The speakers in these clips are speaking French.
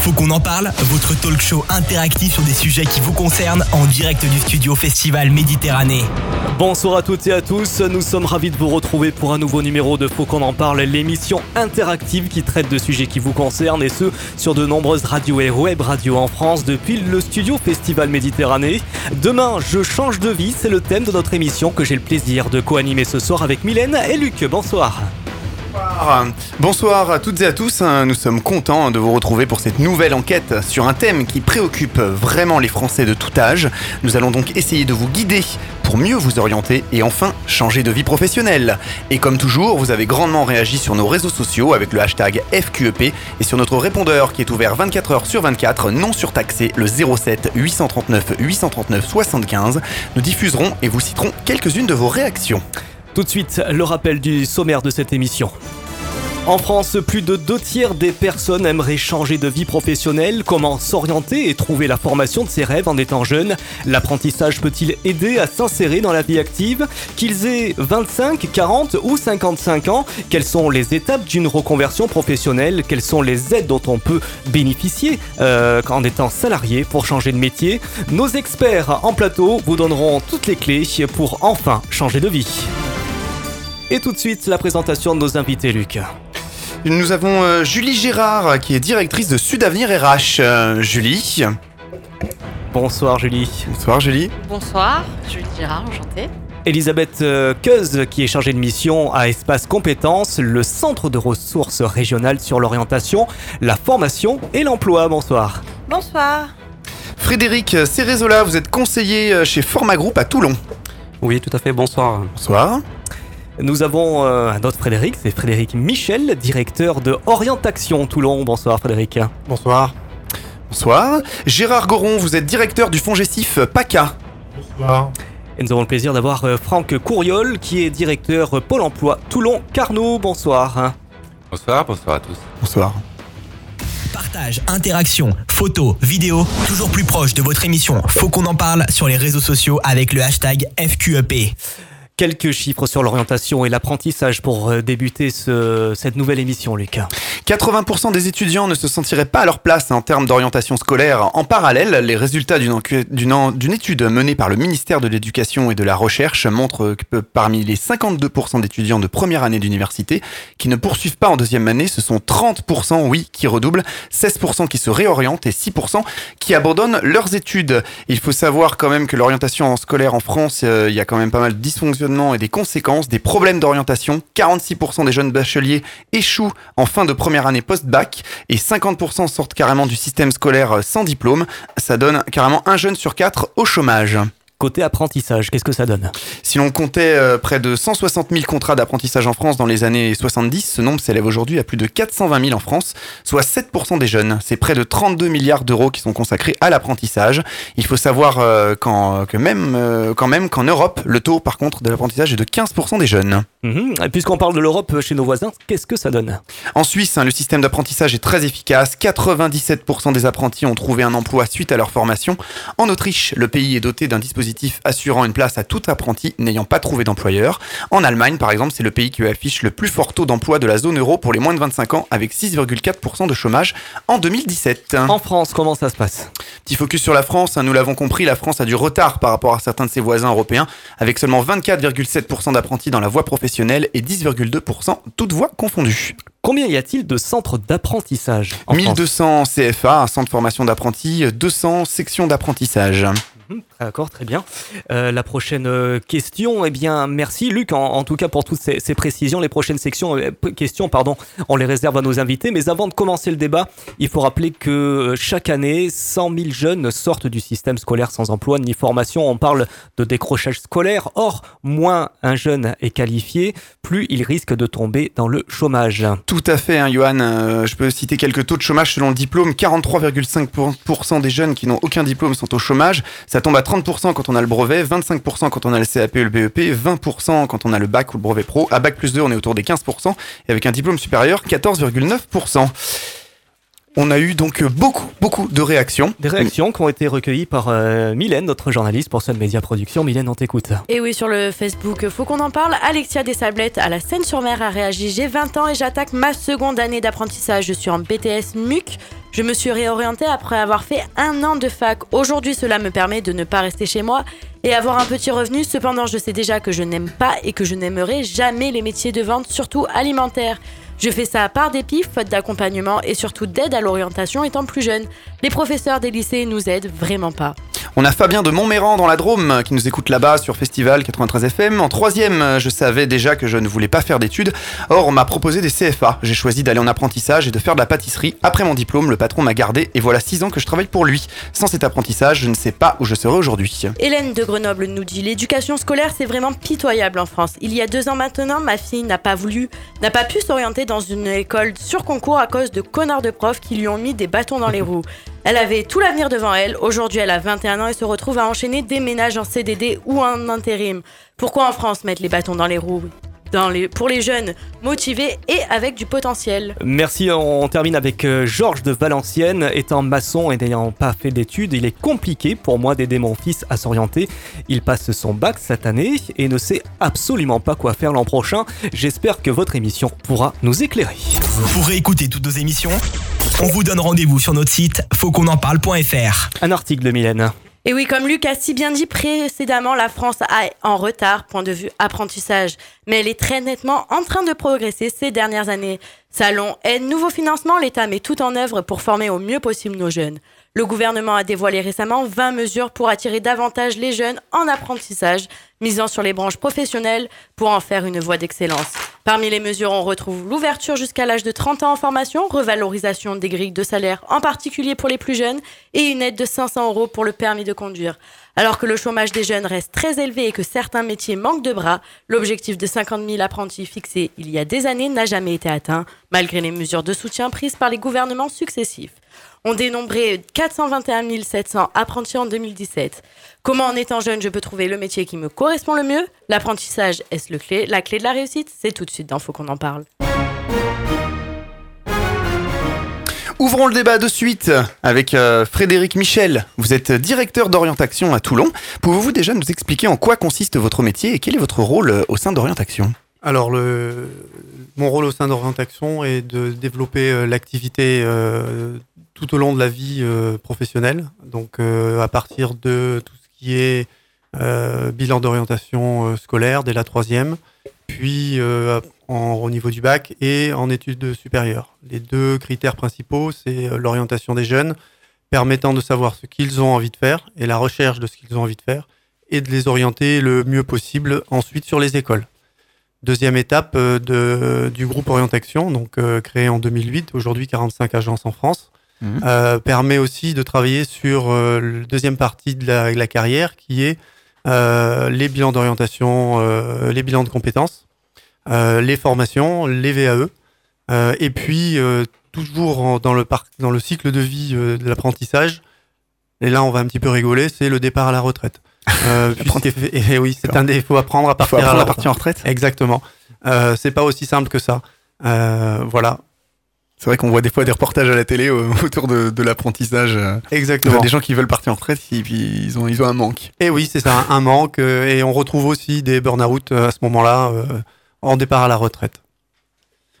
Faut qu'on en parle, votre talk show interactif sur des sujets qui vous concernent en direct du studio Festival Méditerranée. Bonsoir à toutes et à tous, nous sommes ravis de vous retrouver pour un nouveau numéro de Faut qu'on en parle, l'émission interactive qui traite de sujets qui vous concernent et ce sur de nombreuses radios et web radios en France depuis le studio Festival Méditerranée. Demain, je change de vie, c'est le thème de notre émission que j'ai le plaisir de co-animer ce soir avec Mylène et Luc. Bonsoir. Bonsoir. à toutes et à tous, nous sommes contents de vous retrouver pour cette nouvelle enquête sur un thème qui préoccupe vraiment les Français de tout âge. Nous allons donc essayer de vous guider pour mieux vous orienter et enfin changer de vie professionnelle. Et comme toujours, vous avez grandement réagi sur nos réseaux sociaux avec le hashtag FQEP et sur notre répondeur qui est ouvert 24 heures sur 24, non surtaxé, le 07 839 839 75. Nous diffuserons et vous citerons quelques-unes de vos réactions. Tout de suite, le rappel du sommaire de cette émission. En France, plus de deux tiers des personnes aimeraient changer de vie professionnelle. Comment s'orienter et trouver la formation de ses rêves en étant jeune? L'apprentissage peut-il aider à s'insérer dans la vie active? Qu'ils aient 25, 40 ou 55 ans, quelles sont les étapes d'une reconversion professionnelle? Quelles sont les aides dont on peut bénéficier euh, en étant salarié pour changer de métier? Nos experts en plateau vous donneront toutes les clés pour enfin changer de vie. Et tout de suite, la présentation de nos invités, Luc. Nous avons euh, Julie Gérard, qui est directrice de Sudavenir RH. Euh, Julie. Bonsoir, Julie. Bonsoir, Julie. Bonsoir, Julie Gérard, enchantée. Elisabeth euh, Keuz, qui est chargée de mission à Espace Compétences, le centre de ressources régionales sur l'orientation, la formation et l'emploi. Bonsoir. Bonsoir. Frédéric Cérézola, vous êtes conseiller chez Forma Group à Toulon. Oui, tout à fait. Bonsoir. Bonsoir. Nous avons euh, un autre Frédéric, c'est Frédéric Michel, directeur de Orientation Toulon. Bonsoir Frédéric. Bonsoir. Bonsoir. Gérard Goron, vous êtes directeur du fonds gestif PACA. Bonsoir. Et nous avons le plaisir d'avoir euh, Franck Couriol, qui est directeur euh, Pôle emploi Toulon Carnot. Bonsoir. Bonsoir, bonsoir à tous. Bonsoir. Partage, interaction, photos, vidéos, toujours plus proche de votre émission. Faut qu'on en parle sur les réseaux sociaux avec le hashtag FQEP. Quelques chiffres sur l'orientation et l'apprentissage pour euh, débuter ce, cette nouvelle émission, Lucas. 80% des étudiants ne se sentiraient pas à leur place en termes d'orientation scolaire. En parallèle, les résultats d'une étude menée par le ministère de l'Éducation et de la Recherche montrent que parmi les 52% d'étudiants de première année d'université qui ne poursuivent pas en deuxième année, ce sont 30% oui qui redoublent, 16% qui se réorientent et 6% qui abandonnent leurs études. Il faut savoir quand même que l'orientation scolaire en France, euh, il y a quand même pas mal de dysfonctionnements et des conséquences, des problèmes d'orientation. 46% des jeunes bacheliers échouent en fin de première année post-bac et 50% sortent carrément du système scolaire sans diplôme. Ça donne carrément un jeune sur quatre au chômage. Côté apprentissage, qu'est-ce que ça donne Si l'on comptait euh, près de 160 000 contrats d'apprentissage en France dans les années 70, ce nombre s'élève aujourd'hui à plus de 420 000 en France, soit 7% des jeunes. C'est près de 32 milliards d'euros qui sont consacrés à l'apprentissage. Il faut savoir euh, quand, que même, euh, quand même qu'en Europe, le taux par contre de l'apprentissage est de 15% des jeunes. Mhm. Puisqu'on parle de l'Europe chez nos voisins, qu'est-ce que ça donne? En Suisse, hein, le système d'apprentissage est très efficace. 97% des apprentis ont trouvé un emploi suite à leur formation. En Autriche, le pays est doté d'un dispositif assurant une place à tout apprenti n'ayant pas trouvé d'employeur. En Allemagne, par exemple, c'est le pays qui affiche le plus fort taux d'emploi de la zone euro pour les moins de 25 ans, avec 6,4% de chômage en 2017. En France, comment ça se passe? Petit focus sur la France, hein, nous l'avons compris, la France a du retard par rapport à certains de ses voisins européens, avec seulement 24,7% d'apprentis dans la voie professionnelle et 10,2% toutes voies confondues. Combien y a-t-il de centres d'apprentissage 1200 CFA, un centre de formation d'apprentis, 200 sections d'apprentissage. D'accord, très bien. Euh, la prochaine euh, question, eh bien, merci Luc, en, tout cas pour toutes ces, précisions. Les prochaines sections, euh, questions, pardon, on les réserve à nos invités. Mais avant de commencer le débat, il faut rappeler que chaque année, 100 000 jeunes sortent du système scolaire sans emploi ni formation. On parle de décrochage scolaire. Or, moins un jeune est qualifié, plus il risque de tomber dans le chômage. Tout à fait, hein, Johan. je peux citer quelques taux de chômage selon le diplôme. 43,5% des jeunes qui n'ont aucun diplôme sont au chômage. Ça tombe à 30% quand on a le brevet, 25% quand on a le CAP ou le BEP, 20% quand on a le bac ou le brevet pro. À bac plus 2, on est autour des 15%. Et avec un diplôme supérieur, 14,9%. On a eu donc beaucoup, beaucoup de réactions. Des réactions qui ont été recueillies par euh, Mylène, notre journaliste pour Sun Media Production. Mylène, on t'écoute. Et oui, sur le Facebook, faut qu'on en parle. Alexia Desablettes à la Seine-sur-Mer a réagi. J'ai 20 ans et j'attaque ma seconde année d'apprentissage. Je suis en BTS MUC. Je me suis réorientée après avoir fait un an de fac. Aujourd'hui, cela me permet de ne pas rester chez moi et avoir un petit revenu. Cependant, je sais déjà que je n'aime pas et que je n'aimerai jamais les métiers de vente, surtout alimentaires. Je fais ça par dépit, faute d'accompagnement et surtout d'aide à l'orientation étant plus jeune. Les professeurs des lycées nous aident vraiment pas. On a Fabien de Montméran dans la Drôme qui nous écoute là-bas sur Festival 93 FM. En troisième, je savais déjà que je ne voulais pas faire d'études. Or, on m'a proposé des CFA. J'ai choisi d'aller en apprentissage et de faire de la pâtisserie. Après mon diplôme, le patron m'a gardé et voilà six ans que je travaille pour lui. Sans cet apprentissage, je ne sais pas où je serais aujourd'hui. Hélène de Grenoble nous dit l'éducation scolaire c'est vraiment pitoyable en France. Il y a deux ans maintenant, ma fille n'a pas voulu, n'a pas pu s'orienter dans une école sur concours à cause de connards de profs qui lui ont mis des bâtons dans les roues. Elle avait tout l'avenir devant elle. Aujourd'hui, elle a 21 ans et se retrouve à enchaîner des ménages en CDD ou en intérim. Pourquoi en France mettre les bâtons dans les roues? Dans les, pour les jeunes motivés et avec du potentiel. Merci, on termine avec euh, Georges de Valenciennes. Étant maçon et n'ayant pas fait d'études, il est compliqué pour moi d'aider mon fils à s'orienter. Il passe son bac cette année et ne sait absolument pas quoi faire l'an prochain. J'espère que votre émission pourra nous éclairer. Pour réécouter toutes nos émissions, on vous donne rendez-vous sur notre site fautquonenparle.fr. Un article de Mylène. Et oui, comme Luc a si bien dit précédemment, la France est en retard, point de vue apprentissage. Mais elle est très nettement en train de progresser ces dernières années. Salon, aide, nouveau financement, l'État met tout en œuvre pour former au mieux possible nos jeunes. Le gouvernement a dévoilé récemment 20 mesures pour attirer davantage les jeunes en apprentissage, misant sur les branches professionnelles pour en faire une voie d'excellence. Parmi les mesures, on retrouve l'ouverture jusqu'à l'âge de 30 ans en formation, revalorisation des grilles de salaire, en particulier pour les plus jeunes, et une aide de 500 euros pour le permis de conduire. Alors que le chômage des jeunes reste très élevé et que certains métiers manquent de bras, l'objectif de 50 000 apprentis fixé il y a des années n'a jamais été atteint, malgré les mesures de soutien prises par les gouvernements successifs. On dénombrait 421 700 apprentis en 2017. Comment en étant jeune je peux trouver le métier qui me correspond le mieux? L'apprentissage, est-ce le clé, la clé de la réussite? C'est tout de suite dans Faut qu'on en parle. Ouvrons le débat de suite avec euh, Frédéric Michel. Vous êtes directeur d'orientation à Toulon. Pouvez-vous déjà nous expliquer en quoi consiste votre métier et quel est votre rôle euh, au sein d'orientation? Alors, le, mon rôle au sein d'orientation est de développer euh, l'activité euh, tout au long de la vie euh, professionnelle. Donc, euh, à partir de tout ce qui est euh, bilan d'orientation scolaire dès la troisième, puis au niveau du bac et en études supérieures. Les deux critères principaux, c'est l'orientation des jeunes, permettant de savoir ce qu'ils ont envie de faire et la recherche de ce qu'ils ont envie de faire, et de les orienter le mieux possible ensuite sur les écoles. Deuxième étape de, du groupe Orientation, donc créé en 2008, aujourd'hui 45 agences en France, Mhm. euh, permet aussi de travailler sur euh, la deuxième partie de la, de la carrière qui est euh, les bilans d'orientation, euh, les bilans de compétences, les formations, les VAE, et puis toujours en- dans, le par- dans le cycle de vie de l'apprentissage, et là on va un petit peu rigoler, c'est le départ à la retraite. Euh, et oui, c'est un des, faut apprendre à faut partir à apprendre la à en retraite. Exactement. Euh, c'est pas aussi simple que ça. Euh, voilà. C'est vrai qu'on voit des fois des reportages à la télé euh, autour de, de l'apprentissage. euh, Exactement. Des gens qui veulent partir en retraite et puis ils ont, ils ont un manque. Et oui, c'est ça, un manque. euh, et on retrouve aussi des burn-out à ce moment-là, en départ à la retraite.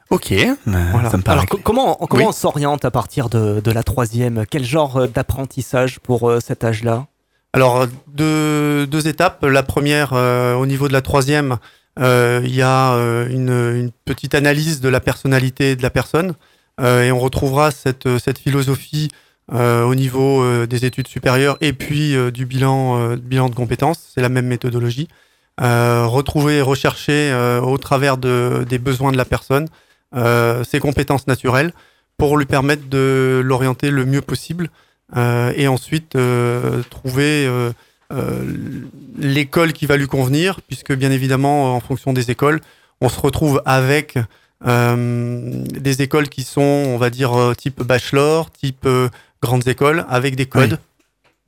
Ok, Voilà. ça me paraît Alors, comment, comment Oui. on s'oriente à partir de, de la troisième? Quel genre d'apprentissage pour cet âge-là? Alors, deux, deux étapes. La première, euh, au niveau de la troisième, euh, il y a une, une petite analyse de la personnalité de la personne. Euh, et on retrouvera cette, cette philosophie euh, au niveau euh, des études supérieures et puis euh, du bilan, euh, bilan de compétences. C'est la même méthodologie. Euh, retrouver et rechercher euh, au travers de, des besoins de la personne euh, ses compétences naturelles pour lui permettre de l'orienter le mieux possible euh, et ensuite euh, trouver euh, euh, l'école qui va lui convenir, puisque bien évidemment, en fonction des écoles, on se retrouve avec euh, des écoles qui sont, on va dire, euh, type bachelor, type euh, grandes écoles, avec des codes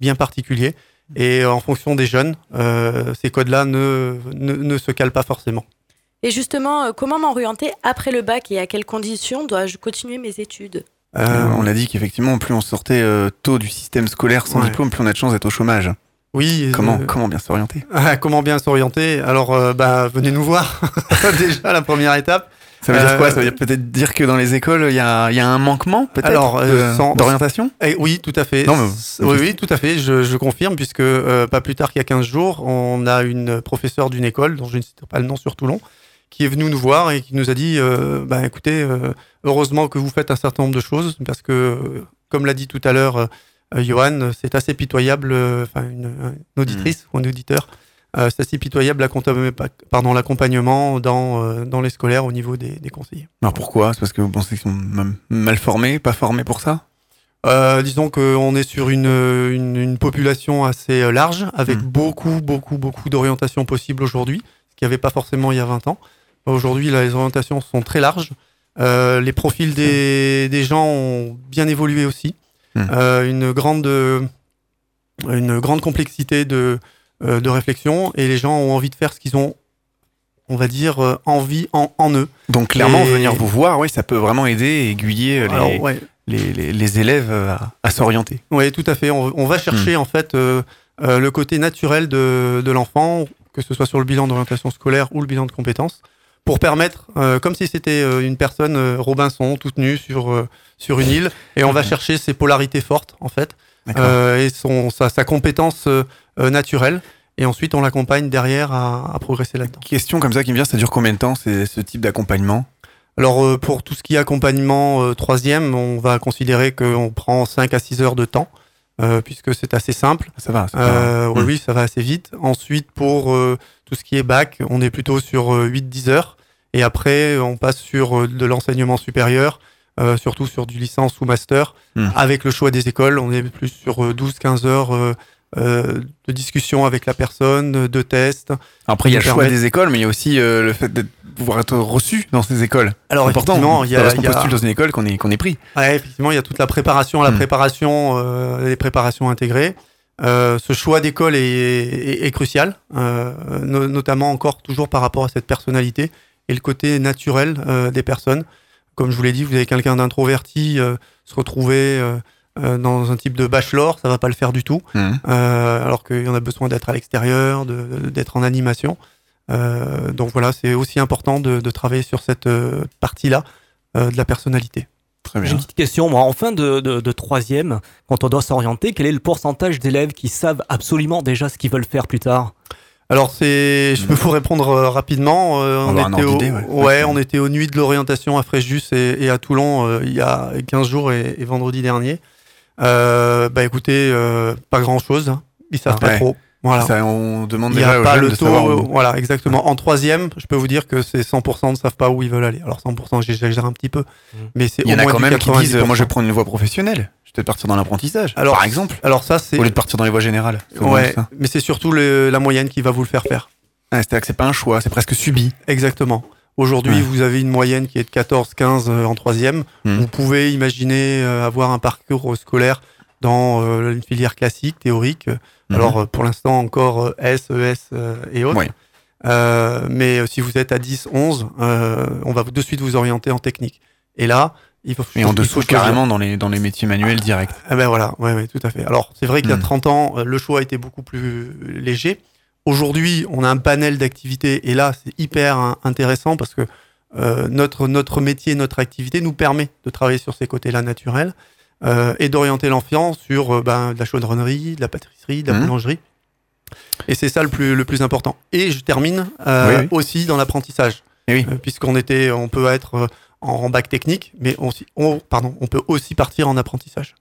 bien particuliers. Et en fonction des jeunes, euh, ces codes-là ne, ne, ne se calent pas forcément. Et justement, euh, comment m'orienter après le bac et à quelles conditions dois-je continuer mes études? Euh, on a dit qu'effectivement, plus on sortait euh, tôt du système scolaire sans Ouais. diplôme, plus on a de chances d'être au chômage. oui. Comment, euh, comment bien s'orienter? Ah, comment bien s'orienter? Alors, euh, bah, venez nous voir. Déjà, la première étape. Ça veut dire Euh, quoi? Ça veut dire peut-être dire que dans les écoles, il y a, il y a un manquement, peut-être, euh, sans- d'orientation? Eh oui, tout à fait. Non, mais- S- oui, oui, tout à fait. Je, je confirme, puisque euh, pas plus tard qu'il y a 15 jours, on a une professeure d'une école, dont je ne citerai pas le nom sur Toulon, qui est venue nous voir et qui nous a dit euh, bah, écoutez, euh, heureusement que vous faites un certain nombre de choses, parce que, euh, comme l'a dit tout à l'heure euh, Johan, c'est assez pitoyable, euh, enfin, une, une auditrice ou un auditeur. Euh, c'est assez pitoyable l'accompagnement dans, euh, dans les scolaires au niveau des, des conseillers. Alors pourquoi? C'est parce que vous pensez qu'ils sont mal formés, pas formés pour ça? Euh, disons qu'on est sur une, une, une population assez euh, large, avec Mm. beaucoup, beaucoup, beaucoup d'orientations possibles aujourd'hui, ce qu'il n'y avait pas forcément il y a 20 ans. Aujourd'hui, les orientations sont très larges. Euh, les profils des, des gens ont bien évolué aussi. Mm. Euh, une, grande, une grande complexité de, de réflexion, et les gens ont envie de faire ce qu'ils ont, on va dire, euh, envie en, en eux. Donc clairement, Et- venir vous voir, oui, ça peut vraiment aider et aiguiller euh, les, ouais, les, les- les élèves euh, à, à s'orienter. Oui, tout à fait. On, on va chercher en fait euh, euh, le côté naturel de, de l'enfant, que ce soit sur le bilan d'orientation scolaire ou le bilan de compétences, pour permettre, euh, comme si c'était euh, une personne euh, Robinson toute nue sur euh, sur une île, et on va chercher ses polarités fortes en fait euh, et son sa, sa compétence euh, euh, naturelle, et ensuite on l'accompagne derrière à, à progresser là-dedans. Question comme ça qui me vient, ça dure combien de temps c'est ce type d'accompagnement? Alors euh, pour tout ce qui est accompagnement euh, troisième, on va considérer qu'on prend 5 à 6 heures de temps, euh, puisque c'est assez simple. Ça va. Euh, oui, Hmm. oui, ça va assez vite. Ensuite, pour euh, tout ce qui est bac, on est plutôt sur euh, 8-10 heures. Et après, on passe sur euh, de l'enseignement supérieur, euh, surtout sur du licence ou master. Hmm. Avec le choix des écoles, on est plus sur euh, 12-15 heures euh, euh, de discussion avec la personne, de tests. Après, il y a le choix des écoles, mais il y a aussi euh, le fait de pouvoir être reçu dans ces écoles. Alors, important. effectivement, il y a, parce qu'on a- postule dans une école qu'on est, qu'on est pris. Ouais, effectivement, il y a toute la préparation, la Hmm. préparation, euh, les préparations intégrées. Euh, ce choix d'école est, est- est crucial, euh, no- notamment encore toujours par rapport à cette personnalité et le côté naturel euh, des personnes. Comme je vous l'ai dit, vous avez quelqu'un d'introverti, euh, se retrouver euh, euh, dans un type de bachelor, ça va pas le faire du tout. Euh, alors qu'il y en a besoin d'être à l'extérieur, d'être en animation. Euh, donc voilà, c'est aussi important de, de travailler sur cette partie-là euh, de la personnalité. Très J'ai bien. une petite question, moi, en fin de, de, de troisième, quand on doit s'orienter, quel est le pourcentage d'élèves qui savent absolument déjà ce qu'ils veulent faire plus tard? Alors c'est, je peux vous répondre euh, rapidement. Euh, on, Avoir un était au, ouais. on était aux nuits de l'orientation à Fréjus et, et à Toulon euh, il y a 15 jours et, et vendredi dernier. Euh, bah écoutez, euh, pas grand chose. Ils savent Ah, pas ouais. trop. Voilà. Ça, on demande déjà aux pas le de taux. savoir où- Voilà, exactement. En troisième, je peux vous dire que c'est 100% ne savent pas où ils veulent aller. Alors 100%, j'exagère un petit peu, Mhm. mais c'est Il y au en a moins quand même qui disent, 90%. moi je vais prendre une voie professionnelle. Peut-être partir dans l'apprentissage, Alors, par exemple, Alors ça c'est au lieu de partir dans les voies générales. Ouais, ça. mais c'est surtout le- la moyenne qui va vous le faire faire. Ah, C'est-à-dire que c'est pas un choix, c'est presque subi. Exactement. Aujourd'hui, Ouais. vous avez une moyenne qui est de 14-15 euh, en troisième. Mhm. Vous pouvez imaginer euh, avoir un parcours scolaire dans euh, une filière classique, théorique. Mhm. Alors, euh, pour l'instant, encore euh, S, ES euh, et autres. Euh, mais euh, si vous êtes à 10, 11, euh, on va de suite vous orienter en technique. Et là, il faut, Et en dessous, carrément, dans les, dans les métiers manuels directs. Ah ben voilà, ouais, ouais, tout à fait. Alors, c'est vrai qu'il y a Hmm. 30 ans, euh, le choix était beaucoup plus léger. Aujourd'hui, on a un panel d'activités et là, c'est hyper intéressant parce que euh, notre, notre métier, notre activité nous permet de travailler sur ces côtés-là naturels euh, et d'orienter l'enfant sur euh, ben, de la chaudronnerie, de la pâtisserie, de la Hmm. boulangerie. Et c'est ça le plus, le plus important. Et je termine euh, Oui, oui. aussi dans l'apprentissage. Eh oui. Euh, puisqu'on était, on peut être euh, en bac technique, mais on, on- pardon, on peut aussi partir en apprentissage.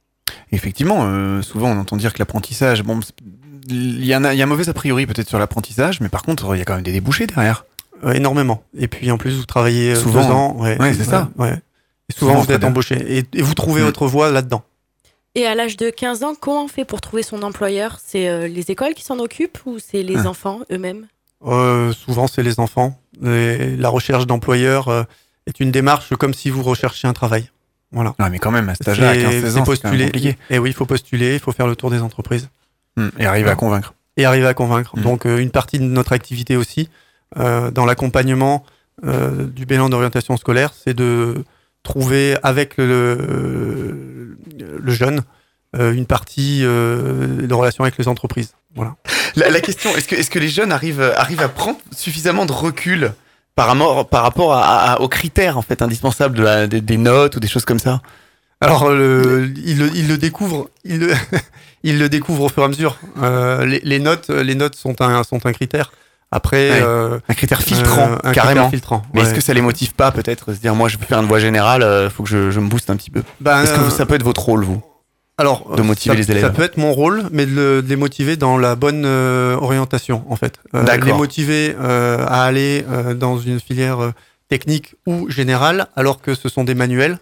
Effectivement, euh, souvent on entend dire que l'apprentissage, bon, il y, en a, il y a un mauvais a priori peut-être sur l'apprentissage, mais par contre, il y a quand même des débouchés derrière. Euh, énormément. Et puis en plus, vous travaillez euh, Souvent, deux ans. Ouais, Ouais, c'est ça. Ouais. Et souvent, Souvent, vous êtes embauché. Et, et vous trouvez Mm. votre voie là-dedans. Et à l'âge de 15 ans, comment on fait pour trouver son employeur? C'est euh, les écoles qui s'en occupent ou c'est les Ah. enfants eux-mêmes? Euh, souvent, c'est les enfants. Et la recherche d'employeur euh, est une démarche comme si vous recherchiez un travail. Voilà. Ah, mais quand même, à cet âge-là, à C'est 15-16 c'est ans, c'est. Et oui, il faut postuler, il faut faire le tour des entreprises. Hum, Et arriver à convaincre. et arriver à convaincre. Mhm. Donc euh, une partie de notre activité aussi, euh, dans l'accompagnement euh, du bilan d'orientation scolaire, c'est de, trouver avec le, le jeune une partie de relation avec les entreprises. Voilà. La, question, est-ce que, est que les jeunes arrivent, arrivent à prendre suffisamment de recul par rapport, par rapport aux critères en fait indispensables des, notes ou des choses comme ça Alors, le, il, le découvre, il le, il le découvre au fur et à mesure. Euh, les, notes, les notes sont un, sont un critère. Après, euh, un critère filtrant, euh, carrément. filtrant, Mais est-ce que ça les motive pas peut-être se dire moi je veux faire une voie générale, il faut que je, je, me booste un petit peu? Ben, est-ce que ça peut être votre rôle vous? Alors, de motiver les élèves. Ça peut être mon rôle, mais de, les motiver dans la bonne euh, orientation, en fait. Euh, les motiver euh, à aller dans une filière technique ou générale, alors que ce sont des manuels.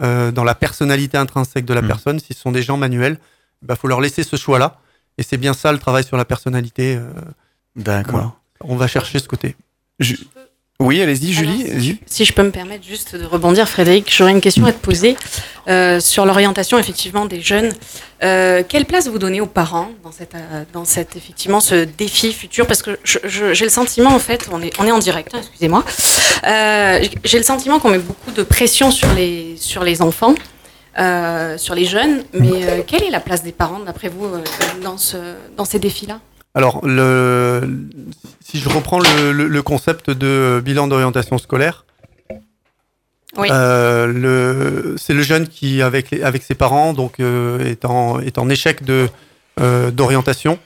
dans la personnalité intrinsèque de la hmm. personne, si ce sont des gens manuels, il bah, faut leur laisser ce choix-là. Et c'est bien ça le travail sur la personnalité. D'accord. On va chercher ce côté. Je... Oui, allez-y, Julie. si, je peux me permettre juste de rebondir, Frédéric, j'aurais une question à te poser euh, sur l'orientation effectivement des jeunes. Euh, quelle place vous donnez aux parents dans cette, euh, dans cette effectivement ce défi futur? Parce que j'ai le sentiment en fait, on est, on est en direct, hein, excusez-moi. j'ai le sentiment qu'on met beaucoup de pression sur les, sur les enfants. sur les jeunes, mais quelle est la place des parents, d'après vous, dans, ce, dans ces défis-là? Alors, le, si je reprends le, concept de bilan d'orientation scolaire, euh, c'est le jeune qui, avec, avec ses parents, donc, euh, est, en, est en échec de, euh, d'orientation.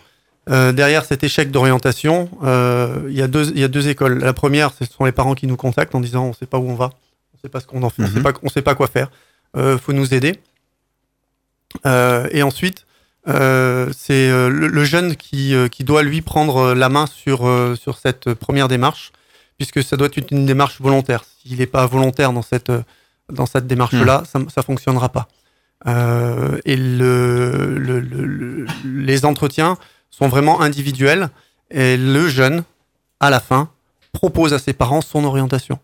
derrière cet échec d'orientation, il y, a deux, y a deux écoles. La première, ce sont les parents qui nous contactent en disant on ne sait pas où on va, on ne sait pas ce qu'on en fait, on ne mhm. sait pas quoi faire, il faut nous aider. et ensuite, euh, c'est euh, le, jeune qui, euh, qui, doit lui prendre la main sur, sur cette première démarche, puisque ça doit être une démarche volontaire. S'il n'est pas volontaire dans cette, dans cette démarche-là, hmm. ça ne fonctionnera pas. et le, le, les entretiens sont vraiment individuels, et le jeune, à la fin, propose à ses parents son orientation.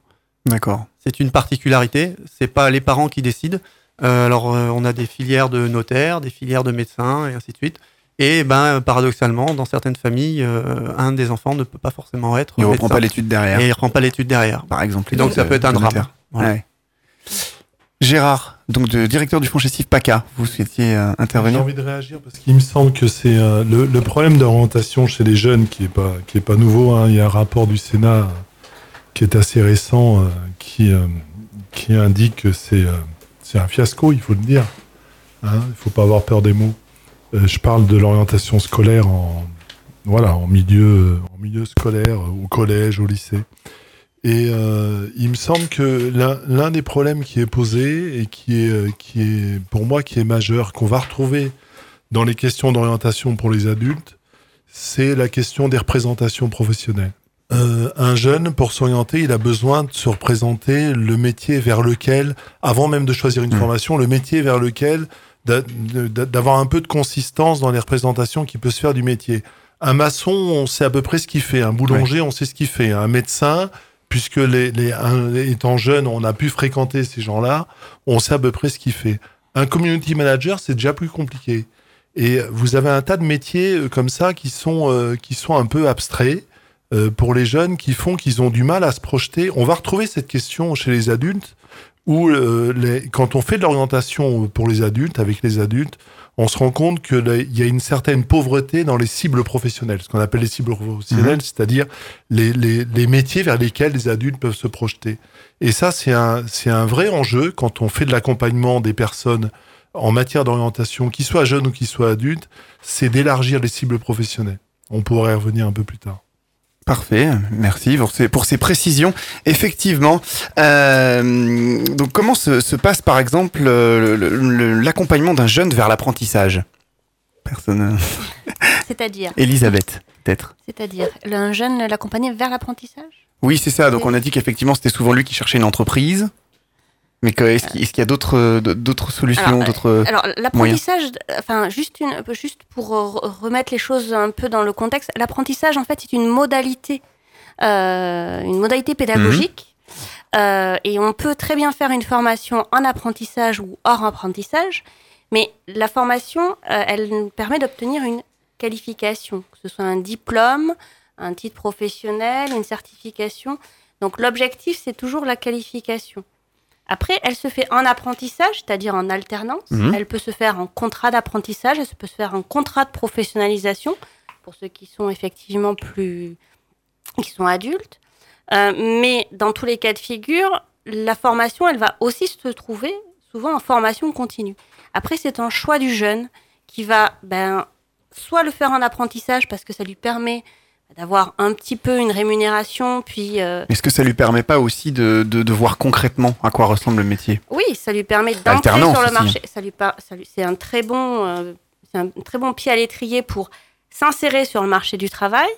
D'accord. C'est une particularité, c'est pas les parents qui décident, alors, euh, on a des filières de notaires, des filières de médecins, et ainsi de suite. Et ben, paradoxalement, dans certaines familles, euh, un des enfants ne peut pas forcément être. Il ne reprend pas l'étude derrière. Et il ne reprend pas l'étude derrière. Par exemple. Et donc, ça peut être un drame. Gérard, donc de directeur du fonds gestif PACA, vous souhaitiez intervenir J'ai envie de réagir parce qu'il me semble que c'est le, problème d'orientation chez les jeunes qui n'est pas, qui est pas nouveau. Hein. Il y a un rapport du Sénat qui est assez récent qui, qui indique que c'est c'est un fiasco, il faut le dire. Hein, il ne faut pas avoir peur des mots. Euh, je parle de l'orientation scolaire en, voilà, en, milieu, en milieu scolaire, au collège, au lycée. Et euh, il me semble que l'un des problèmes qui est posé et qui est, euh, qui est, pour moi, qui est majeur, qu'on va retrouver dans les questions d'orientation pour les adultes, c'est la question des représentations professionnelles. Euh, un jeune, pour s'orienter, il a besoin de se représenter le métier vers lequel, avant même de choisir une mmh. formation, le métier vers lequel d'avoir un peu de consistance dans les représentations qui peut se faire du métier. Un maçon, on sait à peu près ce qu'il fait. Un boulanger, on sait ce qu'il fait. Un médecin, puisque les, les étant jeune, on a pu fréquenter ces gens-là, on sait à peu près ce qu'il fait. Un community manager, c'est déjà plus compliqué. Et vous avez un tas de métiers euh, comme ça qui sont, euh, qui sont un peu abstraits euh, pour les jeunes qui font qu'ils ont du mal à se projeter. On va retrouver cette question chez les adultes où euh, les, quand on fait de l'orientation pour les adultes, avec les adultes, on se rend compte qu'il y a une certaine pauvreté dans les cibles professionnelles, ce qu'on appelle les cibles professionnelles, mhm. c'est-à-dire les, les, les, métiers vers lesquels les adultes peuvent se projeter. Et ça, c'est un, c'est un vrai enjeu quand on fait de l'accompagnement des personnes en matière d'orientation, qu'ils soient jeunes ou qu'ils soient adultes, c'est d'élargir les cibles professionnelles. On pourrait y revenir un peu plus tard. Parfait, merci pour ces, pour ces précisions. Effectivement, euh, donc comment se, passe par exemple l'accompagnement d'un jeune vers l'apprentissage? Personne. C'est-à-dire? Elisabeth, peut-être. C'est-à-dire un jeune l'accompagner vers l'apprentissage? Oui, c'est ça. Donc on a dit qu'effectivement c'était souvent lui qui cherchait une entreprise. Mais est-ce qu'il y a d'autres d'autres solutions, d'autres Alors l'apprentissage, enfin juste une, juste pour remettre les choses un peu dans le contexte, l'apprentissage en fait c'est une modalité, euh, une modalité pédagogique, mhm. euh, et on peut très bien faire une formation en apprentissage ou hors apprentissage, mais la formation, euh, elle nous permet d'obtenir une qualification, que ce soit un diplôme, un titre professionnel, une certification. Donc l'objectif c'est toujours la qualification. Après, elle se fait en apprentissage, c'est-à-dire en alternance. Mhm. Elle peut se faire en contrat d'apprentissage, elle peut se faire en contrat de professionnalisation, pour ceux qui sont effectivement plus... qui sont adultes. Euh, mais dans tous les cas de figure, la formation, elle va aussi se trouver souvent en formation continue. Après, c'est un choix du jeune qui va ben, soit le faire en apprentissage parce que ça lui permet d'avoir un petit peu une rémunération, puis euh, Est-ce que ça lui permet pas aussi de, de, de voir concrètement à quoi ressemble le métier? Oui, ça lui permet d'entrer sur le marché. Ça lui par- ça lui- c'est un très bon, euh, c'est un très bon pied à l'étrier pour s'insérer sur le marché du travail.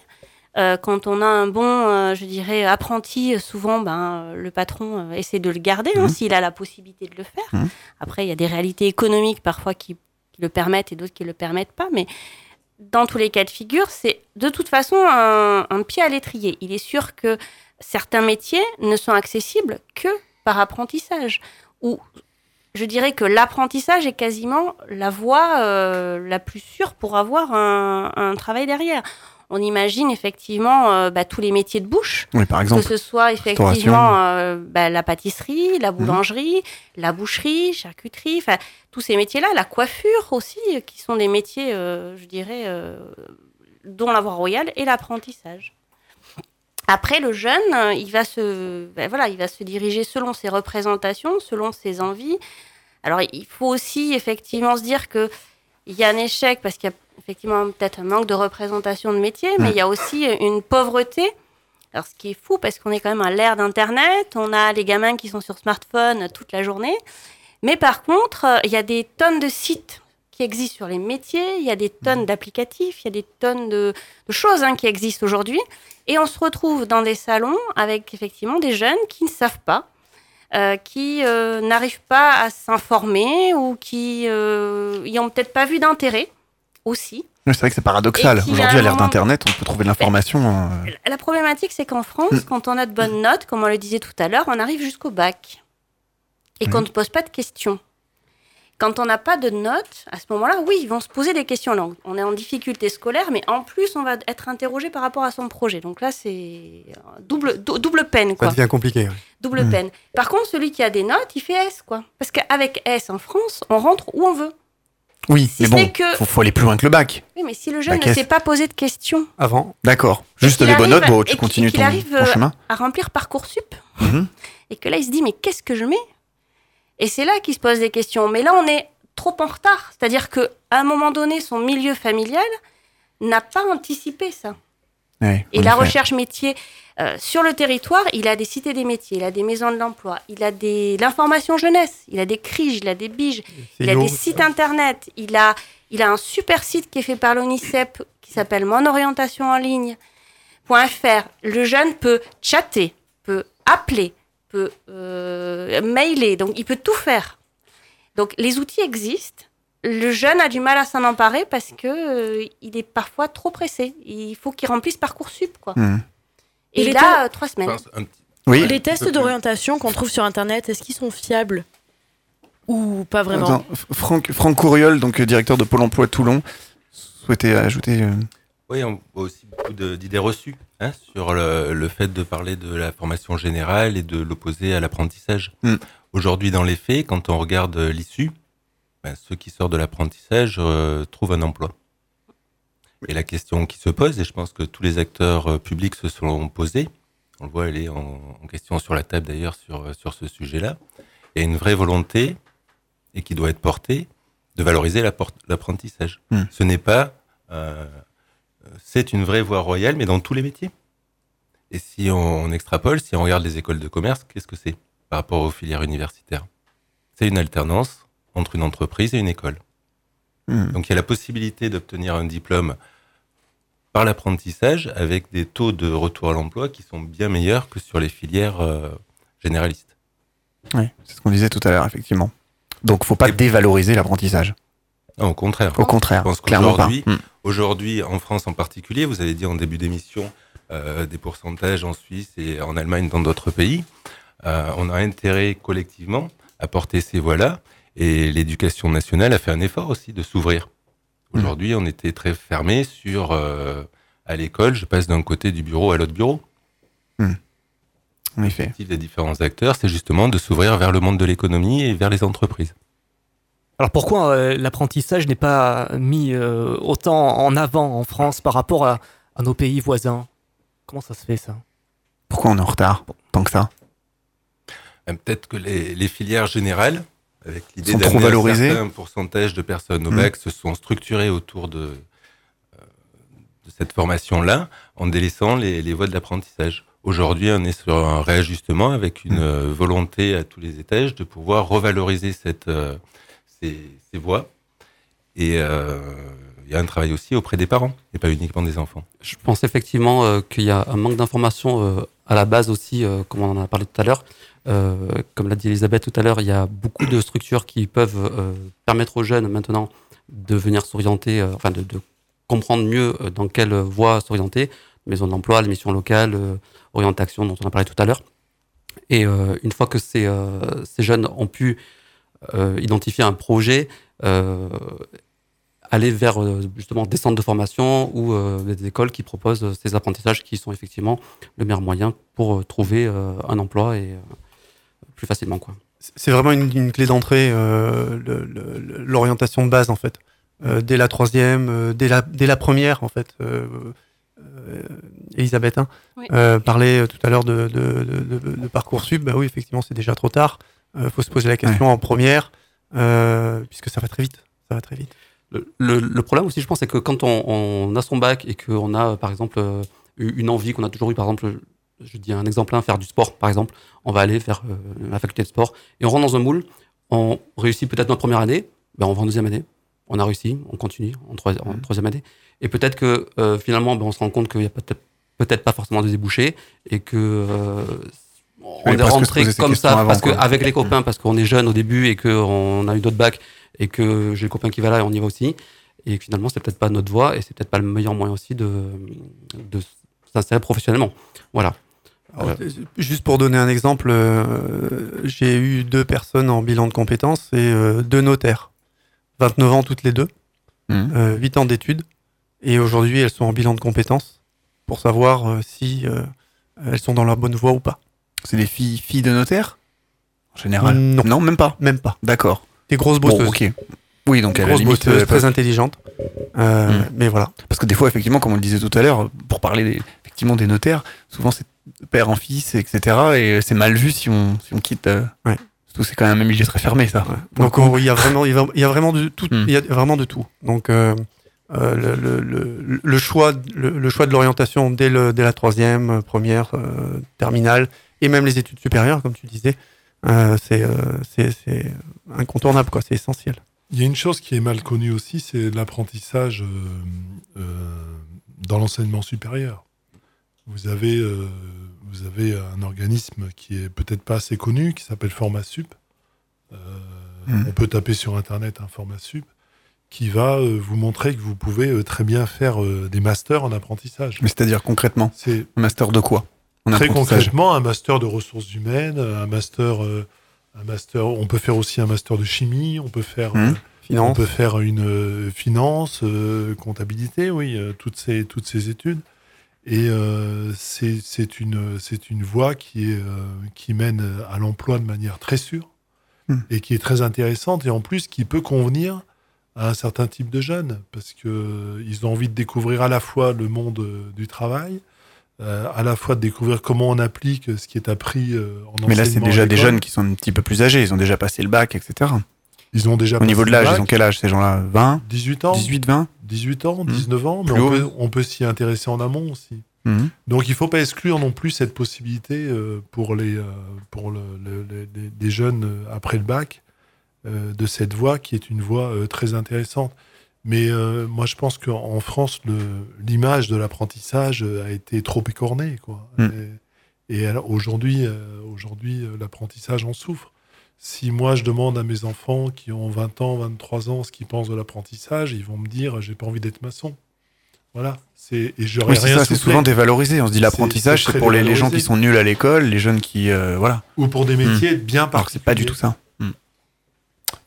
Euh, quand on a un bon, je dirais, apprenti, souvent, ben, le patron essaie de le garder hein, Mhm. s'il a la possibilité de le faire. Mhm. Après, il y a des réalités économiques parfois qui, qui le permettent et d'autres qui ne le permettent pas. Mais dans tous les cas de figure, c'est de toute façon un, pied à l'étrier. Il est sûr que certains métiers ne sont accessibles que par apprentissage. Ou je dirais que l'apprentissage est quasiment la voie euh, la plus sûre pour avoir un travail derrière. On imagine effectivement euh, bah, tous les métiers de bouche, Oui, par exemple. que ce soit effectivement euh, bah, la pâtisserie, la boulangerie, la boucherie, charcuterie, enfin tous ces métiers-là, la coiffure aussi, euh, qui sont des métiers, euh, je dirais, dont la voie royale et l'apprentissage. Après, le jeune, il va se, ben voilà, il va se diriger selon ses représentations, selon ses envies. Alors, il faut aussi effectivement se dire que il y a un échec parce qu'il y a effectivement peut-être un manque de représentation de métier, mais il y a aussi une pauvreté. Alors, ce qui est fou, parce qu'on est quand même à l'ère d'Internet, on a les gamins qui sont sur smartphone toute la journée. Mais par contre, euh, il y a des tonnes de sites qui existent sur les métiers, il y a des tonnes d'applicatifs, il y a des tonnes de, de choses hein, qui existent aujourd'hui. Et on se retrouve dans des salons avec effectivement des jeunes qui ne savent pas, euh, qui euh, n'arrivent pas à s'informer ou qui euh, y ont peut-être pas vu d'intérêt aussi. Oui, C'est vrai que c'est paradoxal. Aujourd'hui, à l'ère d'Internet, on peut trouver de l'information. euh, La problématique, c'est qu'en France, Mm. quand on a de bonnes notes, comme on le disait tout à l'heure, on arrive jusqu'au bac. Et qu'on ne pose pas de questions. Quand on n'a pas de notes, à ce moment-là, oui, ils vont se poser des questions. Là, on est en difficulté scolaire, mais en plus, on va être interrogé par rapport à son projet. Donc là, c'est euh, double, dou- double peine, Ça devient compliqué. ouais. Double Mm. peine. Par contre, celui qui a des notes, il fait S, quoi. Parce qu'avec S en France, on rentre où on veut. Oui, Si mais bon, que- faut, faut aller plus loin que le bac. Oui, mais si le jeune Bah, ne s'est pas posé de questions Avant, D'accord. Juste des bonnes notes, bon, et tu continues ton, arrive, ton euh, chemin. à remplir Parcoursup, Mhm. et que là, il se dit, mais qu'est-ce que je mets? Et c'est là qu'il se pose des questions. Mais là, on est trop en retard. C'est-à-dire qu'à un moment donné, son milieu familial n'a pas anticipé ça. Ouais, Et la recherche métier, euh, sur le territoire, il a des cités des métiers, il a des maisons de l'emploi, il a des l'information jeunesse, il a des criges, il a des biges, il a des sites internet, il a, il a un super site qui est fait par l'ONICEP qui s'appelle Mon orientation en ligne.fr. Le jeune peut chatter, peut appeler, peut euh, mailer, donc il peut tout faire. Donc les outils existent. Le jeune a du mal à s'en emparer parce que euh, il est parfois trop pressé. Il faut qu'il remplisse Parcoursup, quoi. Mhm. Et, Et là, euh, trois semaines. Enfin, un petit- Oui. Les tests d'orientation qu'on trouve sur Internet, est-ce qu'ils sont fiables Ou pas vraiment Attends, Franck, Franck Couriol, donc euh, directeur de Pôle emploi Toulon, souhaitait ajouter. euh, Oui, on voit aussi beaucoup d'idées reçues hein, sur le, le fait de parler de la formation générale et de l'opposer à l'apprentissage. Mm. Aujourd'hui, dans les faits, quand on regarde l'issue, ben, ceux qui sortent de l'apprentissage euh, trouvent un emploi. Et la question qui se pose, et je pense que tous les acteurs euh, publics se sont posés, on le voit, elle est en, en question sur la table d'ailleurs sur, euh, sur ce sujet-là, il y a une vraie volonté, et qui doit être portée, de valoriser l'apprentissage. Mm. Ce n'est pas... euh, c'est une vraie voie royale, mais dans tous les métiers. Et si on, on extrapole, si on regarde les écoles de commerce, qu'est-ce que c'est par rapport aux filières universitaires? C'est une alternance entre une entreprise et une école. hmm. Donc il y a la possibilité d'obtenir un diplôme par l'apprentissage avec des taux de retour à l'emploi qui sont bien meilleurs que sur les filières euh, généralistes. Oui, c'est ce qu'on disait tout à l'heure, effectivement. Donc, faut pas Et- dévaloriser l'apprentissage. Non, au contraire. Au contraire, Je pense qu'aujourd'hui, Hmm. Aujourd'hui, en France en particulier, vous avez dit en début d'émission euh, des pourcentages en Suisse et en Allemagne, dans d'autres pays. Euh, on a intérêt collectivement à porter ces voies-là. Et l'éducation nationale a fait un effort aussi de s'ouvrir. Aujourd'hui, on était très fermé sur euh, à l'école, je passe d'un côté du bureau à l'autre bureau. En effet. L'objectif des différents acteurs, c'est justement de s'ouvrir vers le monde de l'économie et vers les entreprises. Alors pourquoi euh, l'apprentissage n'est pas mis euh, autant en avant en France par rapport à, à nos pays voisins? Comment ça se fait ça? Pourquoi on est en retard tant que ça? Peut-être que les, les filières générales, avec l'idée d'amener un pourcentage de personnes au Mm. bac, se sont structurées autour de, euh, de cette formation-là, en délaissant les, les voies de l'apprentissage. Aujourd'hui, on est sur un réajustement avec une Mm. euh, volonté à tous les étages de pouvoir revaloriser cette, euh, ces, ces voies. Et euh, il y a un travail aussi auprès des parents, et pas uniquement des enfants. Je pense effectivement euh, qu'il y a un manque d'informations euh, à la base aussi, euh, comme on en a parlé tout à l'heure. Euh, comme l'a dit Elisabeth tout à l'heure, il y a beaucoup de structures qui peuvent euh, permettre aux jeunes maintenant de venir s'orienter, enfin de, comprendre mieux dans quelle voie s'orienter. Maison de l'emploi, les missions locales, orientation dont on a parlé tout à l'heure. Et une fois que ces, jeunes ont pu identifier un projet, aller vers euh, justement des centres de formation ou euh, des écoles qui proposent euh, ces apprentissages qui sont effectivement le meilleur moyen pour trouver euh, un emploi et euh, plus facilement quoi. C'est vraiment une, une clé d'entrée, euh, l'orientation de base en fait. Euh, dès la troisième, euh, dès, la, dès la première en fait. Euh, euh, Elisabeth hein, Oui. euh, parlait tout à l'heure de, de, de, de- de Parcoursup. Bah oui, effectivement, c'est déjà trop tard. Il faut se poser la question en première, euh, puisque ça va très vite. Ça va très vite. Le, le- problème aussi, je pense, c'est que quand on, on a son bac et qu'on a, par exemple, euh, eu une envie qu'on a toujours eu, par exemple, je dis un exemple, hein, faire du sport, par exemple, on va aller vers euh, la faculté de sport et on rentre dans un moule, on réussit peut-être notre première année, ben on va en deuxième année, on a réussi, on continue en, en troisième année, et peut-être que euh, finalement, ben, on se rend compte qu'il n'y a peut-être peut-être pas forcément de débouchés et que euh, on est rentré comme ça parce qu'avec les copains, parce qu'on est jeune au début et qu'on a eu d'autres bacs et que j'ai le copain qui va là et on y va aussi. Et que finalement, c'est peut-être pas notre voie et c'est peut-être pas le meilleur moyen aussi de, de s'insérer professionnellement. Voilà. Alors, euh, Juste pour donner un exemple, euh, j'ai eu deux personnes en bilan de compétences et euh, deux notaires. 29 ans toutes les deux, euh, 8 ans d'études. Et aujourd'hui, elles sont en bilan de compétences pour savoir euh, si euh, elles sont dans la bonne voie ou pas. C'est des filles, filles de notaire En général? Non. même pas? Même pas. D'accord. Des grosses Bon, bosseuses. Oui, donc à la limite, bosseuses, euh, très intelligentes. Euh, Mm. Mais voilà. Parce que des fois, effectivement, comme on le disait tout à l'heure, pour parler des- effectivement des notaires, souvent c'est père en fils, etc. Et c'est mal vu si on, si on quitte. euh, Ouais. C'est quand même un milieu très fermé, ça. Donc il y a vraiment, il y a- vraiment de tout. Hmm. Il y a vraiment de tout. Donc euh, le, le- le- le choix, le, choix de l'orientation dès, la troisième, première, terminale, et même les études supérieures, comme tu disais, euh, c'est euh, c'est- c'est incontournable, quoi. C'est essentiel. Il y a une chose qui est mal connue aussi, c'est l'apprentissage euh, euh, dans l'enseignement supérieur. Vous avez, euh, vous avez un organisme qui est peut-être pas assez connu, qui s'appelle Formasup. Euh, Mhm. On peut taper sur Internet un Formasup qui va euh, vous montrer que vous pouvez euh, très bien faire euh, des masters en apprentissage. Mais c'est-à-dire concrètement, C'est un master de quoi? En Très concrètement, un master de ressources humaines, un master, euh, un master. On peut faire aussi un master de chimie. On peut faire, Mhm. euh, on peut faire une euh, finance, comptabilité, oui, toutes ces toutes ces études. Et euh, c'est une c'est une voie qui est euh, qui mène à l'emploi de manière très sûre Mhm. et qui est très intéressante et en plus qui peut convenir à un certain type de jeunes parce que euh, ils ont envie de découvrir à la fois le monde du travail, euh, à la fois de découvrir comment on applique ce qui est appris euh, en Mais là, c'est déjà des jeunes qui sont un petit peu plus âgés. Ils ont déjà passé le bac, etc. Ils ont déjà Au niveau de l'âge, ils ont quel âge ces gens-là? 20 18 ans, 18, 20 18 ans, Mhm. 19 ans, mais on peut, on peut s'y intéresser en amont aussi. Mhm. Donc il faut pas exclure non plus cette possibilité euh, pour les euh, pour le, le- le- les, des jeunes après le bac de cette voie qui est une voie très intéressante. Mais euh, moi je pense qu'en France l'image de l'apprentissage euh, a été trop écornée quoi. Mm. Et, et alors, aujourd'hui euh, aujourd'hui euh, l'apprentissage en souffre. Si moi je demande à mes enfants qui ont 20 ans, 23 ans ce qu'ils pensent de l'apprentissage, ils vont me dire j'ai pas envie d'être maçon. Voilà, c'est et j'aurais Oui, c'est souvent dévalorisé. On se dit l'apprentissage, c'est pour les, les gens qui sont nuls à l'école, les jeunes qui. euh, voilà. ou pour des métiers bien Alors que c'est pas du tout ça. Hmm.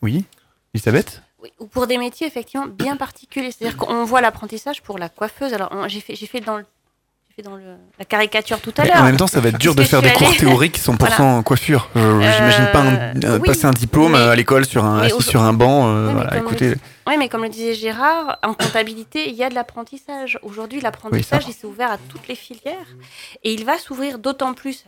Oui Elisabeth? Oui, ou pour des métiers effectivement bien particuliers. C'est-à-dire qu'on voit l'apprentissage pour la coiffeuse. Alors j'ai fait, j'ai fait dans le- dans le, la caricature tout à l'heure. en même temps, ça va être dur de faire des cours allée- théoriques 100% coiffure. Euh, J'imagine pas un- Euh, euh, oui, passer un diplôme mais- euh, à l'école sur un, assis sur un banc. euh, Oui, mais voilà, comme écoutez, le- Oui, mais comme le disait Gérard, en comptabilité, il y a de l'apprentissage. Aujourd'hui, l'apprentissage, Oui, il s'est ouvert à toutes les filières et il va s'ouvrir d'autant plus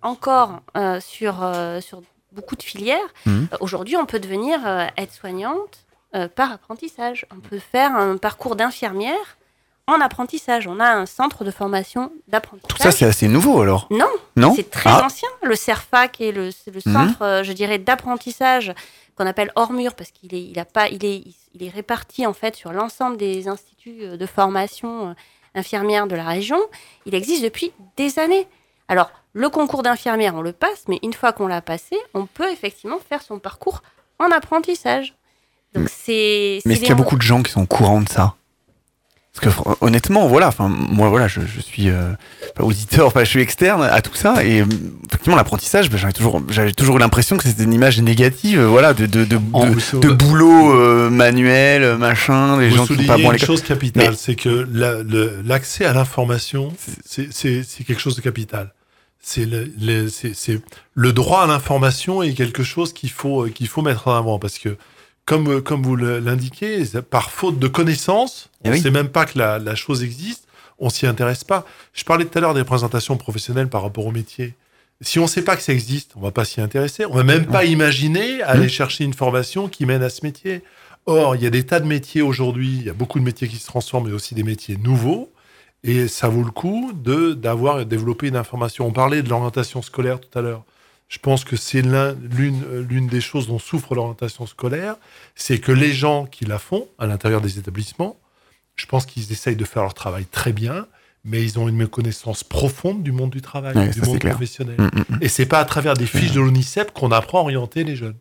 encore sur, sur beaucoup de filières. Euh, Aujourd'hui, on peut devenir aide-soignante euh, par apprentissage. On peut faire un parcours d'infirmière en apprentissage. On a un centre de formation d'apprentissage. tout ça, c'est assez nouveau alors. Non, Non c'est très Ah. ancien. Le CERFAC est le, c'est le Mhm. centre, euh, je dirais, d'apprentissage qu'on appelle hors mur parce qu'il est, il a pas, il est, il est réparti en fait sur l'ensemble des instituts euh, de formation infirmière de la région. Il existe depuis des années. Alors, le concours d'infirmière, on le passe, mais une fois qu'on l'a passé, on peut effectivement faire son parcours en apprentissage. Donc, c'est. Mais est-ce qu'il y a beaucoup de gens qui sont au courant de ça? Parce que honnêtement, voilà, enfin moi voilà, je, je suis euh, pas auditeur, enfin je suis externe à tout ça et euh, effectivement l'apprentissage, ben, j'avais toujours j'avais toujours l'impression que c'était une image négative, voilà, de de de, de, de boulot euh, manuel, machin, les Vous gens qui sont soulignez pas bons à une chose capitale, Mais- c'est que la- le- l'accès à l'information, c'est- c'est c'est quelque chose de capital. C'est le, le- c'est- c'est- le droit à l'information est quelque chose qu'il faut, euh, qu'il faut mettre en avant parce que, comme, euh, comme vous l'indiquez, par faute de connaissances, Eh on ne oui. sait même pas que la, la chose existe, on s'y intéresse pas. Je parlais tout à l'heure des présentations professionnelles par rapport au métier. Si on ne sait pas que ça existe, on va pas s'y intéresser. On va même pas imaginer aller chercher une formation qui mène à ce métier. Or, il y a des tas de métiers aujourd'hui, il y a beaucoup de métiers qui se transforment, mais aussi des métiers nouveaux. Et ça vaut le coup de d'avoir développé une information. On parlait de l'orientation scolaire tout à l'heure. Je pense que c'est l'une euh, l'une des choses dont souffre l'orientation scolaire, c'est que les gens qui la font à l'intérieur des établissements, je pense qu'ils essayent de faire leur travail très bien, mais ils ont une méconnaissance profonde du monde du travail, Ouais, du monde professionnel. Mm, mm, mm. Et c'est pas à travers des fiches de l'ONICEP qu'on apprend à orienter les jeunes.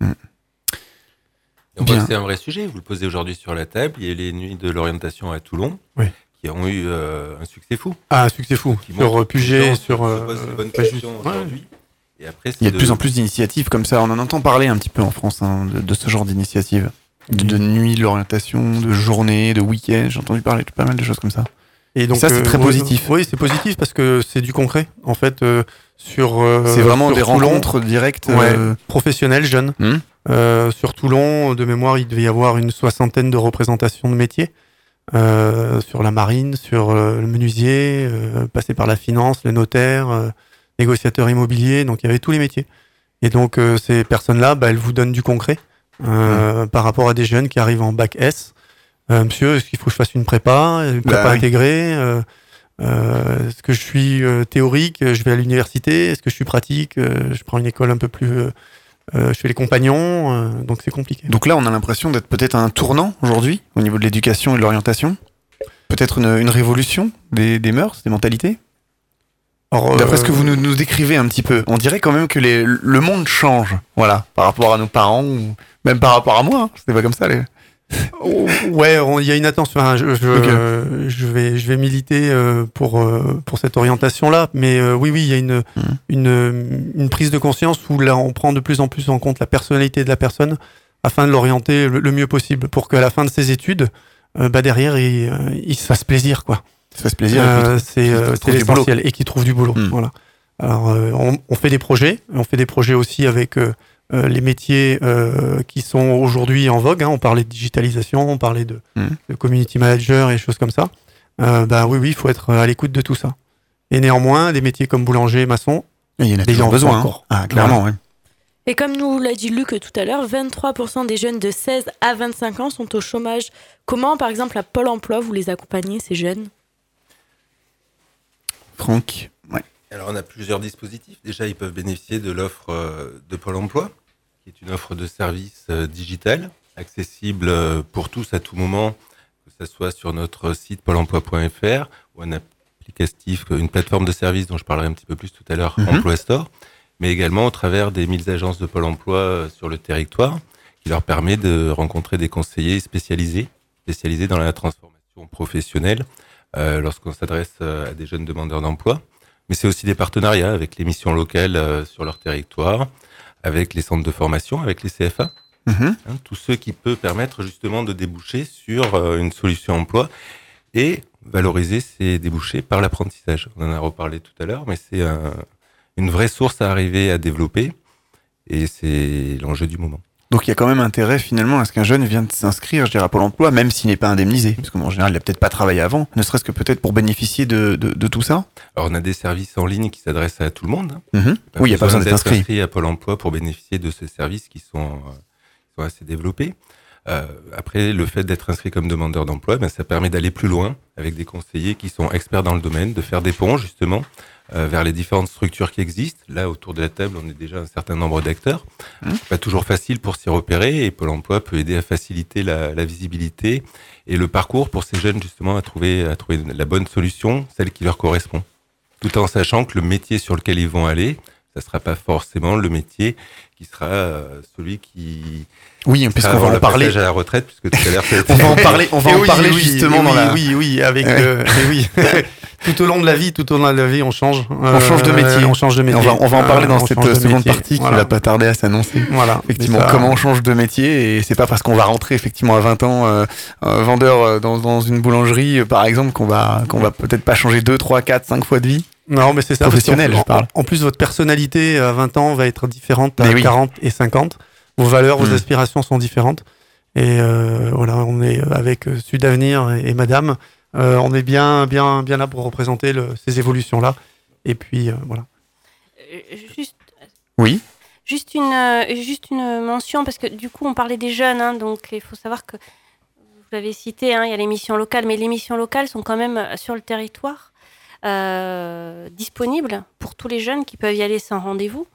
Que c'est un vrai sujet. Vous le posez aujourd'hui sur la table. Il y a les nuits de l'orientation à Toulon Oui. qui ont eu euh, un succès fou. Ah, un succès fou. Qui Sur euh, Puget, sur. euh, questions ouais. aujourd'hui. Et après, Il y a de plus en plus d'initiatives comme ça. On en entend parler un petit peu en France hein, de, de ce genre d'initiatives. De, de nuit, de l'orientation, de journée, de week-end. J'ai entendu parler de pas mal de choses comme ça. Et donc ça, c'est euh, très positif. Oui, c'est positif parce que c'est du concret. En fait, euh, sur. euh, C'est vraiment sur des Toulon, rencontres directes. Ouais, euh, professionnels, jeunes. Hmm. Euh, sur Toulon, de mémoire, il devait y avoir une soixantaine de représentations de métiers. Euh, sur la marine, sur euh, le menuisier, euh, passé par la finance, les notaires, négociateurs immobiliers, donc il y avait tous les métiers. Et donc euh, ces personnes-là, bah, elles vous donnent du concret euh, par rapport à des jeunes qui arrivent en bac S. Euh, monsieur, est-ce qu'il faut que je fasse une prépa, une prépa Bah oui. intégrée Est-ce que je suis théorique Je vais à l'université Est-ce que je suis pratique Je prends une école un peu plus... je fais les compagnons, donc c'est compliqué. Donc là, on a l'impression d'être peut-être à un tournant aujourd'hui au niveau de l'éducation et de l'orientation. Peut-être une, une révolution des, des mœurs, des mentalités. Alors, D'après euh, ce que vous nous, nous décrivez un petit peu, on dirait quand même que les- le monde change, voilà, par rapport à nos parents ou même par rapport à moi. hein. C'était pas comme ça. Les... Oh, ouais, il y a une attention. hein, je, je, Ok. euh, je vais, je vais militer euh, pour euh, pour cette orientation-là, mais euh, oui, oui, il y a une, Mhm. une une prise de conscience où là, on prend de plus en plus en compte la personnalité de la personne afin de l'orienter le, le mieux possible pour qu'à la fin de ses études, euh, bah derrière, il, euh, il se fasse plaisir, quoi. Ça fait plaisir. Euh, c'est euh, l'essentiel et qui trouve du boulot. Hmm. Voilà. Alors, euh, on, on fait des projets. On fait des projets aussi avec les métiers euh, qui sont aujourd'hui en vogue. hein. On parlait de digitalisation, on parlait de, Hmm. de community manager et des choses comme ça. Euh, bah oui, oui, il faut être à l'écoute de tout ça. Et néanmoins, des métiers comme boulanger, maçon, Il y en a toujours besoin. hein. encore. Ah, clairement, ouais. Et comme nous l'a dit Luc tout à l'heure, 23% des jeunes de 16 à 25 ans sont au chômage. Comment, par exemple, à Pôle emploi, vous les accompagnez, ces jeunes? Franck. Ouais. Alors, on a plusieurs dispositifs. Déjà, ils peuvent bénéficier de l'offre euh, de Pôle emploi, qui est une offre de service euh, digital, accessible euh, pour tous à tout moment, que ce soit sur notre site pôle emploi.fr ou un applicatif, une plateforme de service dont je parlerai un petit peu plus tout à l'heure, Mhm. Emploi Store, mais également au travers des 1000 agences de Pôle emploi sur le territoire, qui leur permet de rencontrer des conseillers spécialisés, spécialisés dans la transformation professionnelle, lorsqu'on s'adresse euh, à des jeunes demandeurs d'emploi mais c'est aussi des partenariats avec les missions locales euh, sur leur territoire, avec les centres de formation, avec les CFA, Mhm. hein, tout ce qui peut permettre justement de déboucher sur euh, une solution emploi. Et valoriser ces débouchés par l'apprentissage. On en a reparlé tout à l'heure, mais c'est un, une vraie source à arriver à développer et c'est l'enjeu du moment. Donc il y a quand même intérêt finalement à ce qu'un jeune vienne s'inscrire, je dirais, à Pôle emploi, même s'il n'est pas indemnisé. Parce qu'en général, il n'a peut-être pas travaillé avant, ne serait-ce que peut-être pour bénéficier de, de, de, tout ça. Alors on a des services en ligne qui s'adressent à tout le monde. Mm -hmm. Oui, il n'y a pas besoin d'être inscrit. inscrit à Pôle emploi pour bénéficier de ces services qui sont, euh, qui sont assez développés. Euh, après, le fait d'être inscrit comme demandeur d'emploi, ben, ça permet d'aller plus loin avec des conseillers qui sont experts dans le domaine, de faire des ponts justement euh, vers les différentes structures qui existent. Là, autour de la table, on est déjà un certain nombre d'acteurs. Mmh. Pas toujours facile pour s'y repérer et Pôle Emploi peut aider à faciliter la, la, visibilité et le parcours pour ces jeunes justement à trouver à trouver la bonne solution, celle qui leur correspond, tout en sachant que le métier sur lequel ils vont aller, ça sera pas forcément le métier qui sera euh, celui qui oui, puisqu'on va en parler à la retraite, puisque tout à l'heure on va en parler, on va en oui, parler oui, justement oui, dans la. Oui, oui, avec le, oui. tout au long de la vie, tout au long de la vie, on change. On change de métier. on change de métier. On va, on va en parler dans cette seconde métier. partie Voilà. qui va pas tarder à s'annoncer. Voilà. Effectivement, comment on change de métier et c'est pas parce qu'on va rentrer effectivement à 20 ans euh, euh, vendeur euh, dans, dans une boulangerie euh, par exemple qu'on va qu'on va peut-être pas changer 2 3 4 5 fois de vie. Non, mais c'est ça. Professionnel, parce je parle. En, en plus, votre personnalité à 20 ans va être différente à Mais oui. 40 et 50. Vos valeurs, vos Mm. aspirations sont différentes. Et euh, voilà, on est avec euh, Sud Avenir et, et Madame. euh, on est bien, bien, bien là pour représenter le- ces évolutions-là. Et puis, euh, voilà. Juste, Oui. juste, une, juste une mention, parce que du coup, on parlait des jeunes, hein, donc il faut savoir que, vous l'avez cité, hein, il y a les missions locales, mais les missions locales sont quand même sur le territoire euh, disponibles pour tous les jeunes qui peuvent y aller sans rendez-vous.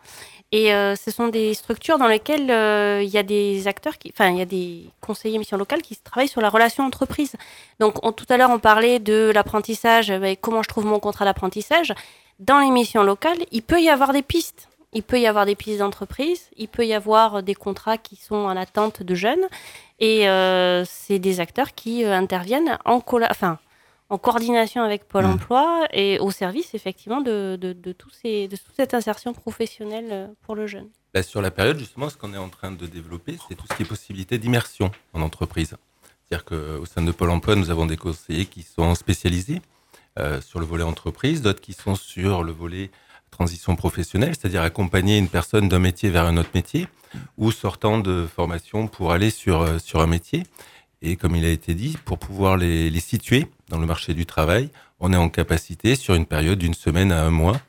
Et euh, ce sont des structures dans lesquelles euh, il y a des acteurs, enfin, il y a des conseillers missions locales qui travaillent sur la relation entreprise. Donc, on- tout à l'heure, on parlait de l'apprentissage, ben, comment je trouve mon contrat d'apprentissage. Dans les missions locales, il peut y avoir des pistes. Il peut y avoir des pistes d'entreprise, il peut y avoir des contrats qui sont en attente de jeunes. Et c'est des acteurs qui interviennent en, enfin, en coordination avec Pôle Mmh. emploi et au service, effectivement, de, de, de ces, de toute cette insertion professionnelle euh, pour le jeune. Là, sur la période, justement, ce qu'on est en train de développer, c'est tout ce qui est possibilité d'immersion en entreprise. C'est-à-dire qu'au sein de Pôle emploi, nous avons des conseillers qui sont spécialisés euh, sur le volet entreprise, d'autres qui sont sur le volet transition professionnelle, c'est-à-dire accompagner une personne d'un métier vers un autre métier ou sortant de formation pour aller sur, euh, sur un métier. Et comme il a été dit, pour pouvoir les, les situer dans le marché du travail, on est en capacité, sur une période d'une semaine à un mois,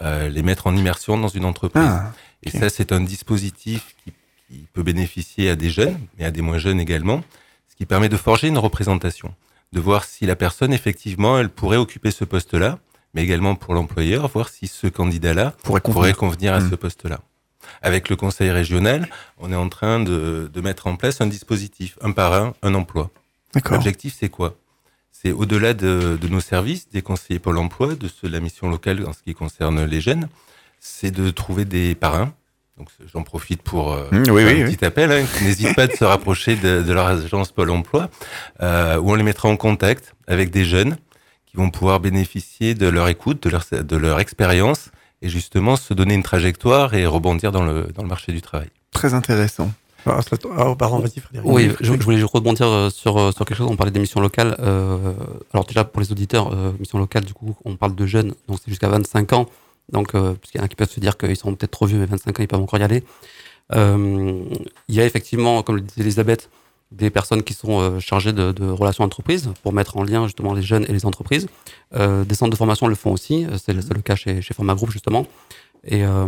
euh, les mettre en immersion dans une entreprise. Ah, Et ça, c'est un dispositif qui, qui peut bénéficier à des jeunes, mais à des moins jeunes également, ce qui permet de forger une représentation, de voir si la personne, effectivement, elle pourrait occuper ce poste-là, mais également pour l'employeur, voir si ce candidat-là pourrait pourrait convenir. à Mm. ce poste-là. Avec le conseil régional, on est en train de, de mettre en place un dispositif, un par un, un emploi. L'objectif, c'est quoi? C'est au-delà de, de nos services, des conseillers Pôle emploi, de ceux de la mission locale en ce qui concerne les jeunes, c'est de trouver des parrains. Donc j'en profite pour euh, Mmh, oui, faire oui, un oui. petit appel. Hein, qui n'hésitent pas de se rapprocher de, de leur agence Pôle emploi, euh, où on les mettra en contact avec des jeunes qui vont pouvoir bénéficier de leur écoute, de leur, de leur expérience, et justement se donner une trajectoire et rebondir dans le, dans le marché du travail. Très intéressant. Ah, ah, pardon, vas-y, Frédéric. Oui, je, je voulais rebondir euh, sur, euh, sur quelque chose. On parlait des missions locales. Euh, alors déjà pour les auditeurs, euh, missions locales, du coup, on parle de jeunes, donc c'est jusqu'à 25 ans. Donc, euh, parce qu'il y en a qui peuvent se dire qu'ils sont peut-être trop vieux, mais 25 ans, ils peuvent encore y aller. Euh, il y a effectivement, comme le disait Elisabeth, des personnes qui sont euh, chargées de, de relations entreprises pour mettre en lien justement les jeunes et les entreprises. Euh, des centres de formation le font aussi. Euh, C'est le, cas chez, chez Forma Group justement, et euh,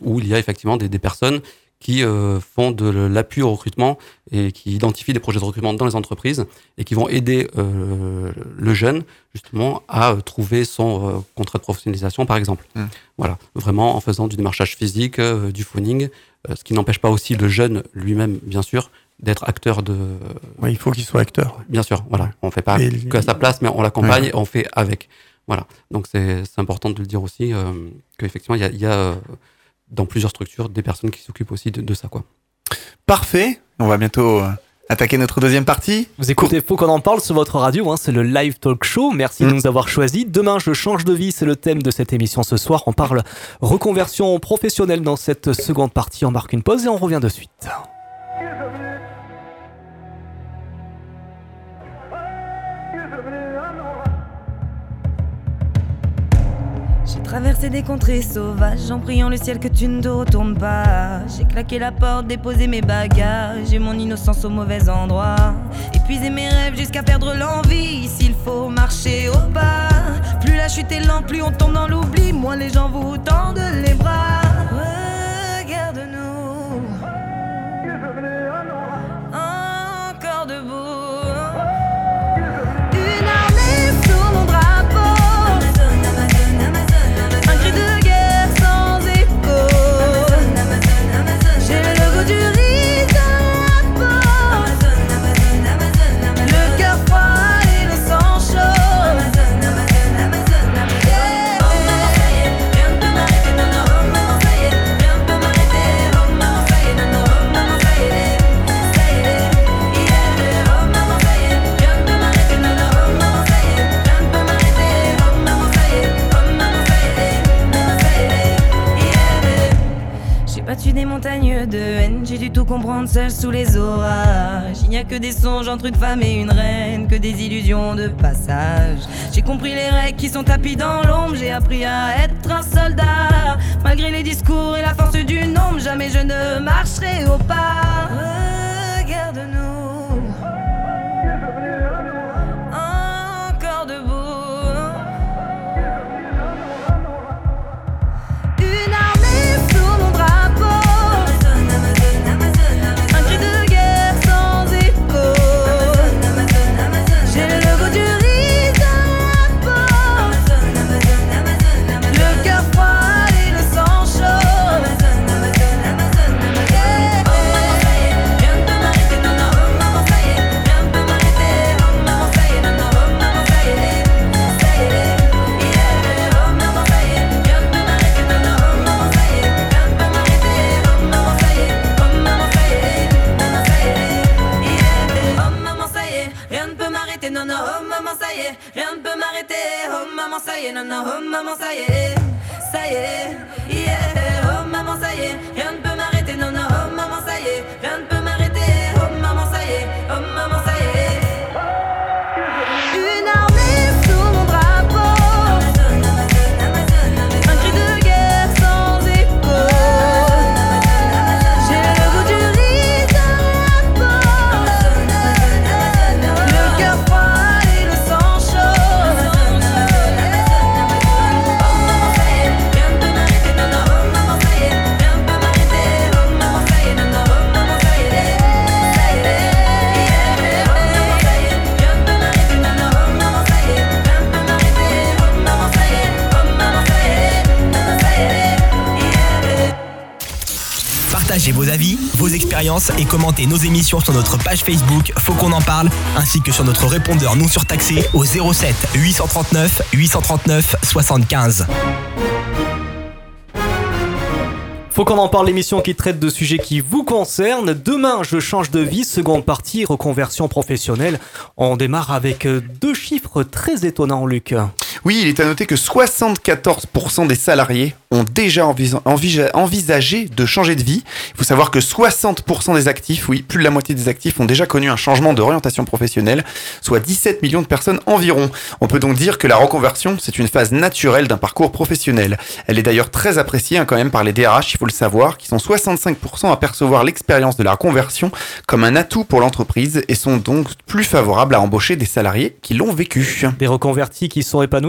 où il y a effectivement des, des personnes qui euh, font de l'appui au recrutement et qui identifient des projets de recrutement dans les entreprises et qui vont aider le jeune justement à trouver son contrat de professionnalisation par exemple. Mm. Voilà, vraiment en faisant du démarchage physique, du phoning, ce qui n'empêche pas aussi le jeune lui-même bien sûr d'être acteur de Ouais, il faut qu'il soit acteur. bien sûr, voilà, on fait pas Et que à sa place mais on l'accompagne Ouais. et on fait avec. Voilà. Donc c'est important de le dire aussi euh, qu'effectivement il y a, il y a euh, dans plusieurs structures des personnes qui s'occupent aussi de, de ça quoi. Parfait. On va bientôt euh, attaquer notre deuxième partie. Vous écoutez Faut qu'on en parle sur votre radio, hein, c'est le live talk show. Merci de Mm. nous avoir choisis. Demain, je change de vie, c'est le thème de cette émission ce soir. On parle reconversion professionnelle dans cette seconde partie. On marque une pause et on revient de suite. J'ai traversé des contrées sauvages en priant le ciel que tu ne te retournes pas. J'ai claqué la porte, déposé mes bagages et mon innocence au mauvais endroit. Épuisé mes rêves jusqu'à perdre l'envie. S'il faut marcher au pas, plus la chute est lente, plus on tombe dans l'oubli. Moins les gens vous tendent les bras. Comprendre seul sous les orages. Il n'y a que des songes entre une femme et une reine, que des illusions de passage. J'ai compris les règles qui sont tapis dans l'ombre, j'ai appris à être un soldat. Malgré les discours et la force du nombre, jamais je ne marcherai au pas. Regarde-nous. Maman, ça y est. Ça y est, et commentez nos émissions sur notre page Facebook Faut qu'on en parle, ainsi que sur notre répondeur non surtaxé au 07 839 839 75. Faut qu'on en parle, l'émission qui traite de sujets qui vous concernent. Demain, je change de vie, seconde partie, reconversion professionnelle. On démarre avec euh, deux chiffres très étonnants, Luc. Oui, il est à noter que 74% des salariés ont déjà envisa- envisa- envisagé de changer de vie. Il faut savoir que 60% des actifs, oui, plus de la moitié des actifs ont déjà connu un changement d'orientation professionnelle, soit 17 millions de personnes environ. On peut donc dire que la reconversion, c'est une phase naturelle d'un parcours professionnel. Elle est d'ailleurs très appréciée hein, quand même par les DRH, il faut le savoir, qui sont 65% à percevoir l'expérience de la reconversion comme un atout pour l'entreprise et sont donc plus favorables à embaucher des salariés qui l'ont vécu. Des reconvertis qui sont épanouis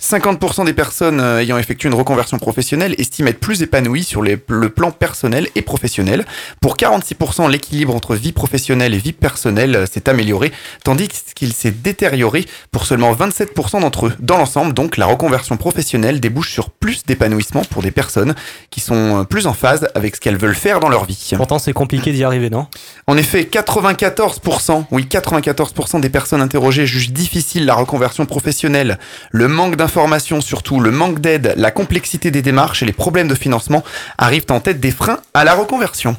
50% des personnes euh, ayant effectué une reconversion professionnelle estiment être plus épanouies sur les- le plan personnel et professionnel. Pour 46%, l'équilibre entre vie professionnelle et vie personnelle euh, s'est amélioré, tandis qu'il s'est détérioré pour seulement 27% d'entre eux. Dans l'ensemble, donc, la reconversion professionnelle débouche sur plus d'épanouissement pour des personnes qui sont euh, plus en phase avec ce qu'elles veulent faire dans leur vie. Pourtant, c'est compliqué d'y arriver, non? En effet, 94%, oui, 94% des personnes interrogées jugent difficile la reconversion professionnelle. Le manque d'informations, surtout le manque d'aide, la complexité des démarches et les problèmes de financement arrivent en tête des freins à la reconversion.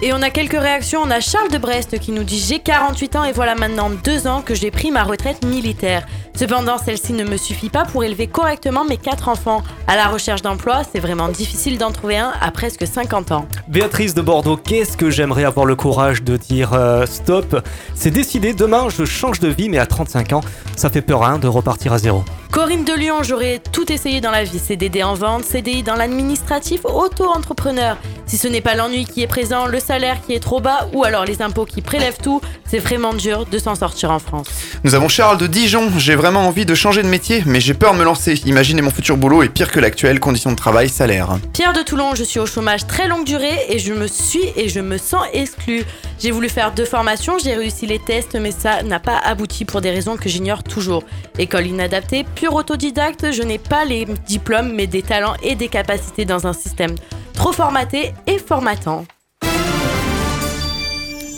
Et on a quelques réactions. On a Charles de Brest qui nous dit J'ai 48 ans et voilà maintenant deux ans que j'ai pris ma retraite militaire. Cependant, celle-ci ne me suffit pas pour élever correctement mes quatre enfants. À la recherche d'emploi, c'est vraiment difficile d'en trouver un à presque 50 ans. Béatrice de Bordeaux, qu'est-ce que j'aimerais avoir le courage de dire euh, stop? C'est décidé, demain je change de vie, mais à 35 ans, ça fait peur hein, de repartir à zéro. Corinne de Lyon, j'aurais tout essayé dans la vie. CDD en vente, CDI dans l'administratif, auto-entrepreneur. Si ce n'est pas l'ennui qui est présent, le salaire qui est trop bas ou alors les impôts qui prélèvent tout, c'est vraiment dur de s'en sortir en France. Nous avons Charles de Dijon. J'ai vraiment envie de changer de métier, mais j'ai peur de me lancer. Imaginez mon futur boulot est pire que l'actuel, conditions de travail, salaire. Pierre de Toulon, je suis au chômage très longue durée et je me suis et je me sens exclu. J'ai voulu faire deux formations, j'ai réussi les tests, mais ça n'a pas abouti pour des raisons que j'ignore toujours. École inadaptée, pure autodidacte, je n'ai pas les diplômes, mais des talents et des capacités dans un système trop formaté et formatant.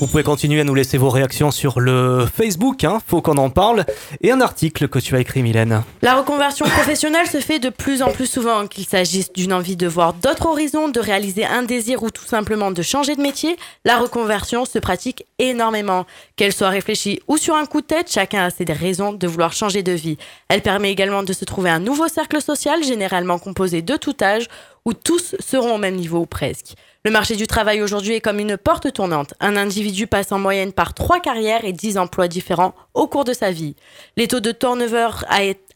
Vous pouvez continuer à nous laisser vos réactions sur le Facebook, hein, faut qu'on en parle, et un article que tu as écrit, Mylène. La reconversion professionnelle se fait de plus en plus souvent, qu'il s'agisse d'une envie de voir d'autres horizons, de réaliser un désir ou tout simplement de changer de métier. La reconversion se pratique énormément. Qu'elle soit réfléchie ou sur un coup de tête, chacun a ses raisons de vouloir changer de vie. Elle permet également de se trouver un nouveau cercle social, généralement composé de tout âge, où tous seront au même niveau ou presque. Le marché du travail aujourd'hui est comme une porte tournante. Un individu passe en moyenne par trois carrières et 10 emplois différents au cours de sa vie. Les taux de turnover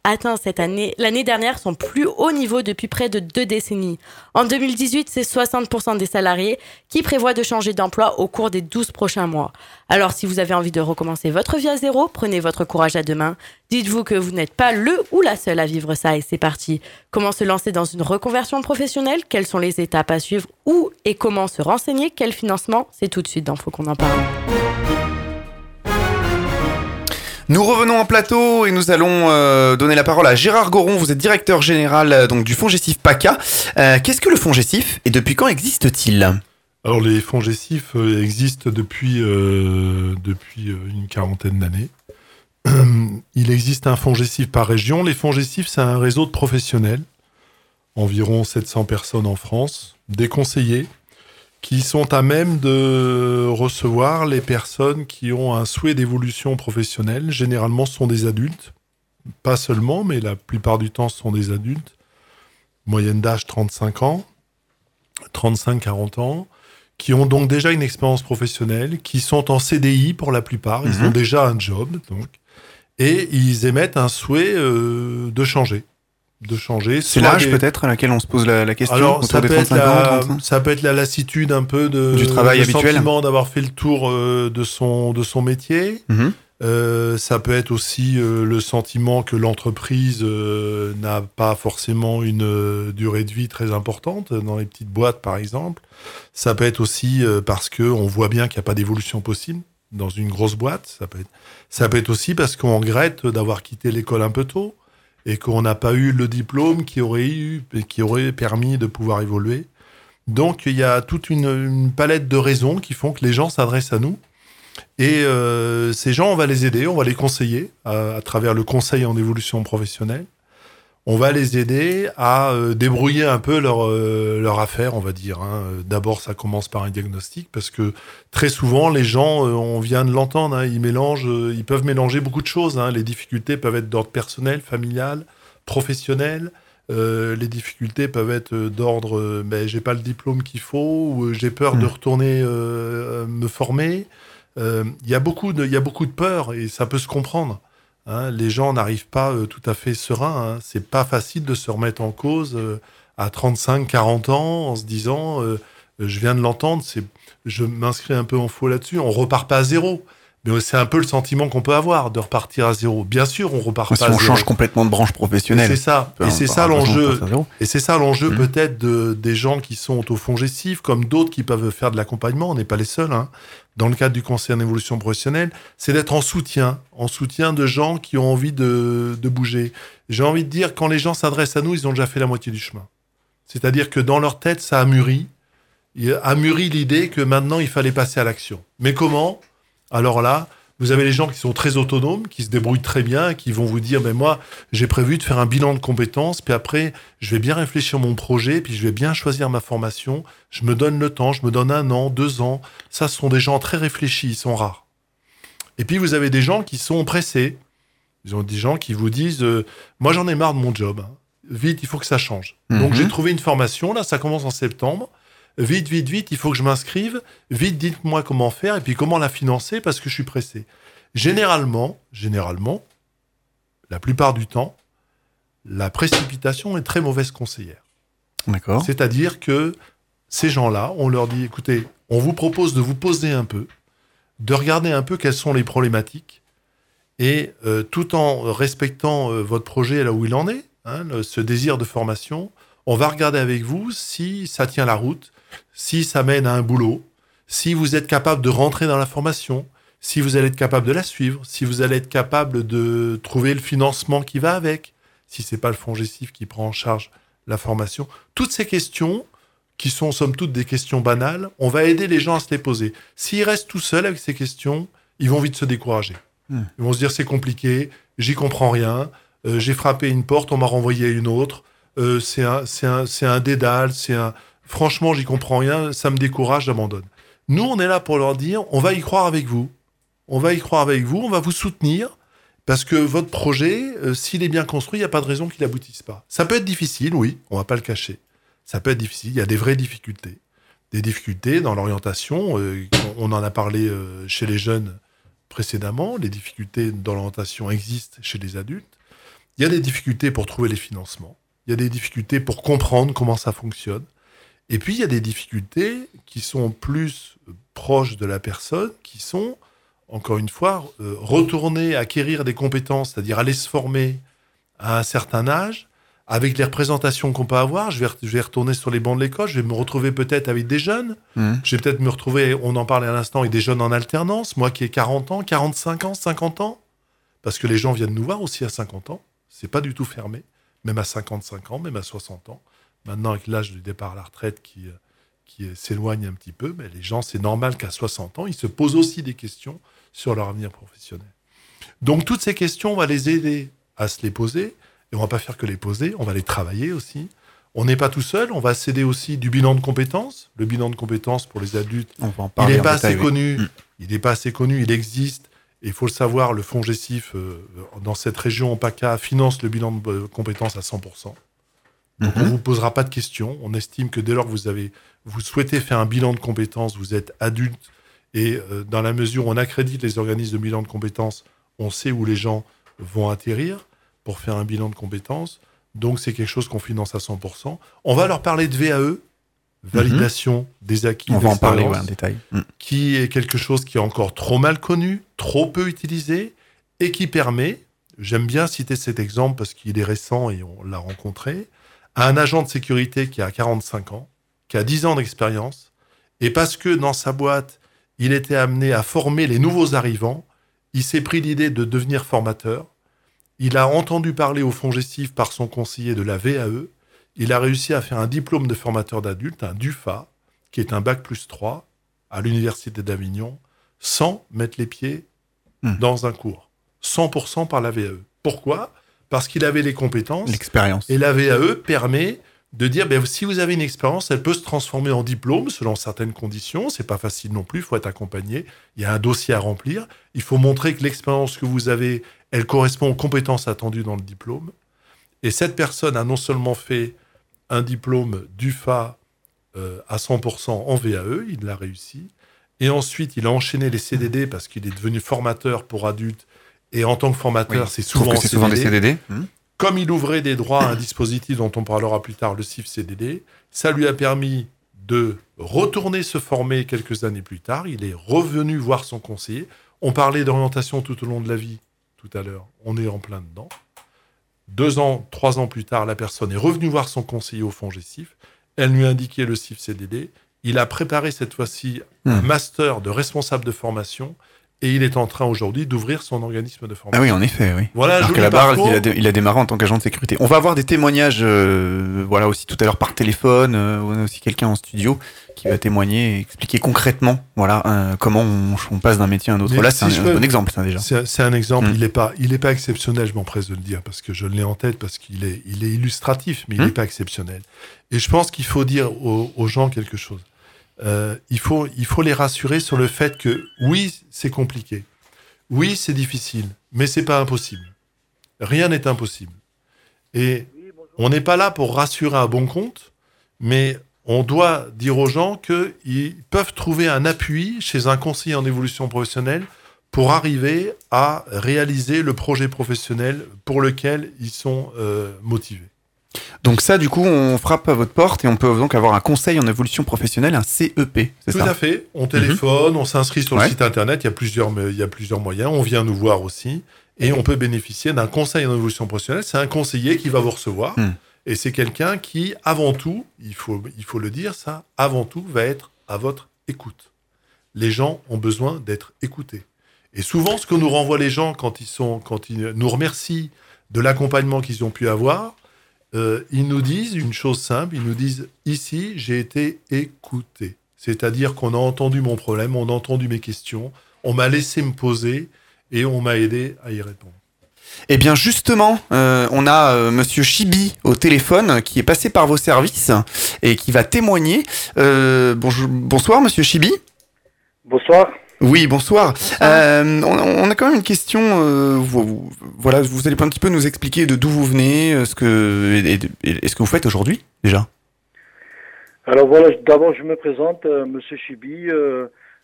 atteint cette année, l'année dernière son plus haut niveau depuis près de deux décennies. En 2018, c'est 60% des salariés qui prévoient de changer d'emploi au cours des 12 prochains mois. Alors si vous avez envie de recommencer votre vie à zéro, prenez votre courage à deux mains. Dites-vous que vous n'êtes pas le ou la seule à vivre ça et c'est parti. Comment se lancer dans une reconversion professionnelle? Quelles sont les étapes à suivre? Où et comment se renseigner? Quel financement? C'est tout de suite dans Faut qu'on en parle. Nous revenons en plateau et nous allons euh, donner la parole à Gérard Goron. Vous êtes directeur général euh, donc du fonds Gessif PACA. Euh, Qu'est-ce que le fonds Gessif et depuis quand existe-t-il? Alors les fonds euh, existent depuis, depuis une quarantaine d'années. Il existe un fonds Gessif par région. Les fonds Gessif, c'est un réseau de professionnels, environ 700 personnes en France, des conseillers qui sont à même de recevoir les personnes qui ont un souhait d'évolution professionnelle. Généralement, ce sont des adultes, pas seulement, mais la plupart du temps, ce sont des adultes. Moyenne d'âge 35 ans, 35-40 ans, qui ont donc déjà une expérience professionnelle, qui sont en CDI pour la plupart, ils Mhm. ont déjà un job, donc, et ils émettent un souhait euh, de changer. De changer. C'est l'âge des- peut-être à laquelle on se pose la, la question alors, autour ça des peut, être 35 ans, la, 35 ça peut être la lassitude un peu de, Du travail le habituel. sentiment d'avoir fait le tour euh, de, son, de son métier. Mhm. Euh, ça peut être aussi euh, le sentiment que l'entreprise n'a pas forcément une durée de vie très importante dans les petites boîtes, par exemple. Ça peut être aussi parce que on voit bien qu'il n'y a pas d'évolution possible dans une grosse boîte. Ça peut être, ça peut être aussi parce qu'on regrette d'avoir quitté l'école un peu tôt et qu'on n'a pas eu le diplôme qui aurait eu qui aurait permis de pouvoir évoluer. Donc il y a toute une, palette de raisons qui font que les gens s'adressent à nous. Et euh, ces gens, on va les aider, on va les conseiller à travers le conseil en évolution professionnelle. On va les aider à euh, débrouiller un peu leur, euh, leur affaire, on va dire. hein. D'abord, ça commence par un diagnostic parce que très souvent, les gens, euh, on vient de l'entendre, hein, ils mélangent, ils peuvent mélanger beaucoup de choses. hein. Les difficultés peuvent être d'ordre personnel, familial, professionnel. Les difficultés peuvent être d'ordre, ben, j'ai pas le diplôme qu'il faut, ou j'ai peur de Mm. retourner me former. Il y a beaucoup de, il y a beaucoup de peur et ça peut se comprendre. Hein. Les gens n'arrivent pas euh, tout à fait sereins. Hein. C'est pas facile de se remettre en cause euh, à 35, 40 ans en se disant, euh, je viens de l'entendre, c'est, je m'inscris un peu en faux là-dessus. On repart pas à zéro. Mais c'est un peu le sentiment qu'on peut avoir de repartir à zéro. Bien sûr, on repart Si pas à on zéro. change complètement de branche professionnelle. C'est ça. Enfin, Et c'est ça l'enjeu. Et c'est ça l'enjeu peut-être de, des gens qui sont au fond gestif, comme d'autres qui peuvent faire de l'accompagnement. On n'est pas les seuls. hein. Dans le cadre du conseil en évolution professionnelle, c'est d'être en soutien, en soutien de gens qui ont envie de, de bouger. J'ai envie de dire, quand les gens s'adressent à nous, ils ont déjà fait la moitié du chemin. C'est-à-dire que dans leur tête, ça a mûri. A mûri l'idée que maintenant, il fallait passer à l'action. Mais comment? Alors là, vous avez les gens qui sont très autonomes, qui se débrouillent très bien, qui vont vous dire, mais moi, j'ai prévu de faire un bilan de compétences, puis après, je vais bien réfléchir mon projet, puis je vais bien choisir ma formation. Je me donne le temps, je me donne un an, deux ans. Ça, ce sont des gens très réfléchis, ils sont rares. Et puis, vous avez des gens qui sont pressés. Ils ont des gens qui vous disent, euh, moi, j'en ai marre de mon job. hein. Vite, il faut que ça change. Donc, Mhm. j'ai trouvé une formation, là, ça commence en septembre. Vite, vite, vite, il faut que je m'inscrive. Vite, dites-moi comment faire et puis comment la financer parce que je suis pressé. Généralement, généralement, la plupart du temps, la précipitation est très mauvaise conseillère. D'accord. C'est-à-dire que ces gens-là, on leur dit, écoutez, on vous propose de vous poser un peu, de regarder un peu quelles sont les problématiques, et euh, tout en respectant euh, votre projet là où il en est, hein, le- ce désir de formation, on va regarder avec vous si ça tient la route, si ça mène à un boulot, si vous êtes capable de rentrer dans la formation, si vous allez être capable de la suivre, si vous allez être capable de trouver le financement qui va avec, si c'est pas le fonds gestif qui prend en charge la formation. Toutes ces questions, qui sont somme toute des questions banales, on va aider les gens à se les poser. S'ils restent tout seuls avec ces questions, ils vont vite se décourager. Hmm. Ils vont se dire c'est compliqué, j'y comprends rien, euh, j'ai frappé une porte, on m'a renvoyé à une autre, euh, c'est un, c'est un, c'est un dédale, c'est un... Franchement, j'y comprends rien, ça me décourage, j'abandonne. Nous, on est là pour leur dire, on va y croire avec vous. On va y croire avec vous, on va vous soutenir, parce que votre projet, euh, s'il est bien construit, il n'y a pas de raison qu'il n'aboutisse pas. Ça peut être difficile, oui, on va pas le cacher. Ça peut être difficile, il y a des vraies difficultés. Des difficultés dans l'orientation, euh, on en a parlé euh, chez les jeunes précédemment, les difficultés dans l'orientation existent chez les adultes. Il y a des difficultés pour trouver les financements, il y a des difficultés pour comprendre comment ça fonctionne. Et puis, il y a des difficultés qui sont plus proches de la personne, qui sont, encore une fois, euh, retourner acquérir des compétences, c'est-à-dire aller se former à un certain âge, avec les représentations qu'on peut avoir. Je vais, re- je vais retourner sur les bancs de l'école, je vais me retrouver peut-être avec des jeunes. Mhm. Je vais peut-être me retrouver, on en parlait à l'instant, avec des jeunes en alternance, moi qui ai 40 ans, 45 ans, 50 ans. Parce que les gens viennent nous voir aussi à 50 ans. C'est pas du tout fermé. Même à 55 ans, même à 60 ans. Maintenant, avec l'âge du départ à la retraite qui, euh, qui s'éloigne un petit peu, mais les gens, c'est normal qu'à 60 ans, ils se posent aussi des questions sur leur avenir professionnel. Donc, toutes ces questions, on va les aider à se les poser. Et on va pas faire que les poser, on va les travailler aussi. On n'est pas tout seul, on va s'aider aussi du bilan de compétences. Le bilan de compétences pour les adultes, On va en il n'est en pas assez connu. Mm. Il n'est pas assez connu, il existe. Et il faut le savoir, le fonds GESIF, euh, dans cette région PACA, finance le bilan de euh, compétences à 100%. Donc on Mhm. ne vous posera pas de questions. On estime que dès lors que vous, avez, vous souhaitez faire un bilan de compétences, vous êtes adulte. Et euh, dans la mesure où on accrédite les organismes de bilan de compétences, on sait où les gens vont atterrir pour faire un bilan de compétences. Donc c'est quelque chose qu'on finance à 100%. On va leur parler de VAE, validation des acquis. Mhm. On va en parler ouais, en détail. Mm. qui est quelque chose qui est encore trop mal connu, trop peu utilisé, et qui permet, j'aime bien citer cet exemple parce qu'il est récent et on l'a rencontré, à un agent de sécurité qui a 45 ans, qui a 10 ans d'expérience, et parce que dans sa boîte, il était amené à former les nouveaux arrivants, il s'est pris l'idée de devenir formateur, il a entendu parler au fond gestif par son conseiller de la VAE, il a réussi à faire un diplôme de formateur d'adultes, un DUFA, qui est un bac plus 3, à l'université d'Avignon, sans mettre les pieds Hmm. dans un cours. 100% par la VAE. Pourquoi? Parce qu'il avait les compétences. L'expérience. Et la VAE permet de dire, ben, si vous avez une expérience, elle peut se transformer en diplôme selon certaines conditions. C'est pas facile non plus, il faut être accompagné. Il y a un dossier à remplir. Il faut montrer que l'expérience que vous avez, elle correspond aux compétences attendues dans le diplôme. Et cette personne a non seulement fait un diplôme d'UFA euh, à 100% en VAE, il l'a réussi. Et ensuite, il a enchaîné les CDD parce qu'il est devenu formateur pour adultes. Et en tant que formateur, Oui, c'est souvent, que des CDD. Mm. comme il ouvrait des droits à un dispositif dont on parlera plus tard, le CIF CDD, ça lui a permis de retourner se former quelques années plus tard. Il est revenu voir son conseiller. On parlait d'orientation tout au long de la vie tout à l'heure. On est en plein dedans. Deux ans, trois ans plus tard, la personne est revenue voir son conseiller au fond GESIF. Elle lui a indiqué le CIF CDD. Il a préparé cette fois-ci un Hmm. master de responsable de formation et il est en train aujourd'hui d'ouvrir son organisme de Ah formation. oui, en effet, oui. Voilà, Alors qu'à la parcours. il a, dé- il a démarré en tant qu'agent de sécurité. On va avoir des témoignages, euh, voilà, aussi tout à l'heure par téléphone. euh, on a aussi quelqu'un en studio qui va témoigner et expliquer concrètement, voilà, euh, comment on, on passe d'un métier à un autre. Mais Là, si c'est un, un bon exemple, ça, déjà. C'est un exemple, Mm. il n'est pas, il est pas exceptionnel, je m'empresse de le dire, parce que je l'ai en tête, parce qu'il est, il est illustratif, mais il Mm. n'est pas exceptionnel. Et je pense qu'il faut dire aux, aux gens quelque chose. Euh, il, faut, il faut les rassurer sur le fait que oui, c'est compliqué. Oui, c'est difficile, mais c'est pas impossible. Rien n'est impossible. Et on n'est pas là pour rassurer à bon compte, mais on doit dire aux gens qu'ils peuvent trouver un appui chez un conseiller en évolution professionnelle pour arriver à réaliser le projet professionnel pour lequel ils sont euh, motivés. Donc ça, du coup, on frappe à votre porte et on peut donc avoir un conseil en évolution professionnelle, un CEP, c'est Tout ça à fait. On téléphone, on s'inscrit sur Ouais. le site internet. Il y a plusieurs, il y a plusieurs moyens. On vient nous voir aussi et on peut bénéficier d'un conseil en évolution professionnelle. C'est un conseiller qui va vous recevoir Hmm. et c'est quelqu'un qui, avant tout, il faut, il faut le dire, ça, avant tout, va être à votre écoute. Les gens ont besoin d'être écoutés. Et souvent, ce que nous renvoient les gens quand ils sont, quand ils nous remercient de l'accompagnement qu'ils ont pu avoir, euh, ils nous disent une chose simple, ils nous disent ici j'ai été écouté. C'est-à-dire qu'on a entendu mon problème, on a entendu mes questions, on m'a laissé me poser et on m'a aidé à y répondre. Eh bien justement, euh, on a euh, Monsieur Chibi au téléphone qui est passé par vos services et qui va témoigner. Euh, bonjour, bonsoir Monsieur Chibi. Bonsoir. Oui, bonsoir. Euh, on, on a quand même une question. euh, vous- vous- voilà, vous allez un petit peu nous expliquer de d'où vous venez, euh, ce que et, et- et ce que vous faites aujourd'hui déjà. Alors voilà, d'abord je me présente, euh, Monsieur Chibi.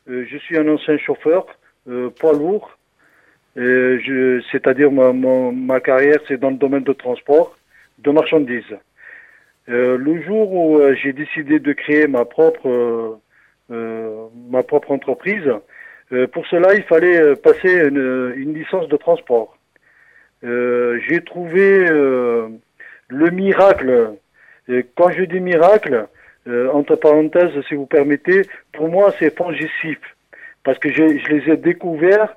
je suis un ancien chauffeur, poids lourd. C'est-à-dire ma, ma, ma carrière, c'est dans le domaine de transport de marchandises. Le jour où j'ai décidé de créer ma propre ma propre entreprise, euh, pour cela il fallait euh, passer une, une licence de transport. Euh, j'ai trouvé le miracle. Et quand je dis miracle, entre parenthèses, si vous permettez, pour moi, c'est Fongicif. Parce que je, je les ai découverts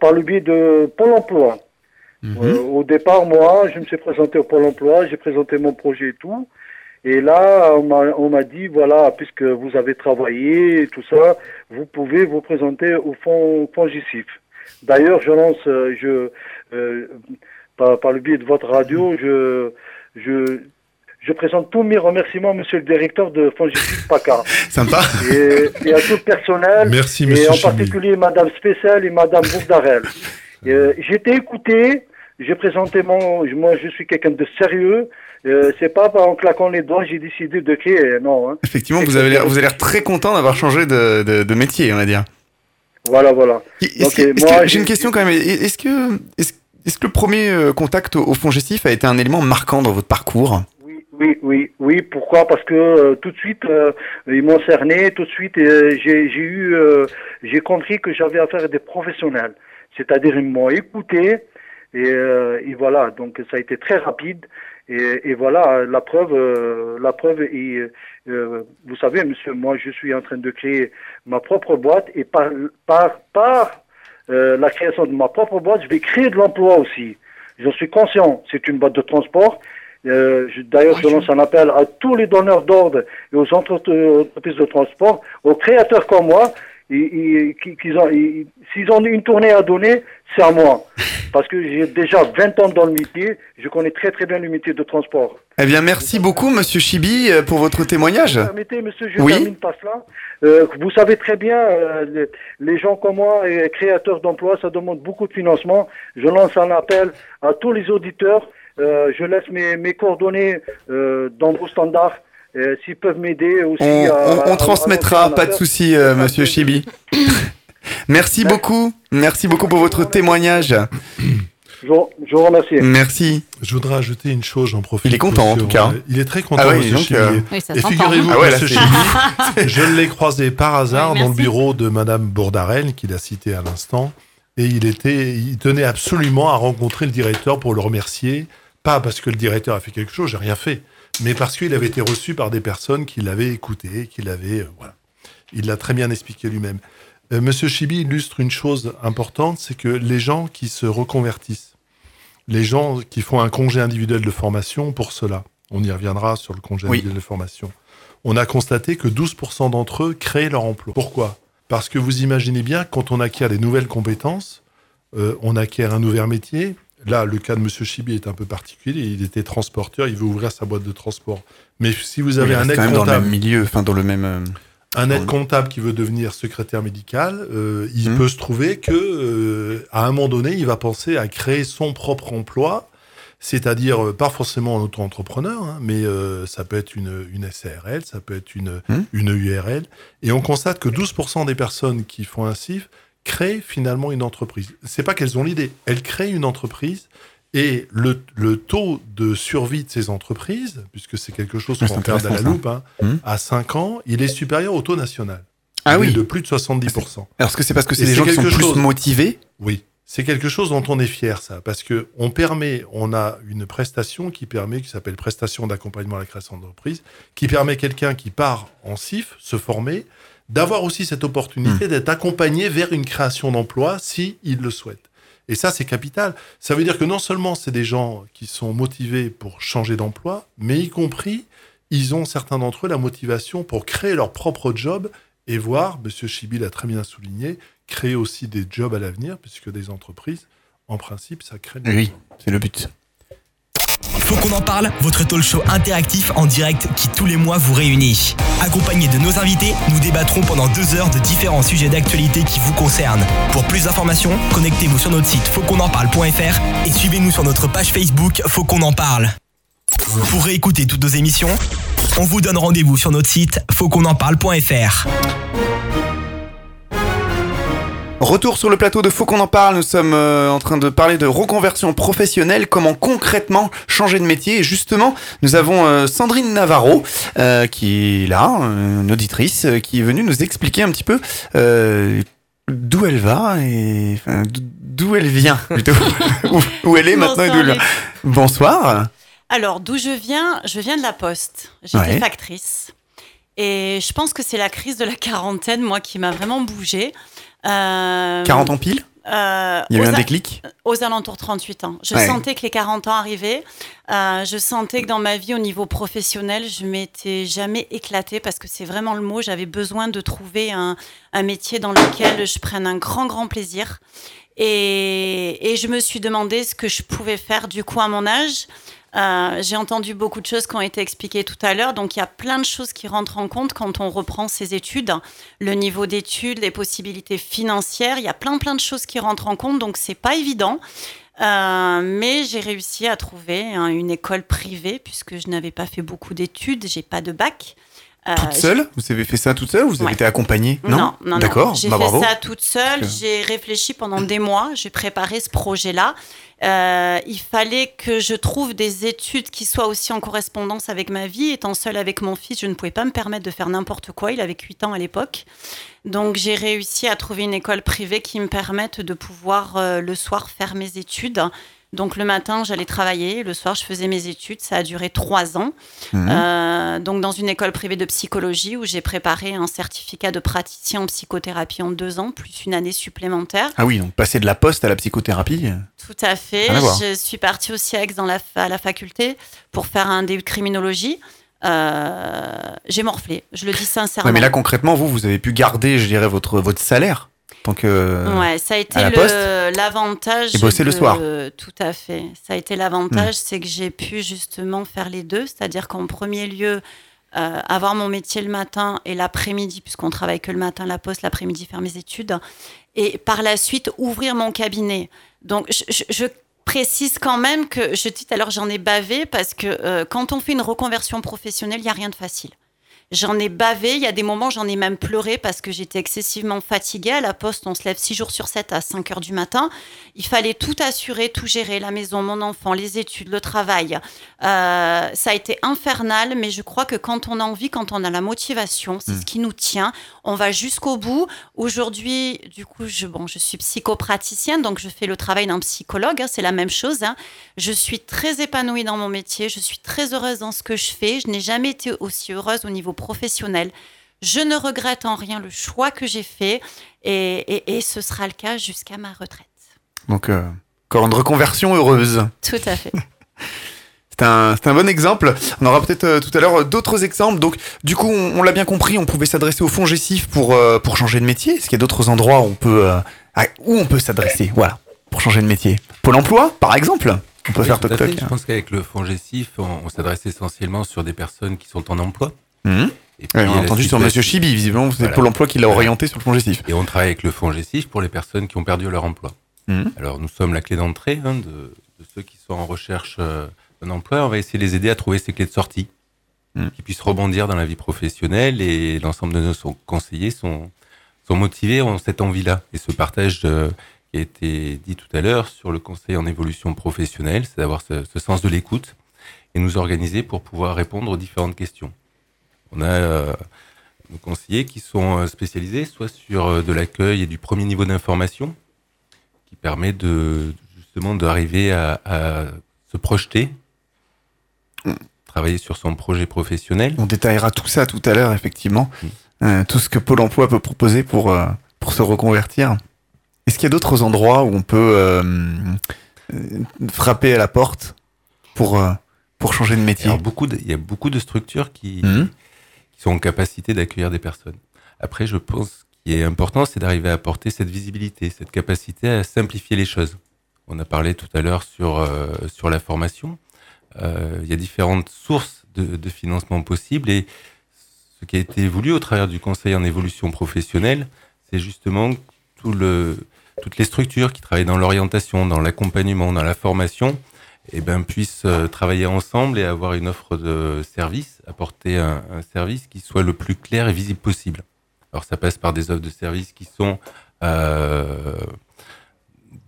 par le biais de Pôle emploi. Euh, au départ, moi, je me suis présenté au Pôle emploi, j'ai présenté mon projet et tout. Et là, on m'a- on m'a dit, voilà, puisque vous avez travaillé et tout ça, vous pouvez vous présenter au fond Fongicif. D'ailleurs, je lance, euh, je, euh, par, par le biais de votre radio, je, je, je présente tous mes remerciements, monsieur le directeur de Fongicif PACA. Sympa. Et, et à tout le personnel. Merci, Et monsieur en Chibi. particulier madame Spécial et madame Bourdarel. Euh, j'ai été écouté, j'ai présenté mon, moi je suis quelqu'un de sérieux. Euh, c'est pas en claquant les doigts j'ai décidé de créer, non. hein. Effectivement, vous avez l'air, vous avez l'air très content d'avoir changé de, de- de métier, on va dire. Voilà, voilà. Est-ce Donc, que- est-ce moi, que- J'ai une question quand même. Est-ce que, est-ce, est-ce que le premier euh, contact au, au fond gestif a été un élément marquant dans votre parcours? Oui, oui, oui. Pourquoi? Parce que euh, tout de suite, euh, ils m'ont cerné. Tout de suite, euh, j'ai j'ai eu, j'ai compris que j'avais affaire à des professionnels. C'est-à-dire, ils m'ont écouté et, et voilà. Donc, ça a été très rapide. Et, et voilà, la preuve, euh, la preuve. est, euh, vous savez, monsieur, moi, je suis en train de créer ma propre boîte et par, par, par euh, la création de ma propre boîte, je vais créer de l'emploi aussi. J'en suis conscient. C'est une boîte de transport. Euh, D'ailleurs, je lance un appel à tous les donneurs d'ordre et aux entre- entreprises de transport, aux créateurs comme moi, qu'ils ont- s'ils ont une tournée à donner, c'est à moi. Parce que j'ai déjà 20 ans dans le métier, je connais très très bien le métier de transport. Eh bien, merci beaucoup, Monsieur Chibi, euh, pour votre témoignage. Permettez, monsieur, je Oui. termine par cela. Euh, vous savez très bien, euh, les, les gens comme moi, et créateurs d'emplois, ça demande beaucoup de financement. Je lance un appel à tous les auditeurs. Euh, je laisse mes, mes coordonnées euh, dans vos standards. Euh, S'ils peuvent m'aider aussi. On, à- on- on à- à transmettra, pas de souci, euh, Monsieur Chibi. Merci beaucoup. Merci beaucoup pour votre témoignage. Je, vous- remercie. Merci. Je voudrais ajouter une chose, j'en profite. Il est content, en tout cas. euh, Il est très content, Ah oui, monsieur donc, Chibi. euh, Oui, Et figurez-vous, Ah ouais, monsieur je l'ai croisé par hasard dans le bureau de madame Bourdarel, qu'il a cité à l'instant. Et il était, il tenait absolument à rencontrer le directeur pour le remercier. Pas parce que le directeur a fait quelque chose, j'ai rien fait. Mais parce qu'il avait été reçu par des personnes qui l'avaient écouté, qui l'avaient, euh, voilà. Il l'a très bien expliqué lui-même. Euh, Monsieur Chibi illustre une chose importante, c'est que les gens qui se reconvertissent, les gens qui font un congé individuel de formation pour cela, on y reviendra sur le congé Oui. individuel de formation, on a constaté que 12% d'entre eux créent leur emploi. Pourquoi? Parce que vous imaginez bien, quand on acquiert des nouvelles compétences, euh, on acquiert un nouvel métier. Là, le cas de Monsieur Chibi est un peu particulier. Il était transporteur, il veut ouvrir sa boîte de transport. Mais si vous avez un aide même dans le comptable, même milieu, enfin dans le même. euh, un aide comptable qui veut devenir secrétaire médical, euh, il Mhm. peut se trouver que euh, à un moment donné, il va penser à créer son propre emploi, c'est-à-dire euh, pas forcément en auto-entrepreneur, hein, mais ça peut être une, une SARL, ça peut être une, Mhm. une URL. Et on constate que 12% des personnes qui font un CIF créent finalement une entreprise. C'est pas qu'elles ont l'idée, elles créent une entreprise et le, le taux de survie de ces entreprises, puisque c'est quelque chose Ah, qu'on regarde à la loupe, hein. Hmm. à 5 ans, il est supérieur au taux national. Ah oui. De plus de 70%. Alors, est-ce que c'est parce que c'est des gens qui sont plus motivés? Oui, c'est quelque chose dont on est fier, ça, parce que on permet, on a une prestation qui permet, qui s'appelle prestation d'accompagnement à la création d'entreprise, qui permet quelqu'un qui part en CIF, se former, d'avoir aussi cette opportunité d'être accompagné vers une création d'emploi si il le souhaite. Et ça, c'est capital. Ça veut dire que non seulement c'est des gens qui sont motivés pour changer d'emploi, mais y compris, ils ont certains d'entre eux la motivation pour créer leur propre job et voir, M. Chibi l'a très bien souligné, créer aussi des jobs à l'avenir, puisque des entreprises, en principe, ça crée des Oui, c'est le but. Faut qu'on en parle, votre talk show interactif en direct qui tous les mois vous réunit. Accompagné de nos invités, nous débattrons pendant deux heures de différents sujets d'actualité qui vous concernent. Pour plus d'informations, connectez-vous sur notre site fautquonenparle.fr et suivez-nous sur notre page Facebook Faut qu'on en parle. Pour réécouter toutes nos émissions, on vous donne rendez-vous sur notre site fautquonenparle.fr. Retour sur le plateau de Faut qu'on en parle. Nous sommes euh, en train de parler de reconversion professionnelle, comment concrètement changer de métier? Et justement, nous avons euh, Sandrine Navarro euh, qui est là, une auditrice, qui est venue nous expliquer un petit peu d'où elle va et enfin, d'où elle vient plutôt, où, elle est maintenant et d'où elle vient. Bonsoir. Alors, d'où je viens? Je viens de la Poste. J'étais Ouais. factrice. Et je pense que c'est la crise de la quarantaine, moi, qui m'a vraiment bougée. Euh, 40 ans pile euh, Il y a eu un déclic Aux alentours de 38 ans. Je Ouais. sentais que les 40 ans arrivaient. Euh, je sentais que dans ma vie, au niveau professionnel, je m'étais jamais éclatée parce que c'est vraiment le mot. J'avais besoin de trouver un, un métier dans lequel je prenne un grand, grand plaisir. Et, et je me suis demandé ce que je pouvais faire du coup à mon âge. Euh, J'ai entendu beaucoup de choses qui ont été expliquées tout à l'heure. Donc, il y a plein de choses qui rentrent en compte quand on reprend ses études. Le niveau d'études, les possibilités financières, il y a plein, plein de choses qui rentrent en compte. Donc, c'est pas évident. Euh, mais j'ai réussi à trouver hein, une école privée puisque je n'avais pas fait beaucoup d'études, j'ai pas de bac. Euh, Toute seule Vous avez fait ça toute seule ou vous avez Ouais. été accompagnée non, non, non. D'accord, J'ai bah, fait bravo. ça toute seule. Que- J'ai réfléchi pendant des mois. J'ai préparé ce projet-là. Euh, il fallait que je trouve des études qui soient aussi en correspondance avec ma vie. Étant seule avec mon fils, je ne pouvais pas me permettre de faire n'importe quoi. Il avait 8 ans à l'époque. Donc j'ai réussi à trouver une école privée qui me permette de pouvoir euh, le soir faire mes études. Donc le matin, j'allais travailler, le soir, je faisais mes études. Ça a duré trois ans. Mhm. Euh, donc dans une école privée de psychologie où j'ai préparé un certificat de praticien en psychothérapie en deux ans, plus une année supplémentaire. Ah oui, donc passer de la poste à la psychothérapie. euh, Tout à fait. À. Je suis partie aussi à Aix dans la, à la faculté pour faire un début de criminologie. Euh, j'ai morflé, je le dis sincèrement. Ouais, mais là concrètement, vous, vous avez pu garder, je dirais, votre, votre salaire tant que. Ouais, ça a été l'avantage. Et bosser le soir. Tout à fait. Ça a été l'avantage, c'est que j'ai pu justement faire les deux. C'est-à-dire qu'en premier lieu, euh, avoir mon métier le matin et l'après-midi, puisqu'on travaille que le matin à la poste, l'après-midi faire mes études. Et par la suite, ouvrir mon cabinet. Donc, je, je- je précise quand même que, je dis l'heure, j'en ai bavé parce que euh, quand on fait une reconversion professionnelle, il n'y a rien de facile. J'en ai bavé, il y a des moments j'en ai même pleuré parce que j'étais excessivement fatiguée. À la poste, on se lève 6 jours sur 7 à 5 heures du matin. Il fallait tout assurer, tout gérer, la maison, mon enfant, les études, le travail. Euh, ça a été infernal, mais je crois que quand on a envie, quand on a la motivation, c'est ce qui nous tient. On va jusqu'au bout. Aujourd'hui, du coup, je, bon, je suis psychopraticienne, donc je fais le travail d'un psychologue, hein, c'est la même chose. hein. Je suis très épanouie dans mon métier, je suis très heureuse dans ce que je fais. Je n'ai jamais été aussi heureuse au niveau professionnel. Je ne regrette en rien le choix que j'ai fait et, et- et ce sera le cas jusqu'à ma retraite. Donc, euh, encore une reconversion heureuse. Tout à fait. C'est un, c'est un bon exemple. On aura peut-être euh, tout à l'heure euh, d'autres exemples. Donc, du coup, on, on l'a bien compris, on pouvait s'adresser au fond Gessif pour, euh, pour changer de métier. Est-ce qu'il y a d'autres endroits où on peut, euh, à- où on peut s'adresser? Voilà, pour changer de métier. Pôle emploi, par exemple On peut Oui, faire tout à toc-toc. fait. Je pense qu'avec le fonds GESIF, on, on s'adresse essentiellement sur des personnes qui sont en emploi. Mhm. Et puis, Ouais, on a entendu sur Monsieur Chibi, visiblement, c'est Voilà. Pôle emploi qui l'a Voilà. orienté sur le fonds Gessif. Et on travaille avec le fonds GESIF pour les personnes qui ont perdu leur emploi. Mhm. Alors nous sommes la clé d'entrée hein, de, de ceux qui sont en recherche euh, d'un emploi. On va essayer de les aider à trouver ces clés de sortie, Mhm. qui puissent rebondir dans la vie professionnelle et l'ensemble de nos conseillers sont, sont motivés, ont cette envie-là. Et ce partage euh, qui a été dit tout à l'heure sur le conseil en évolution professionnelle, c'est d'avoir ce, ce sens de l'écoute et nous organiser pour pouvoir répondre aux différentes questions. On a euh, nos conseillers qui sont euh, spécialisés soit sur euh, de l'accueil et du premier niveau d'information, qui permet de justement d'arriver à, à se projeter, travailler sur son projet professionnel. On détaillera tout ça tout à l'heure, effectivement. Euh, tout ce que Pôle emploi peut proposer pour, euh, pour se reconvertir. Est-ce qu'il y a d'autres endroits où on peut euh, frapper à la porte pour, pour changer de métier? Alors, beaucoup de- il y a beaucoup de structures qui, Mhm. Qui sont en capacité d'accueillir des personnes. Après, je pense ce qui est important, c'est d'arriver à apporter cette visibilité, cette capacité à simplifier les choses. On a parlé tout à l'heure sur, euh, sur la formation. Euh, il y a différentes sources de, de financement possibles et ce qui a été voulu au travers du Conseil en évolution professionnelle, c'est justement tout le, toutes les structures qui travaillent dans l'orientation, dans l'accompagnement, dans la formation, eh ben, puissent euh, travailler ensemble et avoir une offre de service, apporter un, service qui soit le plus clair et visible possible. Alors ça passe par des offres de services qui sont euh,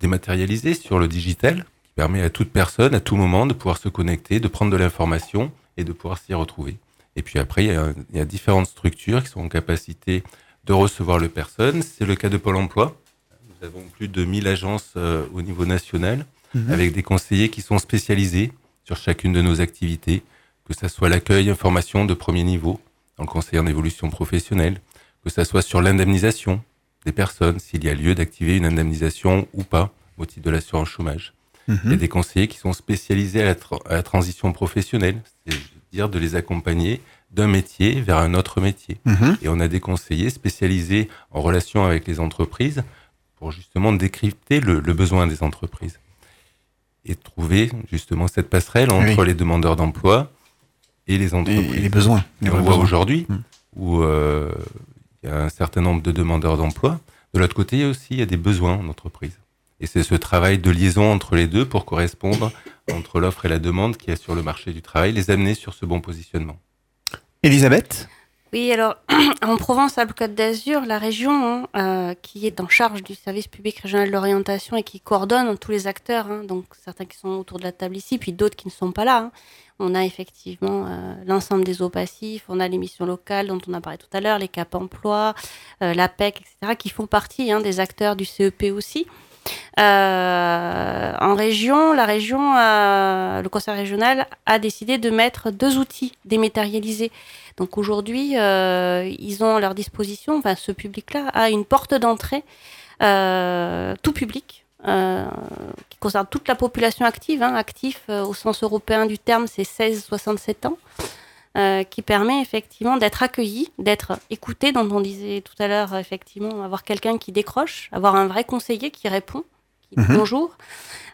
dématérialisées sur le digital, qui permet à toute personne, à tout moment, de pouvoir se connecter, de prendre de l'information et de pouvoir s'y retrouver. Et puis après, il y, a, différentes structures qui sont en capacité de recevoir le personne. C'est le cas de Pôle emploi. Nous avons plus de 1000 agences euh, au niveau national Mhm. avec des conseillers qui sont spécialisés sur chacune de nos activités, que ça soit l'accueil, information de premier niveau, dans le conseil en évolution professionnelle, que ça soit sur l'indemnisation des personnes, s'il y a lieu d'activer une indemnisation ou pas au titre de l'assurance chômage. Mhm. Il y a des conseillers qui sont spécialisés à la, tra- à la transition professionnelle, c'est-à-dire de les accompagner d'un métier vers un autre métier. Mhm. Et on a des conseillers spécialisés en relation avec les entreprises pour justement décrypter le, le besoin des entreprises et trouver justement cette passerelle entre Oui. les demandeurs d'emploi et les entreprises. et les besoins, Et on voit aujourd'hui Mm. où euh, il y a un certain nombre de demandeurs d'emploi. De l'autre côté aussi, il y a des besoins en entreprise. Et c'est ce travail de liaison entre les deux pour correspondre entre l'offre et la demande qui est sur le marché du travail, les amener sur ce bon positionnement. Elisabeth? Oui, alors en Provence-Alpes-Côte d'Azur, la région hein, euh, qui est en charge du service public régional d'orientation et qui coordonne tous les acteurs, hein, donc certains qui sont autour de la table ici, puis d'autres qui ne sont pas là. hein. On a effectivement euh, l'ensemble des eaux passifs, on a les missions locales dont on a parlé tout à l'heure, les CAP emploi, euh, l'APEC, etc., qui font partie des acteurs du CEP aussi. Euh, en région, la région, euh, le conseil régional a décidé de mettre deux outils dématérialisés. Donc aujourd'hui, euh, ils ont à leur disposition, enfin ce public-là a une porte d'entrée tout public. qui concerne toute la population active, hein, actif au sens européen du terme, c'est 16-67 ans, euh, qui permet effectivement d'être accueilli, d'être écouté, dont on disait tout à l'heure, effectivement, avoir quelqu'un qui décroche, avoir un vrai conseiller qui répond, qui dit Mhm. bonjour,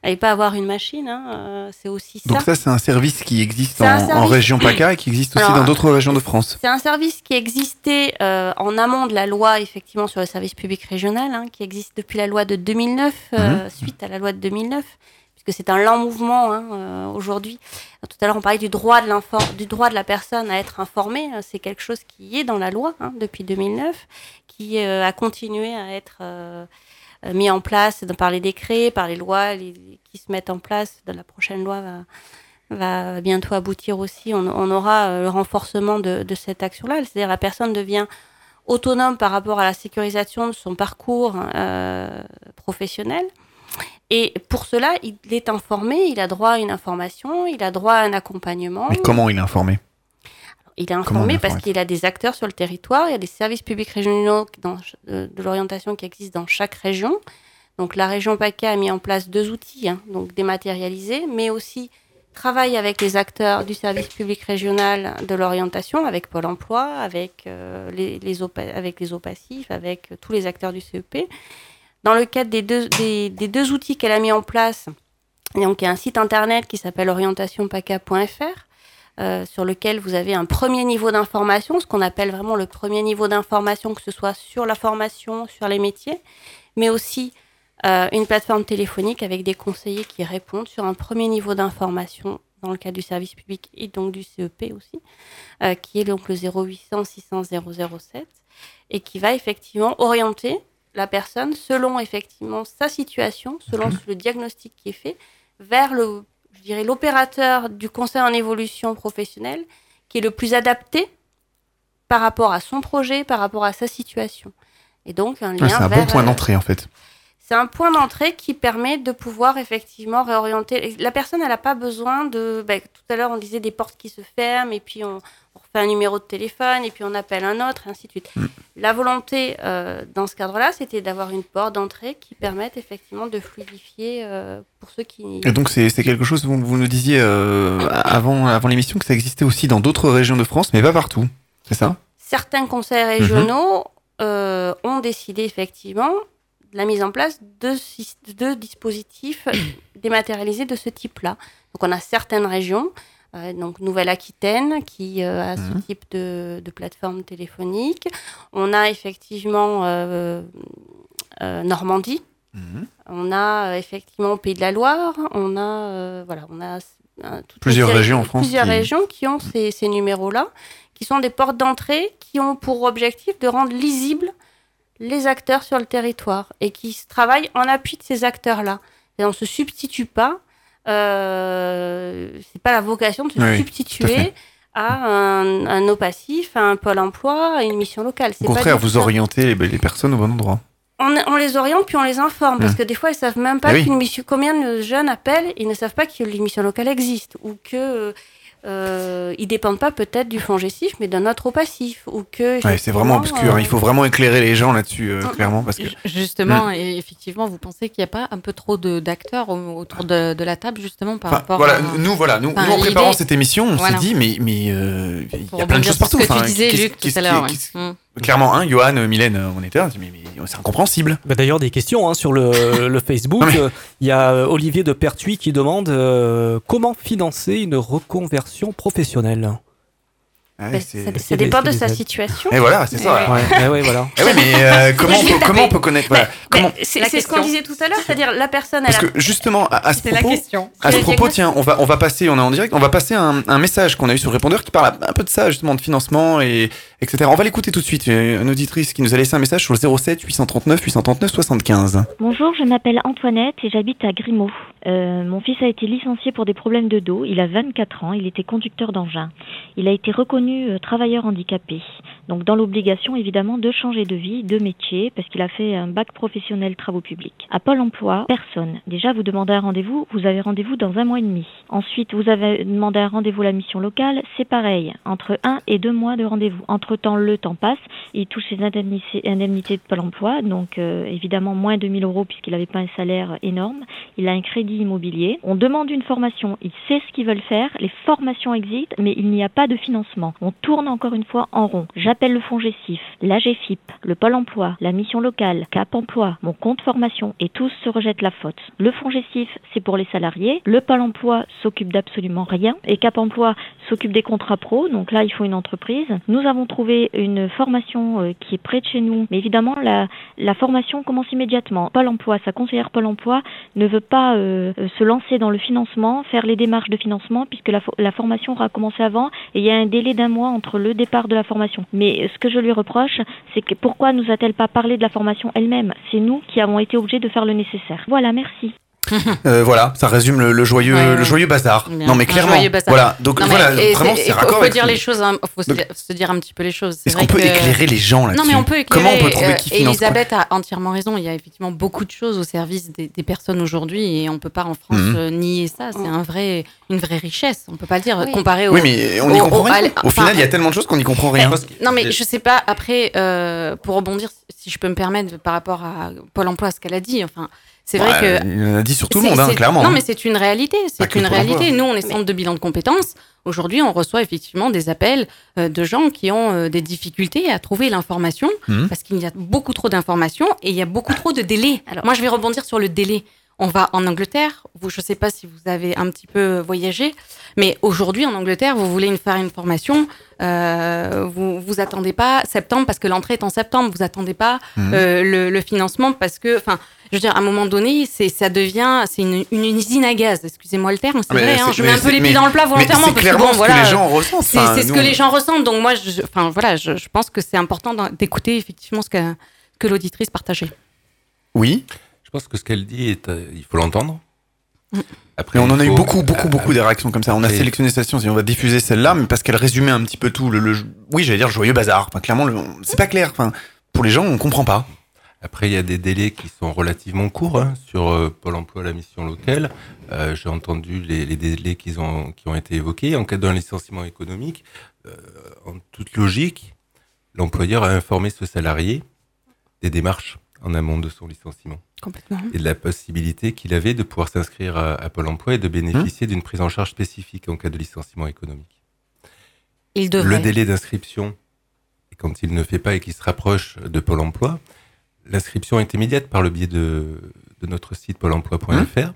et pas avoir une machine, hein, euh, c'est aussi Donc ça, c'est un service qui existe en, région PACA et qui existe aussi Alors, dans d'autres régions de France. C'est un service qui existait euh, en amont de la loi, effectivement, sur le service public régional, hein, qui existe depuis la loi de 2009, euh, Mhm. suite à la loi de 2009, c'est un lent mouvement hein, euh, aujourd'hui. Tout à l'heure, on parlait du droit, de du droit de la personne à être informée. Euh, C'est quelque chose qui est dans la loi hein, depuis 2009, qui euh, a continué à être mis en place par les décrets, par les lois qui se mettent en place. La prochaine loi va, bientôt aboutir aussi. On, aura le renforcement de, de cette action-là. C'est-à-dire la personne devient autonome par rapport à la sécurisation de son parcours professionnel. Et pour cela, il est informé, il a droit à une information, il a droit à un accompagnement. Mais comment il est informé? Il est informé est parce qu'il a des acteurs sur le territoire, il y a des services publics régionaux dans, euh, de l'orientation qui existent dans chaque région. Donc la région PACA a mis en place deux outils, hein, donc dématérialisés, mais aussi travaille avec les acteurs du service public régional de l'orientation, avec Pôle emploi, avec, euh, les, les avec les OPACIF, avec euh, tous les acteurs du CEP. Dans le cadre des deux, outils qu'elle a mis en place, donc il y a un site internet qui s'appelle orientationpaca.fr, euh, sur lequel vous avez un premier niveau d'information, ce qu'on appelle vraiment le premier niveau d'information, que ce soit sur la formation, sur les métiers, mais aussi euh, une plateforme téléphonique avec des conseillers qui répondent sur un premier niveau d'information dans le cadre du service public et donc du CEP aussi, euh, qui est donc le 0800 600 007. et qui va effectivement orienter la personne selon effectivement sa situation, selon le diagnostic qui est fait, vers le, je dirais, l'opérateur du conseil en évolution professionnelle qui est le plus adapté par rapport à son projet, par rapport à sa situation. Et donc un lien Ouais, c'est un vers, bon point euh, d'entrée en fait. C'est un point d'entrée qui permet de pouvoir effectivement réorienter. La personne, elle n'a pas besoin de. ben, tout à l'heure, on disait des portes qui se ferment, et puis on, on refait un numéro de téléphone, et puis on appelle un autre, et ainsi de suite. La volonté euh, dans ce cadre-là, c'était d'avoir une porte d'entrée qui permette effectivement de fluidifier euh, pour ceux qui. Et donc c'est quelque chose, vous, vous nous disiez euh, avant, avant l'émission que ça existait aussi dans d'autres régions de France, mais pas partout. C'est ça? Certains conseils régionaux euh, ont décidé effectivement la mise en place de, dispositifs dématérialisés de ce type-là. Donc on a certaines régions, euh, donc Nouvelle-Aquitaine qui euh, a ce Mhm. type de, de plateforme téléphonique. On a effectivement euh, Normandie. On a effectivement Pays de la Loire. On a voilà, on a toute Plusieurs régions en France Plusieurs qui- régions qui ont ces, ces numéros-là, qui sont des portes d'entrée qui ont pour objectif de rendre lisibles les acteurs sur le territoire et qui travaillent en appui de ces acteurs-là. Et on ne se substitue pas, euh, c'est pas la vocation de se Oui, substituer à un, un passif, à un pôle emploi, à une mission locale. Au pas contraire, vous orientez les, les personnes au bon endroit. On, on les oriente puis on les informe parce Mm. que des fois ils savent même pas oui. qu'une mission. Combien de jeunes appellent ils ne savent pas que les missions locales existent ou que euh, ils dépendent pas peut-être du fonds gestif mais d'un autre au passif ou que. Ouais, c'est vraiment obscur. euh, Il faut vraiment éclairer les gens là-dessus, euh, Mm. clairement, parce que. Justement, Mm. et effectivement, vous pensez qu'il n'y a pas un peu trop de- d'acteurs au- autour de, de la table, justement, par Enfin, rapport voilà, à... nous, voilà, nous, Enfin, nous, en préparant l'idée- cette émission, on Voilà. s'est dit, mais mais euh, il y a plein de choses sur ce partout. que tu disais, Luc, tout à l'heure, Clairement, hein, Johan, euh, Mylène, euh, on était là, mais, mais c'est incompréhensible. Bah, D'ailleurs, des questions hein, sur le, le Facebook. Euh, Il y a Olivier de Pertuis qui demande euh, comment financer une reconversion professionnelle? Ah ça, ça dépend de sa situation. Et voilà, c'est ça. Ouais, ouais, ouais, voilà. Eh ouais, mais euh, comment, on peut, comment on peut connaître voilà, comment, C'est ce qu'on disait tout à l'heure, c'est-à-dire la personne. Parce elle a- que justement, à, à ce propos, question. à ce propos, tiens, on va, on va passer, on est en direct, on va passer un, un message qu'on a eu sur le répondeur qui parle un peu de ça, justement, de financement et etc. On va l'écouter tout de suite. Euh, Une auditrice qui nous a laissé un message sur le 07 839 839 75. Bonjour, je m'appelle Antoinette et j'habite à Grimaud. Euh, mon fils a été licencié pour des problèmes de dos. Il a 24 ans, il était conducteur d'engin. Il a été reconnu euh, travailleur handicapé. Donc dans l'obligation évidemment de changer de vie, de métier, parce qu'il a fait un bac professionnel travaux publics. À Pôle Emploi, personne. Déjà, vous demandez un rendez-vous, vous avez rendez-vous dans un mois et demi. Ensuite, vous avez demandé un rendez-vous à la mission locale, c'est pareil. Entre un et deux mois de rendez-vous. Entre-temps, le temps passe, il touche ses indemnités, de Pôle Emploi, donc euh, évidemment moins de 1000 euros puisqu'il n'avait pas un salaire énorme. Il a un crédit immobilier. On demande une formation, il sait ce qu'ils veulent faire, les formations existent, mais il n'y a pas de financement. On tourne encore une fois en rond. J'appelle le fonds GESIF, l'AGFIP, le Pôle emploi, la mission locale, Cap emploi, mon compte formation, et tous se rejettent la faute. Le fonds GESIF, c'est pour les salariés, le Pôle emploi s'occupe d'absolument rien, et Cap emploi s'occupe des contrats pro, donc là il faut une entreprise. Nous avons trouvé une formation euh, qui est près de chez nous, mais évidemment la, formation commence immédiatement. Pôle emploi, sa conseillère Pôle emploi ne veut pas euh, euh, se lancer dans le financement, faire les démarches de financement, puisque la, fo- la formation aura commencé avant, et il y a un délai d'un mois entre le départ de la formation. Euh, ce que je lui reproche, c'est que pourquoi nous a-t-elle pas parlé de la formation elle-même? C'est nous qui avons été obligés de faire le nécessaire. Voilà, merci. Euh, voilà, ça résume le, le joyeux, Ouais, ouais. le joyeux bazar. Bien. Non mais clairement, voilà. Donc Non, voilà, et vraiment, c'est- c'est il faut, raccord dire le- les choses, hein, faut se, Donc- dire, se dire un petit peu les choses. Est-ce qu'on peut que- éclairer les gens là-dessus Non, mais on peut éclairer. Comment on peut trouver qui euh, finance quoi Elisabeth a entièrement raison. Il y a effectivement beaucoup de choses au service des, des personnes aujourd'hui et on peut pas en France Mhm. euh, nier ça. C'est un vrai, une vraie richesse. On peut pas le dire Oui. comparé au. Oui, mais on n'y au- comprend rien. à- Au final, il y a tellement de choses qu'on n'y comprend rien. non, mais je sais pas. Après, pour rebondir, si je peux me permettre, par rapport à Pôle emploi, ce qu'elle a dit, enfin, c'est vrai Ouais, que. Il en a dit sur tout le monde, hein, clairement. Non, mais c'est une réalité. C'est une réalité. Nous, on est centre de bilan de compétences. Aujourd'hui, on reçoit effectivement des appels euh, de gens qui ont euh, des difficultés à trouver l'information Mhm. parce qu'il y a beaucoup trop d'informations et il y a beaucoup trop de délais. Moi, je vais rebondir sur le délai. On va en Angleterre. Vous, je ne sais pas si vous avez un petit peu voyagé, mais aujourd'hui en Angleterre, vous voulez une- faire une formation, euh, vous vous attendez pas septembre parce que l'entrée est en septembre. Vous attendez pas Mhm. euh, le, le financement parce que, enfin, je veux dire, à un moment donné, c'est ça devient, c'est une, une usine à gaz. Excusez-moi le terme, c'est Ah, vrai. hein, c'est- je mets un peu c'est- les pieds dans le plat volontairement c'est parce que bon, ce que voilà, les gens ressentent. C'est c'est ce nous, que on- les gens ressentent. Donc moi, je, enfin voilà, je, je pense que c'est important d'écouter effectivement ce que que l'auditrice partageait. Oui. Je pense que ce qu'elle dit, est, euh, il faut l'entendre. Et on en a eu beaucoup, beaucoup, beaucoup des réactions comme ça. On a Après- sélectionné cette station, si on va diffuser celle-là, mais parce qu'elle résumait un petit peu tout. Le, le- oui, j'allais dire le joyeux bazar. Enfin, clairement, c'est pas clair. Enfin, pour les gens, on comprend pas. Après, il y a des délais qui sont relativement courts hein, sur euh, Pôle emploi, la mission locale. Euh, J'ai entendu les, les délais qu'ils ont, qui ont été évoqués. En cas d'un licenciement économique, euh, en toute logique, l'employeur a informé ce salarié des démarches en amont de son licenciement. Complètement. Et de la possibilité qu'il avait de pouvoir s'inscrire à, à Pôle emploi et de bénéficier d'une prise en charge spécifique en cas de licenciement économique. Il devrait. Le délai d'inscription, quand il ne fait pas et qu'il se rapproche de Pôle emploi, l'inscription est immédiate par le biais de, de notre site pôle emploi.fr,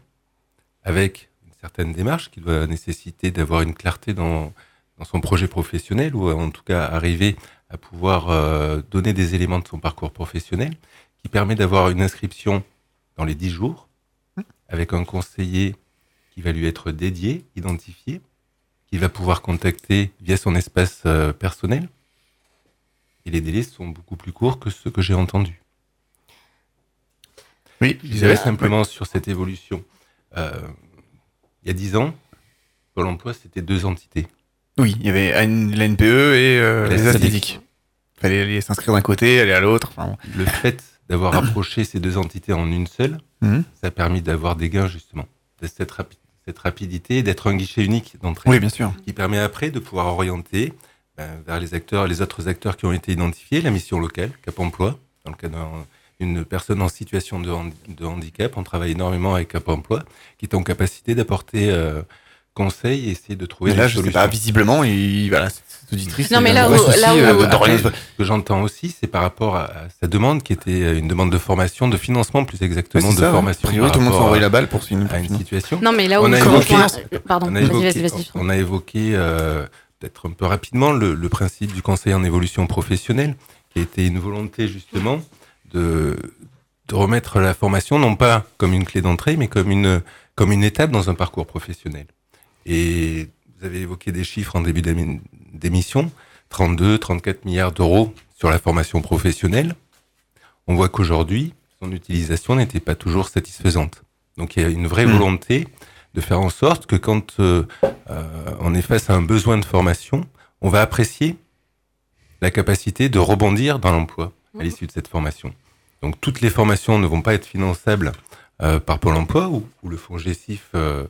avec une certaine démarche qui doit nécessiter d'avoir une clarté dans, dans son projet professionnel, ou en tout cas arriver à pouvoir euh, donner des éléments de son parcours professionnel, qui permet d'avoir une inscription dans les 10 jours, avec un conseiller qui va lui être dédié, identifié, qu'il va pouvoir contacter via son espace euh, personnel. Et les délais sont beaucoup plus courts que ceux que j'ai entendus. Oui, je dirais simplement sur cette évolution. Euh, il y a 10 ans, Pôle emploi, c'était deux entités. Oui, il y avait AN la NPE et euh, les athlétiques. Fallait aller s'inscrire d'un côté, aller à l'autre. Enfin, bon. Le fait d'avoir rapproché ces deux entités en une seule, Mhm. ça a permis d'avoir des gains justement, de cette, rapi- cette rapidité, d'être un guichet unique d'entrée. Oui, bien sûr. Qui permet après de pouvoir orienter ben, vers les acteurs, les autres acteurs qui ont été identifiés, la mission locale, Cap Emploi, dans le cas d'un- d'une personne en situation de, handi- de handicap, on travaille énormément avec Cap Emploi, qui est en capacité d'apporter euh, conseil et essayer de trouver Mais là, des je sais solutions. pas, visiblement, il, voilà, Non, mais là où- souci, là où- euh, Après, d'orientation. ce que j'entends aussi, c'est par rapport à, sa demande, qui était une demande de formation, de financement plus exactement, de ça, ouais. formation. A priori, tout le monde s'envoie la balle pour une- à une situation. Non, mais là où on a évoqué, Pardon, on a évoqué- vas-y, vas-y. on a évoqué euh, peut-être un peu rapidement le, le principe du conseil en évolution professionnelle, qui a été une volonté justement de, de remettre la formation non pas comme une clé d'entrée, mais comme une, comme une étape dans un parcours professionnel. Et vous avez évoqué des chiffres en début d'émi- d'émission, 32, 34 milliards d'euros sur la formation professionnelle. On voit qu'aujourd'hui, son utilisation n'était pas toujours satisfaisante. Donc il y a une vraie Hmm. volonté de faire en sorte que quand euh, euh, on est face à un besoin de formation, on va apprécier la capacité de rebondir dans l'emploi à l'issue de cette formation. Donc toutes les formations ne vont pas être finançables euh, par Pôle emploi ou, ou le fonds GESIF, euh,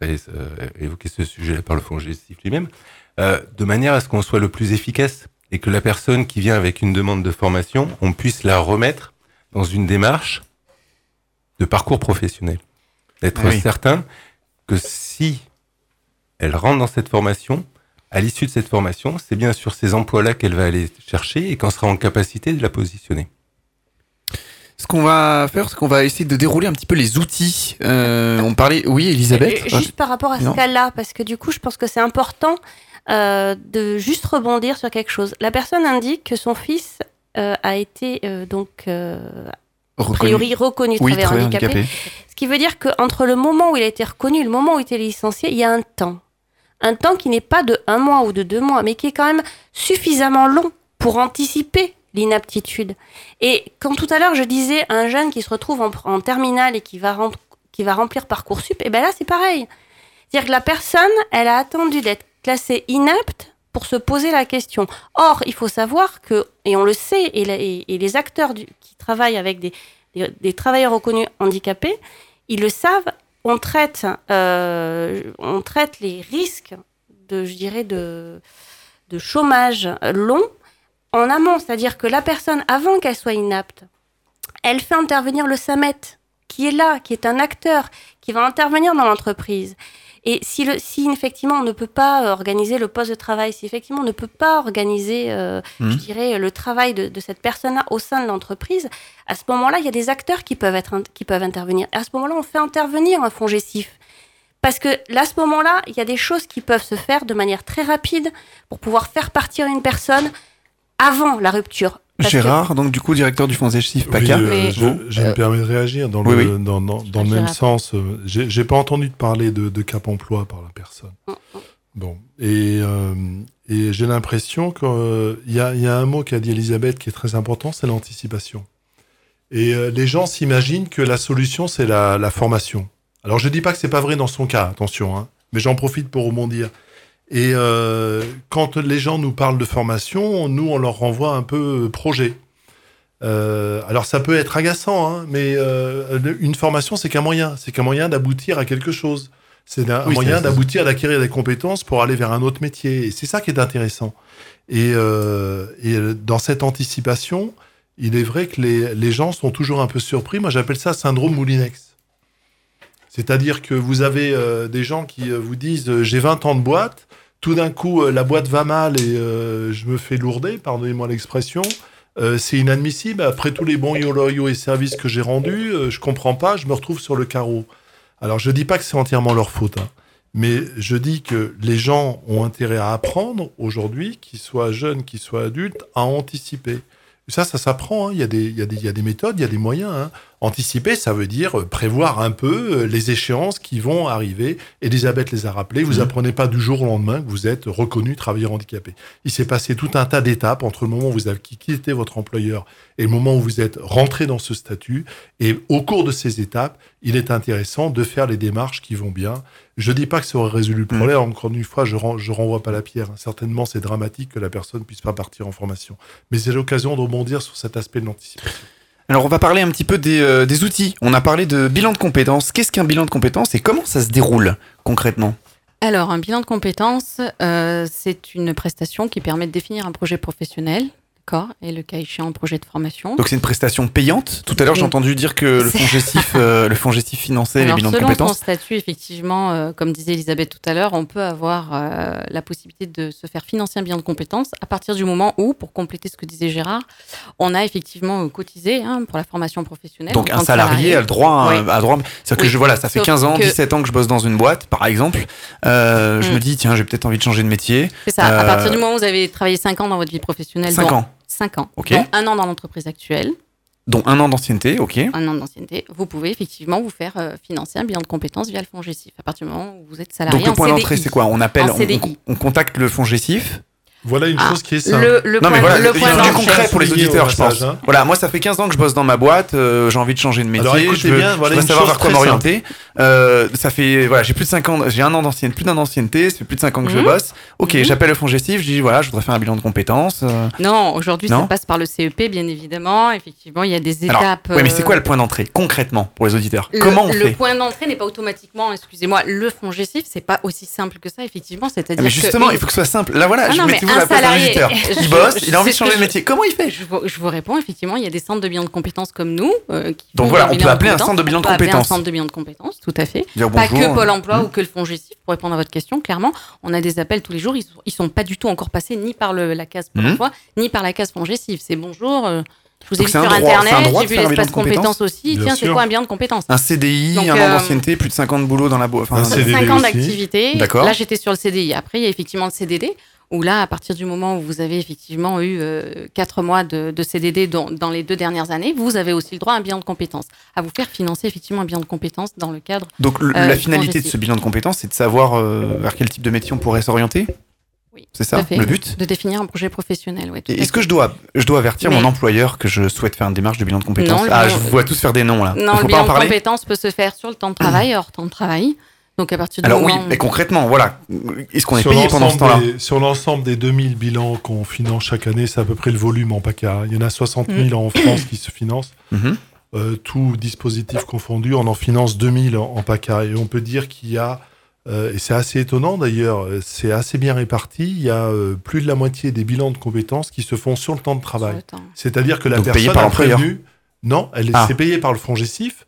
je laisserai évoquer ce sujet par le fonds GESIF lui-même, euh, de manière à ce qu'on soit le plus efficace et que la personne qui vient avec une demande de formation, on puisse la remettre dans une démarche de parcours professionnel. D'être oui. certain que si elle rentre dans cette formation, à l'issue de cette formation, c'est bien sur ces emplois-là qu'elle va aller chercher et qu'on sera en capacité de la positionner. Ce qu'on va faire, c'est qu'on va essayer de dérouler un petit peu les outils. Euh, on parlait, oui, Elisabeth. Juste par rapport à ce cas-là, parce que du coup, je pense que c'est important euh, de juste rebondir sur quelque chose. La personne indique que son fils euh, a été euh, donc euh, a priori reconnu Oui, travailleur handicapé. handicapé. Ce qui veut dire qu'entre le moment où il a été reconnu et le moment où il était licencié, il y a un temps. Un temps qui n'est pas de un mois ou de deux mois, mais qui est quand même suffisamment long pour anticiper l'inaptitude. Et quand tout à l'heure je disais un jeune qui se retrouve en, en terminale et qui va, rem- qui va remplir Parcoursup, et bien là c'est pareil. C'est-à-dire que la personne, elle a attendu d'être classée inapte pour se poser la question. Or, il faut savoir que, et on le sait, et, les acteurs qui travaillent avec des, travailleurs reconnus handicapés, ils le savent, on traite, euh, les risques de, je de chômage long en amont. C'est-à-dire que la personne, avant qu'elle soit inapte, elle fait intervenir le SAMET, qui est là, qui est un acteur, qui va intervenir dans l'entreprise. Et si, le, si effectivement on ne peut pas euh, organiser le poste de travail, si effectivement on ne peut pas organiser, euh, je dirais, le travail de, de cette personne-là au sein de l'entreprise, à ce moment-là, il y a des acteurs qui peuvent, être, qui peuvent intervenir. Et à ce moment-là, on fait intervenir un fonds gestif. Parce que là, à ce moment-là, il y a des choses qui peuvent se faire de manière très rapide pour pouvoir faire partir une personne avant la rupture. Parce que- Gérard, donc du coup directeur du fonds Oui, PACA. euh, je, je me permets de réagir dans le, oui. Dans, dans- dans le même sens. euh, J'ai pas entendu de parler de, de cap emploi par la personne. Bon, et, euh, et j'ai l'impression qu'il y, a, il y a un mot qu'a dit Elisabeth qui est très important, c'est l'anticipation. Et euh, les gens s'imaginent que la solution, c'est la, la formation. Alors je dis pas que c'est pas vrai dans son cas, attention, hein, mais j'en profite pour rebondir. Et euh, quand les gens nous parlent de formation, nous, on leur renvoie un peu euh, projet. Euh, alors ça peut être agaçant, hein, mais euh, une formation, c'est qu'un moyen. C'est qu'un moyen d'aboutir à quelque chose. C'est un Oui, moyen d'aboutir, d'acquérir des compétences pour aller vers un autre métier. Et c'est ça qui est intéressant. Et, euh, et dans cette anticipation, il est vrai que les, les gens sont toujours un peu surpris. Moi, j'appelle ça syndrome Moulinex. C'est-à-dire que vous avez euh, des gens qui euh, vous disent euh, j'ai 20 ans de boîte, tout d'un coup la boîte va mal et je me fais lourder, pardonnez-moi l'expression. C'est inadmissible. Après tous les bons loyaux et services que j'ai rendus, je comprends pas, je me retrouve sur le carreau. Alors je dis pas que c'est entièrement leur faute, hein, mais je dis que les gens ont intérêt à apprendre aujourd'hui, qu'ils soient jeunes, qu'ils soient adultes, à anticiper. Ça, ça s'apprend. hein. Il y a des méthodes, il y a des moyens. hein. Anticiper, ça veut dire euh, prévoir un peu euh, les échéances qui vont arriver. Elisabeth les a rappelées. Vous Mhm. apprenez pas du jour au lendemain que vous êtes reconnu travailleur handicapé. Il s'est passé tout un tas d'étapes entre le moment où vous avez quitté votre employeur et le moment où vous êtes rentré dans ce statut. Et au cours de ces étapes, il est intéressant de faire les démarches qui vont bien. Je dis pas que ça aurait résolu le problème. Encore une fois, je, ren- je renvoie pas la pierre. hein. Certainement, c'est dramatique que la personne puisse pas partir en formation. Mais c'est l'occasion de rebondir sur cet aspect de l'anticipation. Alors on va parler un petit peu des, euh, des outils. On a parlé de bilan de compétences. Qu'est-ce qu'un bilan de compétences et comment ça se déroule concrètement? Alors, un bilan de compétences, euh, c'est une prestation qui permet de définir un projet professionnel, d'accord Et le cas échéant, projet de formation. Donc c'est une prestation payante. Tout à l'heure, j'ai entendu dire que le fonds gestif, euh, le fonds gestif finançait les bilans de selon son compétences. statut, effectivement, euh, comme disait Elisabeth tout à l'heure, on peut avoir euh, la possibilité de se faire financer un bilan de compétences à partir du moment où, pour compléter ce que disait Gérard, on a effectivement cotisé hein, pour la formation professionnelle. Donc un salarié a le droit à, Oui. à droit. C'est-à-dire que je voilà, ça fait Sauf 15 ans, que- 17 ans que je bosse dans une boîte, par exemple. Je Mm. me dis tiens, j'ai peut-être envie de changer de métier. C'est ça, à partir du moment où vous avez travaillé 5 ans dans votre vie professionnelle. Cinq dont- ans. Cinq ans. Ok. dont un an dans l'entreprise actuelle. dont un an d'ancienneté, ok. un an d'ancienneté, vous pouvez effectivement vous faire euh, financer un bilan de compétences via le fonds GESIF. À partir du moment où vous êtes salarié Donc le en point d'entrée, c'est quoi? On appelle, on, on- on contacte le fonds gestif. Voilà une Ah, chose qui est simple. le- le non mais point- voilà, le il point faut du d'entrée. concret pour les auditeurs, je pense. hein. Voilà, moi ça fait 15 ans que je bosse dans ma boîte, euh, j'ai envie de changer de métier, Alors, écoutez je veux, bien, voilà savoir vers quoi m'orienter. Euh, ça fait voilà, j'ai plus de 5 ans, j'ai un an d'ancienneté, plus d'un d'ancienneté, ça fait plus de 5 ans que je Mhm. bosse. OK, Mhm. j'appelle le fonds gestif, je dis voilà, je voudrais faire un bilan de compétences. euh. Non, aujourd'hui ça passe par le CEP, bien évidemment. Effectivement, il y a des Alors, étapes. ouais, mais c'est euh, quoi le point d'entrée concrètement pour les auditeurs? le- Comment on le fait? point d'entrée n'est pas automatiquement, excusez-moi, le fonds GESIF, c'est pas aussi simple que ça, effectivement. Ah, C'est-à-dire mais justement, il faut que ce soit simple. Là voilà, Ah je un à la place auditeur. Il bosse, il a envie de changer de je- métier. Comment il fait? Je vous, je vous réponds, effectivement, il y a des centres de bilan de compétences comme nous. euh, qui Donc voilà, on peut appeler un centre de bilan de On peut appeler compétences. Un centre de bilan de compétences, tout à fait. Dire pas bonjour, que Pôle emploi hmm. ou que le fonds GESIF, pour répondre à votre question, clairement, on a des appels tous les jours. Ils sont, ils sont pas du tout encore passés ni par le, la case Pôle Mhm. emploi, ni par la case fonds GESIF. C'est bonjour. euh, je vous ai Donc vu c'est un sur droit- c'est un Internet, j'ai vu un l'espace de compétences compétences aussi. Bien Tiens, c'est quoi un bilan de compétences? Un CDI, Donc, un an euh, d'ancienneté, plus de 50 de boulot dans la boîte. Un CDD 5 ans aussi. d'activité. D'accord. Là, j'étais sur le CDI. Après, il y a effectivement le CDD, où là, à partir du moment où vous avez effectivement eu 4 mois de, de CDD dans, dans les deux dernières années, vous avez aussi le droit à un bilan de compétences, à vous faire financer effectivement un bilan de compétences dans le cadre. Donc le- euh, la du finalité de ce bilan de compétences, c'est de savoir euh, vers quel type de métier on pourrait s'orienter? Oui, C'est ça, fait. le but? De définir un projet professionnel, à Est-ce que je dois, je dois avertir Mais- mon employeur que je souhaite faire une démarche de bilan de compétences? Non, Ah, bilan- je vois tous faire des noms là. Non, Faut le pas bilan en de compétences peut se faire sur le temps de travail, hors temps de travail. Donc à partir du Alors oui, moment mais concrètement, voilà. Est-ce qu'on est Sur payé pendant ce l'ensemble temps-là des- Sur l'ensemble des 2000 bilans qu'on finance chaque année, c'est à peu près le volume en PACA. Il y en a 60 000 en France qui se financent. Mhm. Euh, tout dispositif confondu, on en finance 2000 en, en PACA. Et on peut dire qu'il y a, euh, et c'est assez étonnant d'ailleurs, c'est assez bien réparti, il y a euh, plus de la moitié des bilans de compétences qui se font sur le temps de travail. C'est-à-dire que la Donc personne par a prévenu, non, elle est Ah. c'est payé par le fonds GESIF,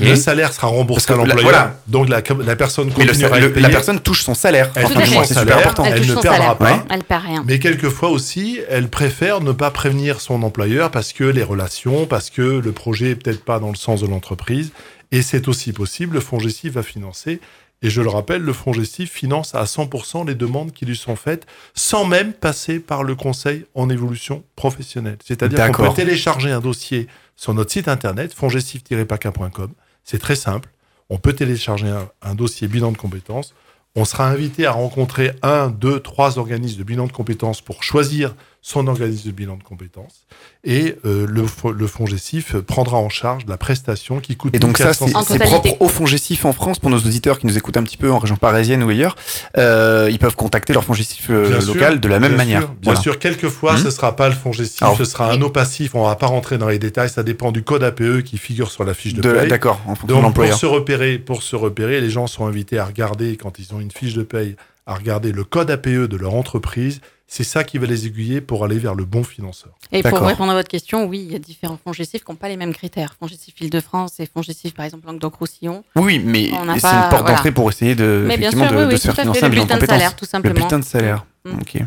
Le salaire sera remboursé à l'employeur. voilà. Donc la, la personne Mais le la personne touche son salaire. Elle Enfin, touche son moins, c'est super salaire, important. Elle, Elle touche ne son perdra salaire. pas. Elle perd rien. Mais quelquefois aussi, elle préfère ne pas prévenir son employeur parce que les relations, parce que le projet est peut-être pas dans le sens de l'entreprise. Et c'est aussi possible. Le fonds Gestif va financer. Et je le rappelle, le fonds Gestif finance à 100% les demandes qui lui sont faites sans même passer par le conseil en évolution professionnelle. C'est-à-dire qu'on peut télécharger un dossier sur notre site internet, fondgestif-paca.com. C'est très simple. On peut télécharger un dossier bilan de compétences. On sera invité à rencontrer un, deux, trois organismes de bilan de compétences pour choisir son organisme de bilan de compétences. Et euh, le, le fonds Gessif prendra en charge la prestation qui coûte Et donc ça, 1400. c'est c'est propre au fonds Gessif en France pour nos auditeurs qui nous écoutent un petit peu en région parisienne ou ailleurs. Euh, ils peuvent contacter leur fonds Gessif euh, Bien sûr, local de la même bien manière. sûr, bien Voilà. sûr, quelquefois, Mhm. ce sera pas le fonds Gessif, Alors- ce sera un eau passif. On va pas rentrer dans les détails. Ça dépend du code APE qui figure sur la fiche de, De- paye. d'accord, Donc, l'employeur. pour se repérer, pour se repérer, les gens sont invités à regarder quand ils ont une fiche de paye, à regarder le code APE de leur entreprise. C'est ça qui va les aiguiller pour aller vers le bon financeur. Et pour répondre à votre question, oui, il y a différents fonds gestifs qui n'ont pas les mêmes critères. Fonds gestif Île-de-France et fonds gestif, par exemple, Languedoc-Roussillon. Oui, mais c'est pas- une porte voilà. d'entrée pour essayer de, Mais bien sûr, de, oui, de oui, se faire financer un le bilan de de salaire, tout simplement. Le bulletin de salaire. Mm. Ok.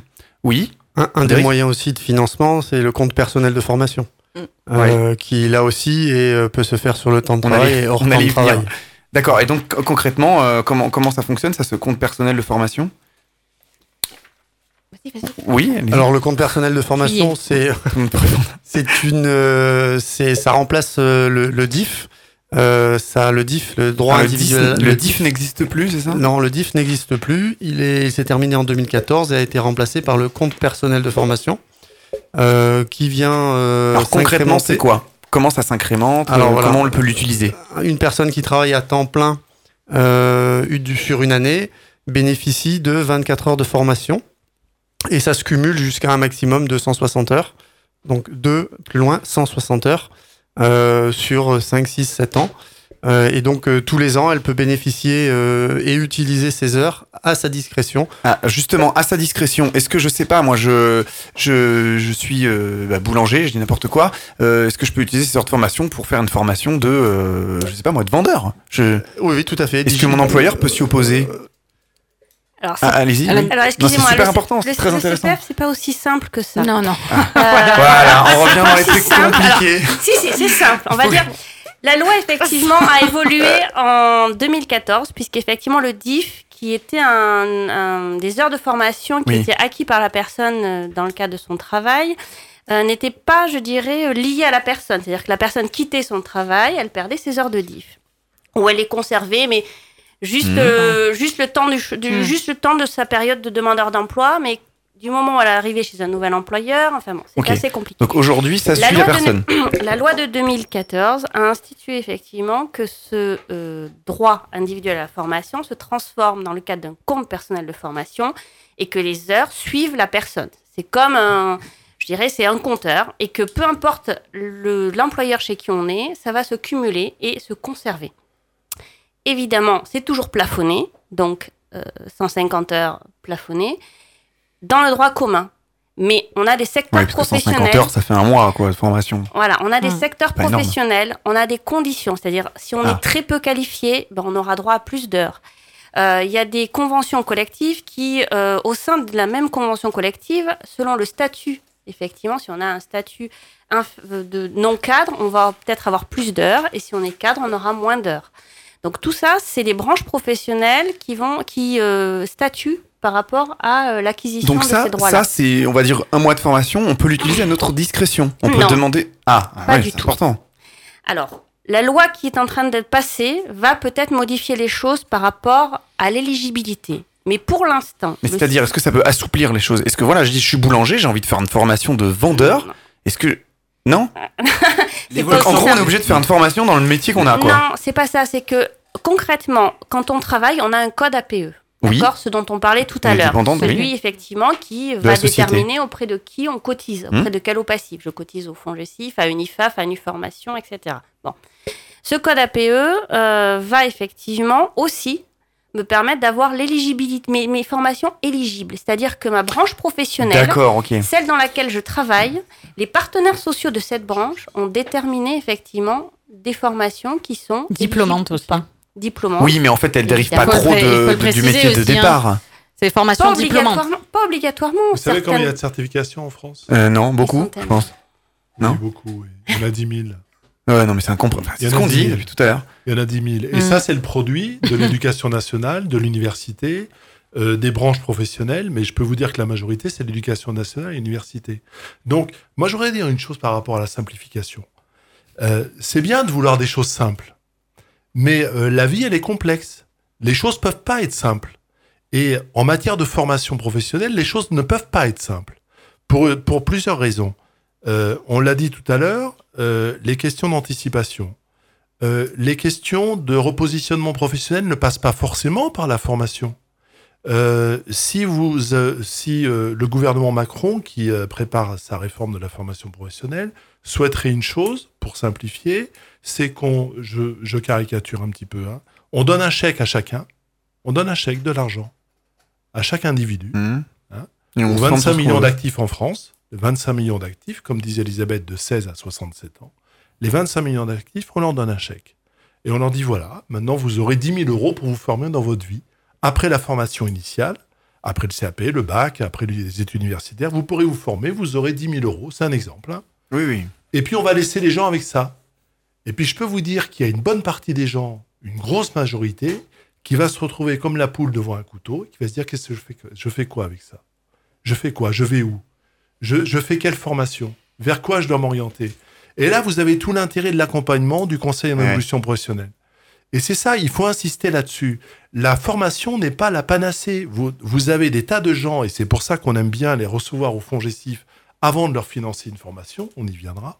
Oui. Un, un des moyens aussi de financement, c'est le compte personnel de formation, Mm. euh, qui là aussi est, euh, peut se faire sur le temps de On travail allait, et hors temps de travail. D'accord. Et donc co- concrètement, euh, comment comment ça fonctionne Ça, ce compte personnel de formation? Oui. Alors le compte personnel de formation, c'est c'est une euh, c'est ça remplace euh, le, le DIF. Euh, ça, le DIF, le droit Ah, le individuel. DIF le DIF n'existe plus, c'est ça? Non, le DIF n'existe plus. Il est, il s'est terminé en 2014 et a été remplacé par le compte personnel de formation, euh, qui vient. euh, Alors concrètement, c'est quoi? Comment ça s'incrémente? Alors, voilà. Comment on peut l'utiliser? Une personne qui travaille à temps plein euh, sur une année bénéficie de 24 heures de formation et ça se cumule jusqu'à un maximum de 160 heures. Donc 2 plus loin, 160 heures euh, sur 5, 6, 7 ans. Euh, et donc euh, tous les ans, elle peut bénéficier et utiliser ces heures à sa discrétion. Ah, justement, à sa discrétion, est-ce que je sais pas, moi je, je, je suis bah, boulanger, je dis n'importe quoi, est-ce que je peux utiliser ces heures de formation pour faire une formation de, je sais pas moi, de vendeur? Je... Oui, oui, tout à fait. Est-ce que mon employeur peut s'y opposer? Alors, Ah, allez-y, Alors, oui. alors, Non, excusez-moi, c'est super le- important, c'est le- très le intéressant. CPF, c'est pas aussi simple que ça. Non, non. Voilà, on revient dans les C'est trucs simple. compliqués. Alors, si, si, c'est simple. On va dire. La loi, effectivement, a évolué en 2014, puisqu'effectivement, le DIF, qui était un, un- des heures de formation qui Oui. étaient acquis par la personne euh, dans le cadre de son travail, euh, n'était pas, je dirais, euh, lié à la personne. C'est-à-dire que la personne quittait son travail, elle perdait ses heures de DIF. Ou elle les conservait, mais juste, Mhm. euh, juste, le temps du, du- Mhm. juste le temps de sa période de demandeur d'emploi, mais du moment où elle est arrivée chez un nouvel employeur, enfin bon, c'est assez compliqué. Donc aujourd'hui, ça suit la loi de- personne. la loi de 2014 a institué effectivement que ce euh, droit individuel à la formation se transforme dans le cadre d'un compte personnel de formation et que les heures suivent la personne. C'est comme un, je dirais, c'est un compteur et que peu importe le- l'employeur chez qui on est, ça va se cumuler et se conserver. Évidemment, c'est toujours plafonné, donc euh, 150 heures plafonnées, dans le droit commun. Mais on a des secteurs Ouais, que 150 professionnels. heures, ça fait un mois quoi de formation. Voilà, on a des Hmm. secteurs énorme. professionnels, on a des conditions, c'est-à-dire si on Ah. est très peu qualifié, ben, on aura droit à plus d'heures. Euh, Il y a des conventions collectives qui, euh, au sein de la même convention collective, selon le statut, effectivement, si on a un statut de non-cadre, on va peut-être avoir plus d'heures, et si on est cadre, on aura moins d'heures. Donc tout ça, c'est les branches professionnelles qui vont, qui euh, statuent par rapport à euh, l'acquisition Donc de ça, ces droits-là. ça c'est, on va dire, un mois de formation. On peut l'utiliser à notre discrétion. On peut Non. demander. Ah, Pas ouais, du c'est tout. important. Alors, la loi qui est en train d'être passée va peut-être modifier les choses par rapport à l'éligibilité. Mais pour l'instant, Mais c'est-à-dire, est-ce que ça peut assouplir les choses? Est-ce que voilà, je dis, je suis boulanger, j'ai envie de faire une formation de vendeur. Est-ce que non Donc, En aussi gros, on est obligé de faire une formation dans le métier qu'on a, quoi. Non, c'est pas ça. C'est que concrètement, quand on travaille, on a un code APE. Oui. D'accord Ce dont on parlait tout à l'heure. Celui, oui. effectivement, qui De va déterminer auprès de qui on cotise, auprès Hmm. de quel au passif. Je cotise au fonds GESIF, à Unifaf, à Uniformation, etc. Bon. Ce code APE euh, va effectivement aussi me permettre d'avoir l'éligibilité, mes, mes formations éligibles. C'est-à-dire que ma branche professionnelle, celle dans laquelle je travaille, les partenaires sociaux de cette branche ont déterminé effectivement des formations qui sont Diplômantes aussi. pas. Diplômantes. Oui, mais en fait, elle dérive pas Évidemment. trop de- du métier de hein. départ. C'est Pas formation diplômante. obligatoirement. Pas obligatoirement. Vous savez combien il y a de certifications en France? Euh, non, beaucoup, je pense. Non? Oui, beaucoup, oui. Il y en a 10 000. Ouais, non, mais c'est incompréhensible. Il y C'est en ce a qu'on 10 dit 000. depuis tout à l'heure. Il y en a 10 000. Et Mm. ça, c'est le produit de l'éducation nationale, de l'université, euh, des branches professionnelles. Mais je peux vous dire que la majorité, c'est l'éducation nationale et l'université. Donc, moi, j'aurais dire une chose par rapport à la simplification. Euh, c'est bien de vouloir des choses simples. Mais euh, la vie, elle est complexe. Les choses peuvent pas être simples. Et en matière de formation professionnelle, les choses ne peuvent pas être simples. Pour, pour plusieurs raisons. Euh, on l'a dit tout à l'heure, euh, les questions d'anticipation. Euh, les questions de repositionnement professionnel ne passent pas forcément par la formation. Euh, si vous, si le gouvernement Macron, qui prépare sa réforme de la formation professionnelle, souhaiterait une chose, pour simplifier, c'est qu'on, je, je caricature un petit peu, hein, on donne un chèque à chacun, on donne un chèque de l'argent à chaque individu. Mhm. Hein, Et on aux se forme 25 sur ce qu'on millions d'actifs en France, 25 millions d'actifs, comme disait Elisabeth, de 16 à 67 ans, les 25 millions d'actifs, on leur donne un chèque. Et on leur dit, voilà, maintenant vous aurez 10 000 euros pour vous former dans votre vie. Après la formation initiale, après le CAP, le bac, après les études universitaires, vous pourrez vous former, vous aurez 10 000 euros. C'est un exemple. hein. Oui, oui. Et puis on va laisser les gens avec ça. Et puis je peux vous dire qu'il y a une bonne partie des gens, une grosse majorité, qui va se retrouver comme la poule devant un couteau, et qui va se dire qu'est-ce que je fais, je fais quoi avec ça? Je fais quoi? Je vais où? Je, je fais quelle formation? Vers quoi je dois m'orienter? Et là, vous avez tout l'intérêt de l'accompagnement du conseil en Ouais. évolution professionnelle. Et c'est ça, il faut insister là-dessus. La formation n'est pas la panacée. Vous, vous avez des tas de gens, et c'est pour ça qu'on aime bien les recevoir au fond gestif avant de leur financer une formation, on y viendra.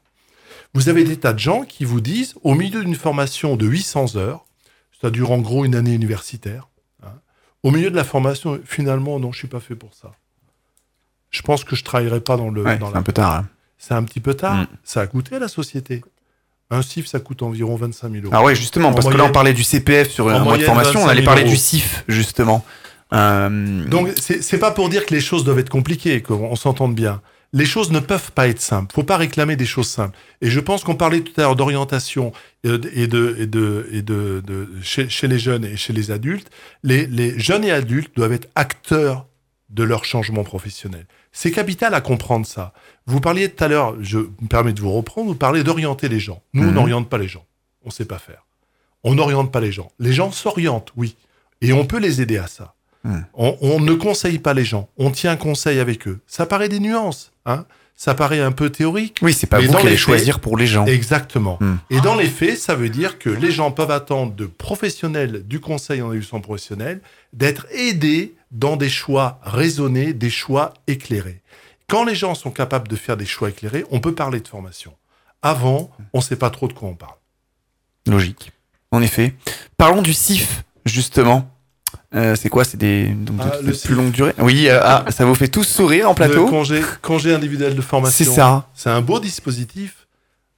Vous avez des tas de gens qui vous disent, au milieu d'une formation de 800 heures, ça dure en gros une année universitaire, hein, au milieu de la formation, finalement, non, je suis pas fait pour ça. Je pense que je travaillerai pas dans le. Ouais, dans la- un peu tard. là. C'est un petit peu tard. Mm. Ça a coûté à la société. Un CIF, ça coûte environ 25 000 euros. Ah ouais, justement, En parce que là, on parlait du CPF sur un mois de formation, on 25 allait 000 parler euros. du CIF, justement. Euh, Donc, c'est c'est pas pour dire que les choses doivent être compliquées, qu'on s'entende bien. Les choses ne peuvent pas être simples. Faut pas réclamer des choses simples. Et je pense qu'on parlait tout à l'heure d'orientation et de, et de, et de, et de- de- chez, chez les jeunes et chez les adultes. Les, les jeunes et adultes doivent être acteurs de leur changement professionnel. C'est capital à comprendre ça. Vous parliez tout à l'heure, je me permets de vous reprendre, vous parlez d'orienter les gens. Nous, on Mhm. n'oriente pas les gens. On sait pas faire. On n'oriente pas les gens. Les gens s'orientent, oui. Et on peut les aider à ça. On, on ne conseille pas les gens. On tient conseil avec eux. Ça paraît des nuances, hein. Ça paraît un peu théorique. Oui, c'est pas Mais vous qui allez choisir pour les gens. Exactement. Hmm. Et dans les faits, ça veut dire que les gens peuvent attendre de professionnels du conseil en évolution professionnelle d'être aidés dans des choix raisonnés, des choix éclairés. Quand les gens sont capables de faire des choix éclairés, on peut parler de formation. Avant, on ne sait pas trop de quoi on parle. Logique. En effet. Parlons du CIF, justement. Euh, c'est quoi? C'est des donc, de- Ah, de le plus longue durée? Oui, euh, ah, ça vous fait tous sourire en plateau? Le congé, congé individuel de formation. C'est ça. C'est un beau dispositif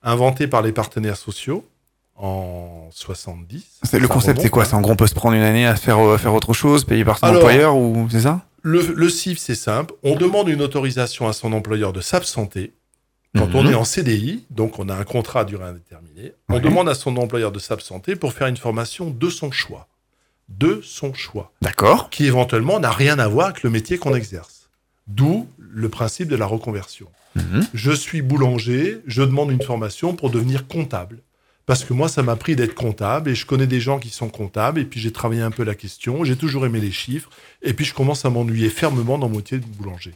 inventé par les partenaires sociaux en 70. C'est- Le concept, c'est quoi? hein. C'est en gros, on peut se prendre une année à faire, euh, faire autre chose, payé par son Alors, employeur ou c'est ça? Le, le CIF, c'est simple. On demande une autorisation à son employeur de s'absenter. Quand Mhm. on est en CDI, donc on a un contrat à durée indéterminée, on demande à son employeur de s'absenter pour faire une formation de son choix. De son choix. D'accord. Qui éventuellement n'a rien à voir avec le métier qu'on exerce. D'où le principe de la reconversion. Mhm. Je suis boulanger, je demande une formation pour devenir comptable. Parce que moi, ça m'a pris d'être comptable et je connais des gens qui sont comptables et puis j'ai travaillé un peu la question, j'ai toujours aimé les chiffres et puis je commence à m'ennuyer fermement dans mon métier de boulanger.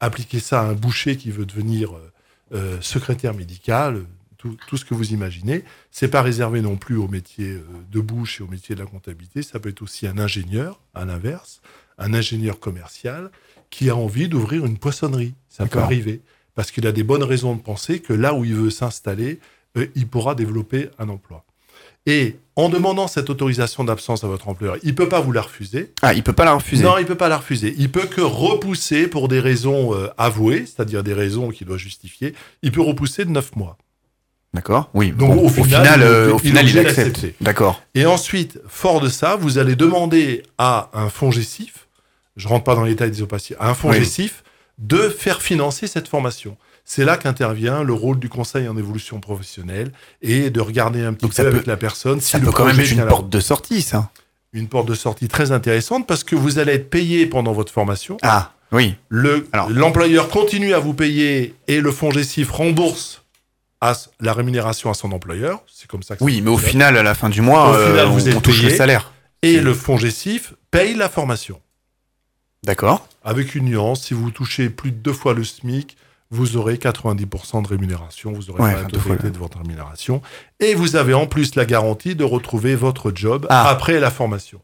Appliquer ça à un boucher qui veut devenir euh, euh, secrétaire médical, tout, tout ce que vous imaginez, c'est pas réservé non plus au métier euh, de bouche et au métier de la comptabilité, ça peut être aussi un ingénieur, à l'inverse, un ingénieur commercial qui a envie d'ouvrir une poissonnerie. Ça peut arriver parce qu'il a des bonnes raisons de penser que là où il veut s'installer, il pourra développer un emploi. Et en demandant cette autorisation d'absence à votre employeur, il peut pas vous la refuser. Ah, il peut pas la refuser. Non, il peut pas la refuser. Il peut que repousser pour des raisons euh, avouées, c'est-à-dire des raisons qu'il doit justifier. Il peut repousser de 9 mois. D'accord. Oui. Donc, bon, au final, euh, au il est final, il, accepte. D'accord. Et ensuite, fort de ça, vous allez demander à un fonds gestif, je rentre pas dans les détails des opacés, à un fonds Oui. gestif, de faire financer cette formation. C'est là qu'intervient le rôle du conseil en évolution professionnelle et de regarder un petit Donc peu peut- avec la personne si Ça le peut quand même être une porte de sortie, ça. une porte de sortie très intéressante parce que vous allez être payé pendant votre formation. Ah, oui. Le- L'employeur continue à vous payer et le fonds Gessif rembourse à la rémunération à son employeur. C'est comme ça que ça Oui, mais au final, à la fin du mois, Au euh, final, on, vous êtes on touche payé le salaire. Et le fonds Gessif paye la formation. D'accord. Avec une nuance, si vous touchez plus de deux fois le SMIC, vous aurez 90% de rémunération, vous aurez Ouais, la totalité de votre rémunération. Et vous avez en plus la garantie de retrouver votre job Ah. après la formation.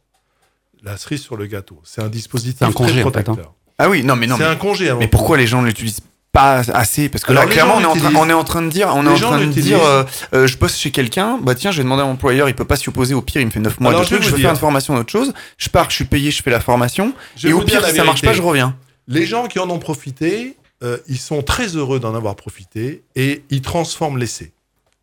La cerise sur le gâteau. C'est un dispositif un congé, très en fait, protecteur. hein. Ah oui, non, mais non. C'est mais- un congé avant Mais pourquoi les gens ne l'utilisent pas assez? Parce que Alors, là, clairement, on est, en train, l'utilisent. on est en train de dire, on est Les en train de dire, euh, euh, je bosse chez quelqu'un, bah tiens, je vais demander à mon employeur, il peut pas s'y opposer, au pire, il me fait 9 mois Alors, de je vais truc, je dire. faire une formation d'autre chose, je pars, je suis payé, je fais la formation, Je vais et au pire, si ça marche pas, je reviens. Les gens qui en ont profité, euh, ils sont très heureux d'en avoir profité et ils transforment l'essai.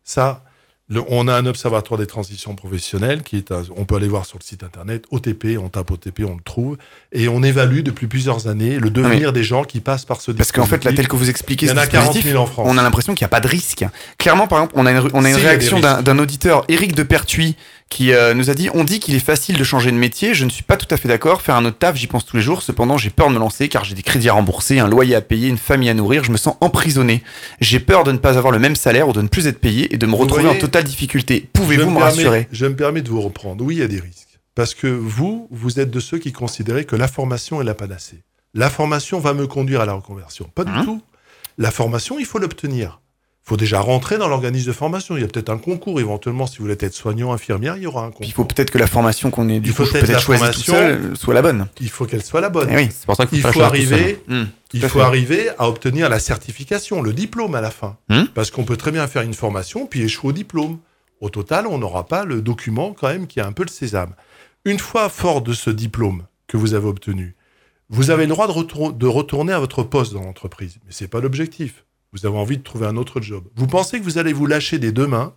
Ça, le- on a un observatoire des transitions professionnelles qui est, à- on peut aller voir sur le site internet OTP, on tape OTP, on le trouve, et on évalue depuis plusieurs années le devenir des gens qui passent par ce Parce qu'en fait, là, tel que vous expliquez y en ce a 40 dispositif, 000 en France. on a l'impression qu'il n'y a pas de risque. Clairement, par exemple, on a une, on a une Si, il y a réaction d'un d'un auditeur, Éric de Pertuis, qui euh, nous a dit On dit qu'il est facile de changer de métier, je ne suis pas tout à fait d'accord. Faire un autre taf, j'y pense tous les jours. Cependant, j'ai peur de me lancer car j'ai des crédits à rembourser, un loyer à payer, une famille à nourrir. Je me sens emprisonné. J'ai peur de ne pas avoir le même salaire ou de ne plus être payé et de me Vous retrouver voyez, en totale difficulté. Pouvez-vous me permets- rassurer? Je me permets de vous reprendre. Oui, il y a des risques. Parce que vous, vous êtes de ceux qui considérez que la formation est la panacée. La formation va me conduire à la reconversion. Pas du Hein? tout. La formation, il faut l'obtenir. Il faut déjà rentrer dans l'organisme de formation. Il y a peut-être un concours éventuellement. Si vous voulez être soignant, infirmière, il y aura un concours. Il faut peut-être que la formation qu'on ait du Il faut coup peut-être choisie seul soit la bonne. Il faut qu'elle soit la bonne. Eh oui. C'est pour ça qu'il il faut faut la chose arriver, Mmh, il faut fait. arriver à obtenir la certification, le diplôme à la fin. Mmh. Parce qu'on peut très bien faire une formation puis échouer au diplôme. Au total, on n'aura pas le document quand même qui a un peu le sésame. Une fois fort de ce diplôme que vous avez obtenu, vous avez le droit de, retour- de retourner à votre poste dans l'entreprise. Mais c'est pas l'objectif. Vous avez envie de trouver un autre job. Vous pensez que vous allez vous lâcher des deux mains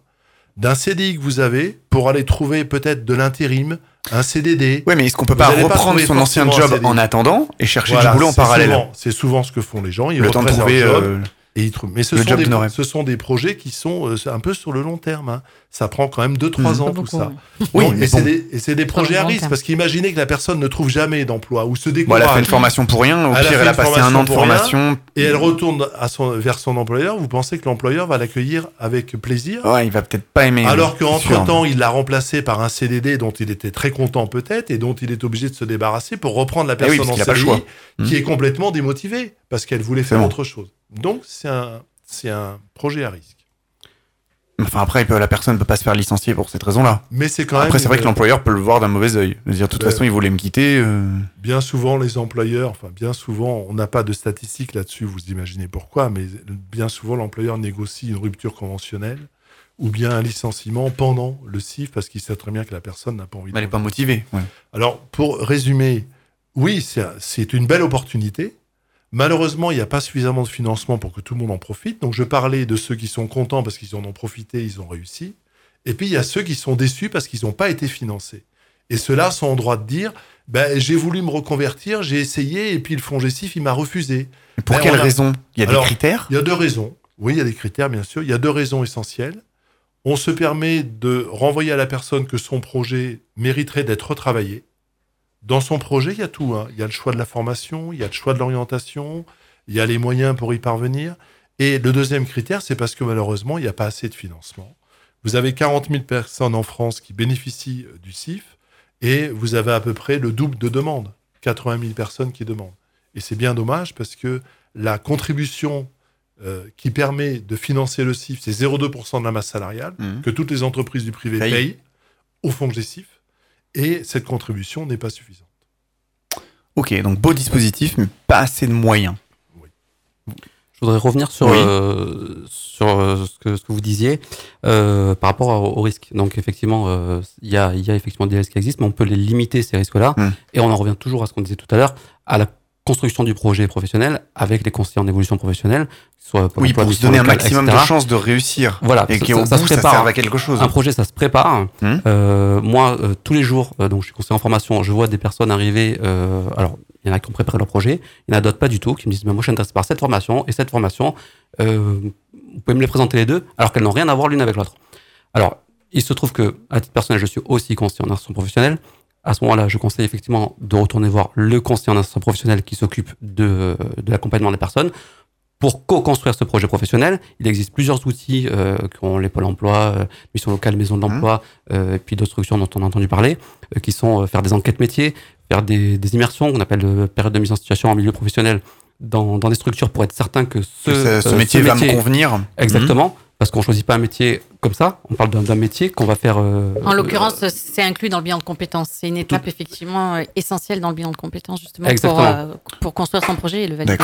d'un CDI que vous avez pour aller trouver peut-être de l'intérim, un CDD. Ouais, mais est-ce qu'on peut Vous pas reprendre son ancien job en attendant et chercher Voilà, du boulot en parallèle C'est souvent ce que font les gens. Ils Le temps de trouver job euh, et ils trouvent. Mais ce le sont, job des, ce sont projets qui sont euh, un peu sur le long terme. hein. Ça prend quand même 2-3 Mhm. ans tout beaucoup, ça. Oui, mais et c'est bon. des, et c'est des projets à risque terme. parce qu'imaginez que la personne ne trouve jamais d'emploi ou se Bon, décourage. elle a fait une formation pour rien, au pire, fait elle a passé un an de rien, formation. et elle retourne à son, vers son employeur. Vous pensez que l'employeur va l'accueillir avec plaisir? Ouais, il va peut-être pas aimer. alors c'est sûr. qu'entre-temps, il l'a remplacé par un CDD dont il était très content peut-être et dont il est obligé de se débarrasser pour reprendre la Eh oui, personne parce en a CDI qui Hmm. est complètement démotivée parce qu'elle voulait faire bon. autre chose. Donc, c'est un, un projet à risque. Enfin, après, la personne ne peut pas se faire licencier pour cette raison-là. Mais c'est quand même Après, c'est vrai que l'employeur peut le voir d'un mauvais œil. De dire, de toute façon, il voulait me quitter. euh, Bien souvent, les employeurs, enfin, bien souvent, on n'a pas de statistiques là-dessus, vous imaginez pourquoi, mais bien souvent, l'employeur négocie une rupture conventionnelle ou bien un licenciement pendant le CIF parce qu'il sait très bien que la personne n'a pas envie Elle n'est pas motivée. ouais. Alors, pour résumer, oui, c'est une belle opportunité. Malheureusement, il n'y a pas suffisamment de financement pour que tout le monde en profite. Donc, je parlais de ceux qui sont contents parce qu'ils en ont profité, ils ont réussi. Et puis, il y a ceux qui sont déçus parce qu'ils n'ont pas été financés. Et ceux-là sont en droit de dire ben, j'ai voulu me reconvertir, j'ai essayé, et puis le fonds Gessif, il m'a refusé. Pour Ben, quelle a- raison Il y a des critères? Il y a deux raisons. Oui, il y a des critères, bien sûr. Il y a deux raisons essentielles. On se permet de renvoyer à la personne que son projet mériterait d'être retravaillé. Dans son projet, il y a tout. hein. Il y a le choix de la formation, il y a le choix de l'orientation, il y a les moyens pour y parvenir. Et le deuxième critère, c'est parce que malheureusement, il n'y a pas assez de financement. Vous avez 40 000 personnes en France qui bénéficient euh, du CIF et vous avez à peu près le double de demandes, 80 000 personnes qui demandent. Et c'est bien dommage parce que la contribution euh, qui permet de financer le CIF, c'est 0,2% de la masse salariale Mhm. que toutes les entreprises du privé Paye. payent au fonds GESIF. Et cette contribution n'est pas suffisante. Ok, donc beau dispositif, mais pas assez de moyens. Je voudrais revenir sur, Oui. euh, sur euh, ce, que, ce que vous disiez euh, par rapport au, au risque. Donc effectivement, euh, il y, a, il y a effectivement des risques qui existent, mais on peut les limiter, ces risques-là. Hmm. Et on en revient toujours à ce qu'on disait tout à l'heure, à la construction du projet professionnel avec les conseillers en évolution professionnelle, soit Pôle Oui, pour se donner un maximum de chances de réussir. Voilà, Et qu'au ça- ça bout, se ça prépare. serve à quelque chose. Un projet, ça se prépare. Hmm. Euh, moi, euh, tous les jours, euh, donc je suis conseiller en formation, je vois des personnes arriver. alors, Il y en a qui ont préparé leur projet. Il y en a d'autres pas du tout, qui me disent, mais moi, je suis intéressé par cette formation et cette formation. Vous pouvez me les présenter les deux, alors qu'elles n'ont rien à voir l'une avec l'autre. Alors, il se trouve que, à titre personnel, je suis aussi conseiller en insertion professionnelle. À ce moment-là, je conseille effectivement de retourner voir le conseiller en insertion professionnelle qui s'occupe de, de l'accompagnement des personnes. Pour co-construire ce projet professionnel, il existe plusieurs outils euh, qui ont les pôles emploi, euh, mission locale, maison de l'emploi, euh, et puis d'autres structures dont on a entendu parler, euh, qui sont euh, faire des enquêtes métiers, faire des, des immersions, qu'on appelle euh, période de mise en situation en milieu professionnel, dans, dans des structures pour être certain que ce, ce- ce métier va me convenir. Exactement. Parce qu'on choisit pas un métier comme ça, on parle d'un métier qu'on va faire. euh, En l'occurrence, c'est inclus dans le bilan de compétences. C'est une étape effectivement euh, essentielle dans le bilan de compétences, justement, pour, euh, pour construire son projet et le valider.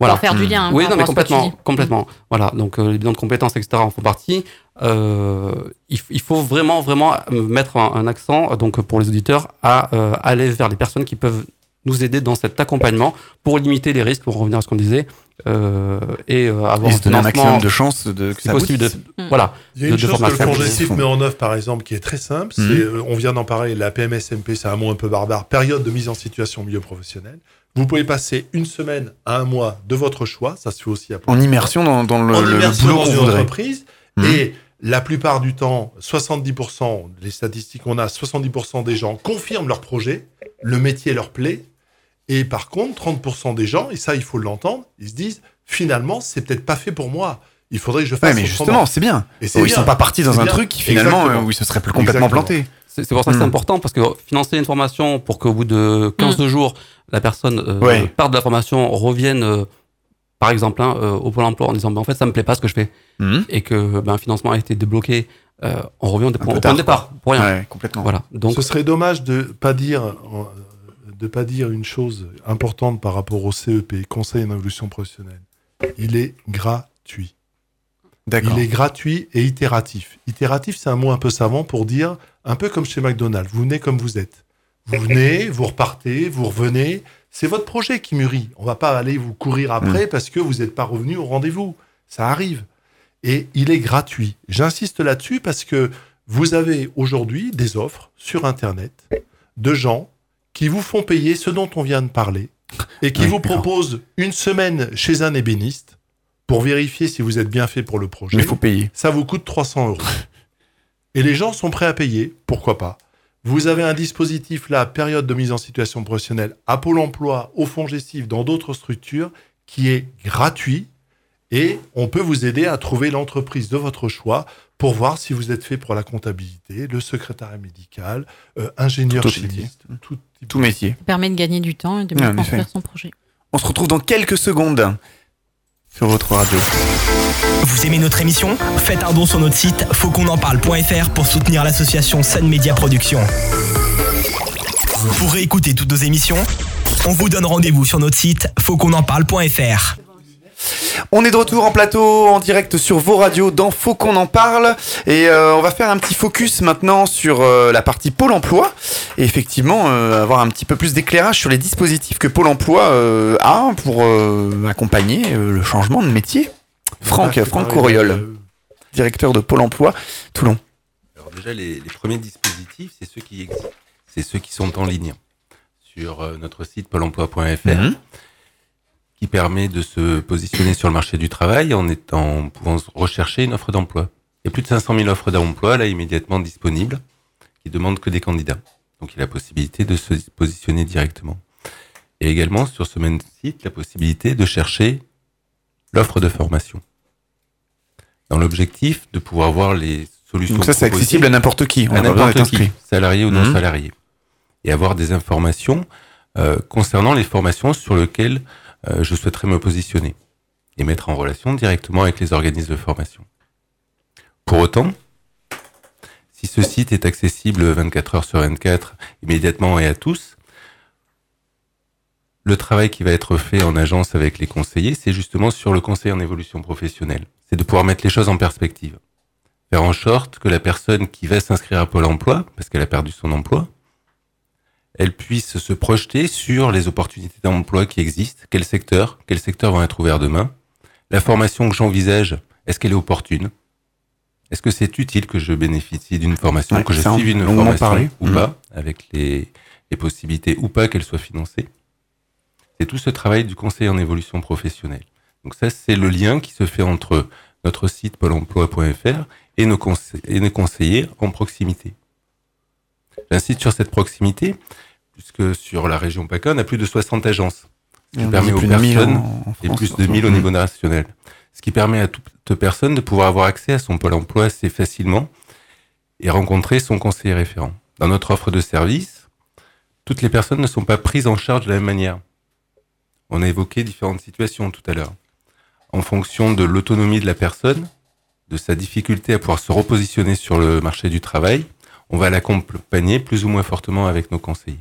Voilà. Pour faire du lien. hein, Oui, non, mais complètement, complètement. Voilà. Donc, euh, les bilans de compétences, etc. en font partie. Euh, il, faut vraiment, vraiment mettre un, un accent, donc, pour les auditeurs, à euh, aller vers les personnes qui peuvent nous aider dans cet accompagnement pour limiter les risques, pour revenir à ce qu'on disait, euh, et euh, avoir Et un financement, maximum de chances de- que ça possible, de, aboutisse. voilà, Il y a de- une de chose que le. Fongestif met en œuvre, par exemple, qui est très simple. C'est, euh, on vient d'en parler, la PMSMP, c'est un mot un peu barbare, période de mise en situation au milieu professionnel. Vous pouvez passer une semaine à un mois de votre choix, ça se fait aussi à En immersion dans, dans le, en le immersion boulot dans une voudrait. entreprise. Mhm. Et la plupart du temps, 70%, les statistiques qu'on a, 70% des gens confirment leur projet, le métier leur plaît. Et par contre, 30% des gens, et ça il faut l'entendre, ils se disent finalement, c'est peut-être pas fait pour moi. Il faudrait que je fasse Ouais, mais justement, c'est bien. Et Oh, ils bien. sont pas partis dans un bien. truc qui, finalement, euh, où ils se seraient plus complètement Exactement. plantés. C'est pour ça que c'est Mm. important, parce que financer une formation pour qu'au bout de 15 jours, la personne euh, Ouais. parte de la formation, revienne, euh, par exemple, hein, euh, au Pôle emploi en disant, ben, en fait, ça me plaît pas ce que je fais, Mhm. et que un financement a été débloqué, euh, on revient au, peu au point tard, de départ, pour rien. Ouais, complètement. Voilà. Donc, Ce serait dommage de pas dire de pas dire une chose importante par rapport au CEP, Conseil en évolution professionnelle. Il est gratuit. D'accord. Il est gratuit et itératif. Itératif, c'est un mot un peu savant pour dire un peu comme chez McDonald's. Vous venez comme vous êtes. Vous venez, vous repartez, vous revenez. C'est votre projet qui mûrit. On va pas aller vous courir après parce que vous n'êtes pas revenu au rendez-vous. Ça arrive. Et il est gratuit. J'insiste là-dessus parce que vous avez aujourd'hui des offres sur Internet de gens qui vous font payer ce dont on vient de parler et qui Oui, vous proposent une semaine chez un ébéniste pour vérifier si vous êtes bien fait pour le projet. Mais il faut payer. Ça vous coûte 300 euros. Et les gens sont prêts à payer, pourquoi pas. Vous avez un dispositif là, période de mise en situation professionnelle, à Pôle emploi, au Fonds Gestif, dans d'autres structures, qui est gratuit et on peut vous aider à trouver l'entreprise de votre choix pour voir si vous êtes fait pour la comptabilité, le secrétariat médical, euh, ingénieur Tout autre métier. chimiste, tout type Tout métier. Ça permet de gagner du temps et de mieux construire son projet. On se retrouve dans quelques secondes sur votre radio. Vous aimez notre émission? Faites un don sur notre site fautquonenparle.fr pour soutenir l'association Sun Media Productions. Pour réécouter toutes nos émissions, on vous donne rendez-vous sur notre site fautquonenparle.fr. On est de retour en plateau, en direct sur vos radios dans Faut qu'on en parle. Et euh, on va faire un petit focus maintenant sur euh, la partie Pôle emploi. Et effectivement, euh, avoir un petit peu plus d'éclairage sur les dispositifs que Pôle emploi euh, a pour euh, accompagner euh, le changement de métier. Franck, Ah, Franck euh, directeur de Pôle emploi Toulon. Alors déjà, les, les premiers dispositifs, c'est ceux qui existent. C'est ceux qui sont en ligne sur euh, notre site pôle emploi.fr. qui permet de se positionner sur le marché du travail en, étant, en pouvant rechercher une offre d'emploi. Il y a plus de 500 000 offres d'emploi là immédiatement disponibles qui demandent que des candidats. Donc il y a la possibilité de se positionner directement. Et également sur ce même site, la possibilité de chercher l'offre de formation. Dans l'objectif de pouvoir voir les solutions. Donc ça, c'est accessible à n'importe qui. On à n'importe qui, salarié ou non Mhm. salarié, et avoir des informations euh, concernant les formations sur lesquelles je souhaiterais me positionner et mettre en relation directement avec les organismes de formation. Pour autant, si ce site est accessible 24 heures sur 24, immédiatement et à tous, le travail qui va être fait en agence avec les conseillers, c'est justement sur le conseil en évolution professionnelle. C'est de pouvoir mettre les choses en perspective faire en sorte que la personne qui va s'inscrire à Pôle emploi, parce qu'elle a perdu son emploi, elle puisse se projeter sur les opportunités d'emploi qui existent, quels secteurs, quels secteurs vont être ouverts demain, la formation que j'envisage, est-ce qu'elle est opportune? Est-ce que c'est utile que je bénéficie d'une formation, Ouais, que je suive une formation parlé. ou pas, avec les, les possibilités ou pas qu'elle soit financée C'est tout ce travail du conseil en évolution professionnelle. Donc ça, c'est le lien qui se fait entre notre site pôle emploi.fr et nos, et nos conseillers en proximité. J'insiste sur cette proximité, puisque sur la région PACA, on a plus de 60 agences. Ce qui permet aux plus de 1000 personnes, en- en et plus de surtout. 1000 au Mm. niveau national. Ce qui permet à toute personne de pouvoir avoir accès à son pôle emploi assez facilement et rencontrer son conseiller référent. Dans notre offre de service, toutes les personnes ne sont pas prises en charge de la même manière. On a évoqué différentes situations tout à l'heure. En fonction de l'autonomie de la personne, de sa difficulté à pouvoir se repositionner sur le marché du travail, on va l'accompagner plus ou moins fortement avec nos conseillers.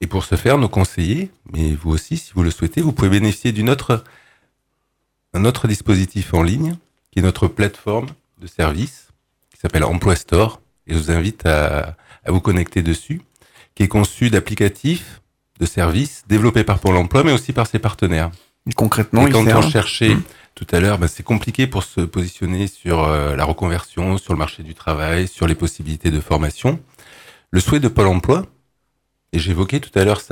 Et pour ce faire, nos conseillers, mais vous aussi, si vous le souhaitez, vous pouvez bénéficier d'une autre, un autre dispositif en ligne, qui est notre plateforme de service, qui s'appelle Emploi Store, et je vous invite à, à vous connecter dessus, qui est conçu d'applicatifs, de services développés par Pôle Emploi, mais aussi par ses partenaires. Et concrètement, Et il quand sert- on cherchait Mm. tout à l'heure, ben, c'est compliqué pour se positionner sur euh, la reconversion, sur le marché du travail, sur les possibilités de formation. Le souhait de Pôle Emploi, et j'évoquais tout à l'heure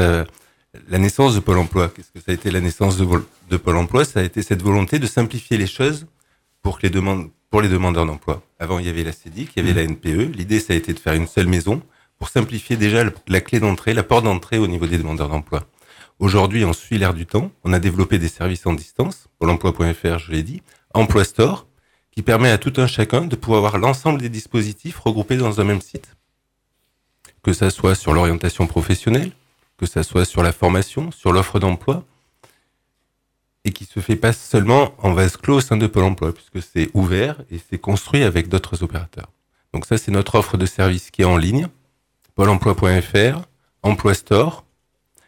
la naissance de Pôle Emploi. Qu'est-ce que ça a été la naissance de, Pôle Emploi? Ça a été cette volonté de simplifier les choses pour, que les, demandes, pour les demandeurs d'emploi. Avant, il y avait la CEDIC, il y avait la NPE. L'idée, ça a été de faire une seule maison pour simplifier déjà la clé d'entrée, la porte d'entrée au niveau des demandeurs d'emploi. Aujourd'hui, on suit l'air du temps. On a développé des services en distance, pour l'emploi.fr, je l'ai dit, Emploi Store, qui permet à tout un chacun de pouvoir avoir l'ensemble des dispositifs regroupés dans un même site. Que ça soit sur l'orientation professionnelle, que ça soit sur la formation, sur l'offre d'emploi, et qui se fait pas seulement en vase clos au sein de Pôle emploi, puisque c'est ouvert et c'est construit avec d'autres opérateurs. Donc ça, c'est notre offre de service qui est en ligne, pôle emploi.fr, Emploi Store,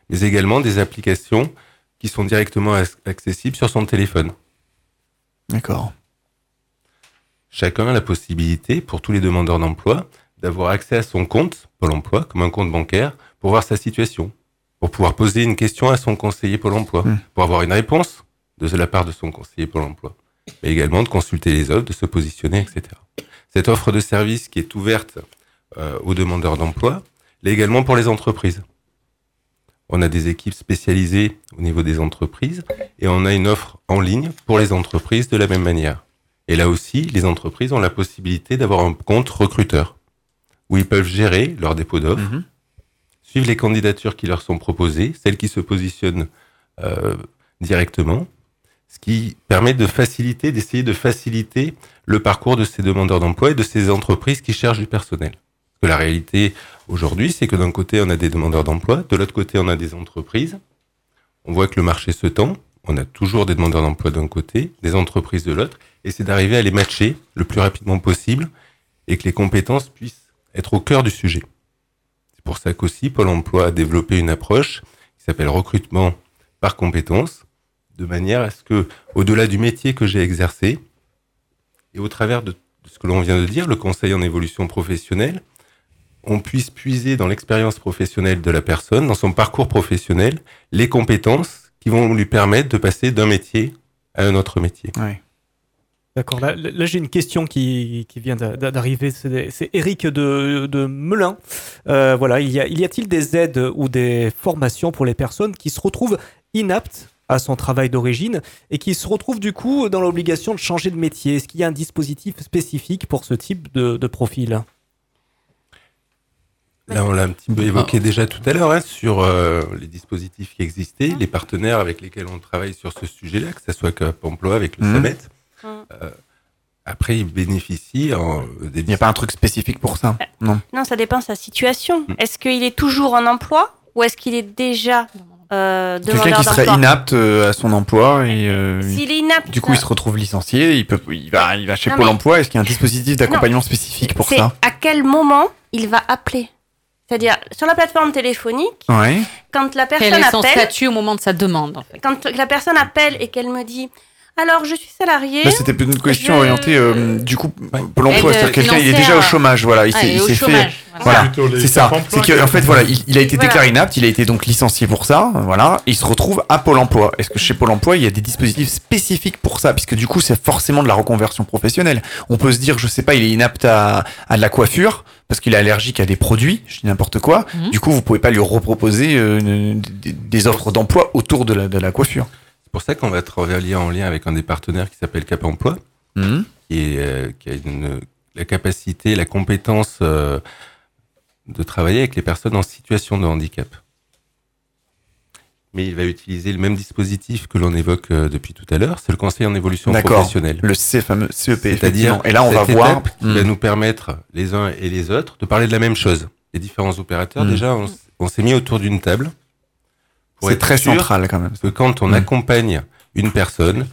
mais également des applications qui sont directement ac- accessibles sur son téléphone. D'accord. Chacun a la possibilité, pour tous les demandeurs d'emploi, d'avoir accès à son compte Pôle emploi, comme un compte bancaire, pour voir sa situation, pour pouvoir poser une question à son conseiller Pôle emploi, pour avoir une réponse de la part de son conseiller Pôle emploi, mais également de consulter les offres, de se positionner, etc. Cette offre de service qui est ouverte euh, aux demandeurs d'emploi, l'est également pour les entreprises. On a des équipes spécialisées au niveau des entreprises et on a une offre en ligne pour les entreprises de la même manière. Et là aussi, les entreprises ont la possibilité d'avoir un compte recruteur où ils peuvent gérer leur dépôt d'offres, suivre les candidatures qui leur sont proposées, celles qui se positionnent euh, directement, ce qui permet de faciliter, d'essayer de faciliter le parcours de ces demandeurs d'emploi et de ces entreprises qui cherchent du personnel. Parce que la réalité aujourd'hui, c'est que d'un côté, on a des demandeurs d'emploi, de l'autre côté, on a des entreprises. On voit que le marché se tend. On a toujours des demandeurs d'emploi d'un côté, des entreprises de l'autre, et c'est d'arriver à les matcher le plus rapidement possible et que les compétences puissent être au cœur du sujet. C'est pour ça qu'aussi Pôle emploi a développé une approche qui s'appelle recrutement par compétences, de manière à ce que, au-delà du métier que j'ai exercé, et au travers de ce que l'on vient de dire, le conseil en évolution professionnelle, on puisse puiser dans l'expérience professionnelle de la personne, dans son parcours professionnel, les compétences qui vont lui permettre de passer d'un métier à un autre métier. D'accord, là, là, j'ai une question qui, qui vient d'a- d'arriver, c'est Eric de, de Melun. Euh, voilà, il y a- il y a-t-il des aides ou des formations pour les personnes qui se retrouvent inaptes à son travail d'origine et qui se retrouvent du coup dans l'obligation de changer de métier? Est-ce qu'il y a un dispositif spécifique pour ce type de, de profil? Là, on l'a un petit peu évoqué déjà tout à l'heure hein, sur euh, les dispositifs qui existaient, les partenaires avec lesquels on travaille sur ce sujet-là, que ce soit Cap Emploi avec le. SAMET. Euh, après, ils bénéficient en, des... Il n'y a pas un truc spécifique pour ça Non. Non, ça dépend de sa situation. Est-ce qu'il est toujours en emploi ou est-ce qu'il est déjà euh, Quelqu'un qui serait inapte euh, à son emploi et euh, S'il est inapte, du coup il se retrouve licencié, il peut, il va, il va chez Non, Pôle mais- Emploi. Est-ce qu'il y a un dispositif d'accompagnement spécifique pour ça à quel moment il va appeler C'est-à-dire, sur la plateforme téléphonique, Ouais. quand la personne Quel est son appelle... statut au moment de sa demande en fait quand la personne appelle et qu'elle me dit Alors, je suis salarié. Là, c'était plutôt une question Je- orientée, euh, du coup, Pôle emploi, Aide c'est-à-dire quelqu'un, il est déjà au chômage, voilà, il Ouais, s'est il est il au s'est fait, chômage, voilà. voilà, C'est ça, c'est que, qui- en fait, voilà, il, il a été Voilà. déclaré inapte, il a été donc licencié pour ça, voilà, et il se retrouve à Pôle emploi. Est-ce que chez Pôle emploi, il y a des dispositifs spécifiques pour ça, puisque du coup, c'est forcément de la reconversion professionnelle. On peut se dire, je sais pas, il est inapte à, à de la coiffure, parce qu'il est allergique à des produits, je dis n'importe quoi, Mhm. du coup, vous pouvez pas lui reproposer euh, des, des offres d'emploi autour de la, de la coiffure. C'est pour ça qu'on va travailler en lien avec un des partenaires qui s'appelle Cap Emploi, Mhm. qui, est, euh, qui a une- la capacité, la compétence euh, de travailler avec les personnes en situation de handicap. Mais il va utiliser le même dispositif que l'on évoque euh, depuis tout à l'heure, c'est le conseil en évolution professionnelle. Le C, fameux CEP, C'est-à-dire, effectivement. Et là, on va voir. qui va nous permettre, les uns et les autres, de parler de la même chose. Les différents opérateurs, Hmm. déjà, on s'est mis autour d'une table. C'est très sûr central, quand même. Que quand on accompagne une personne,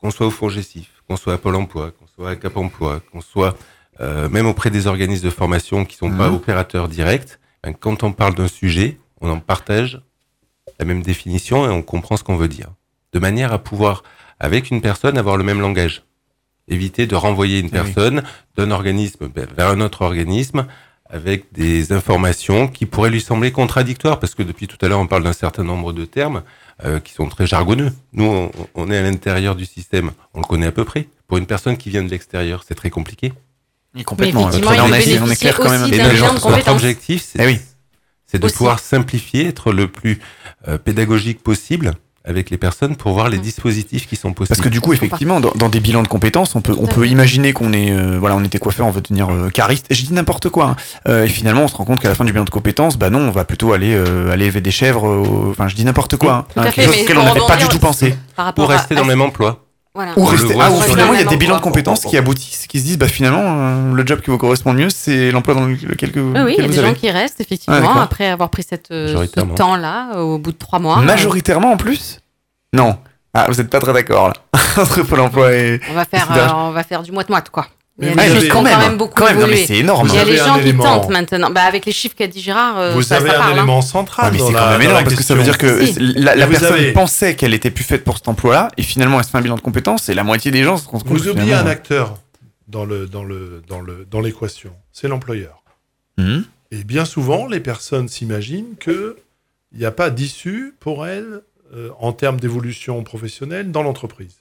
qu'on soit au FONGESIF, qu'on soit à Pôle emploi, qu'on soit à Cap emploi, qu'on soit euh, même auprès des organismes de formation qui sont pas Mhm. opérateurs directs, ben, quand on parle d'un sujet, on en partage la même définition et on comprend ce qu'on veut dire. De manière à pouvoir, avec une personne, avoir le même langage. Éviter de renvoyer une Eh oui. personne d'un organisme ben, vers un autre organisme avec des informations qui pourraient lui sembler contradictoires, parce que depuis tout à l'heure, on parle d'un certain nombre de termes euh, qui sont très jargonneux. Nous, on, on est à l'intérieur du système, on le connaît à peu près. Pour une personne qui vient de l'extérieur, c'est très compliqué. Oui, complètement. Mais effectivement, on, essayé- on est clair quand même. Et Et notre- objectif, c'est Eh oui. de Aussi. pouvoir simplifier, être le plus euh, pédagogique possible avec les personnes pour voir les dispositifs qui sont possibles. Parce que du coup, effectivement, dans, dans des bilans de compétences, on peut, on peut imaginer qu'on est, euh, voilà, on était coiffeur, on veut devenir euh, cariste. Et je dis n'importe quoi. hein. Euh, et finalement, on se rend compte qu'à la fin du bilan de compétences, bah non, on va plutôt aller, euh, aller élever des chèvres. euh, Enfin, je dis n'importe quoi. hein. Hein, quelque chose auquel pour on n'avait pas du tout pensé. Pour rester à, dans le même emploi. Voilà. Ou rester, ah, ou finalement, il y a des bilans de emploi. compétences qui aboutissent, qui se disent, bah finalement, euh, le job qui vous correspond le mieux, c'est l'emploi dans lequel que, Oui, oui, il y a vous des avez. gens qui restent, effectivement, après avoir pris cette, euh, ce temps-là, euh, au bout de trois mois. Majoritairement en plus Non. Ah, vous n'êtes pas très d'accord là. Entre Pôle emploi et. On va faire, euh, on va faire du moite-moite, quoi. Il y a Mais qui ont quand même, beaucoup quand même, non, mais évolué. c'est énorme. Il y a les gens un qui élément. tentent maintenant. Bah, avec les chiffres qu'a dit Gérard, euh, Vous ça, avez ça un parle, hein. élément central. Ah, mais c'est quand même énorme parce que ça veut dire que Si. la, personne avez- pensait qu'elle était plus faite pour cet emploi-là et finalement elle se fait un bilan de compétences et la moitié des gens se rendent compte Vous oubliez un acteur dans le dans le dans le dans l'équation, c'est l'employeur. Mhm. Et bien souvent, les personnes s'imaginent que il n'y a pas d'issue pour elles euh, en termes d'évolution professionnelle dans l'entreprise,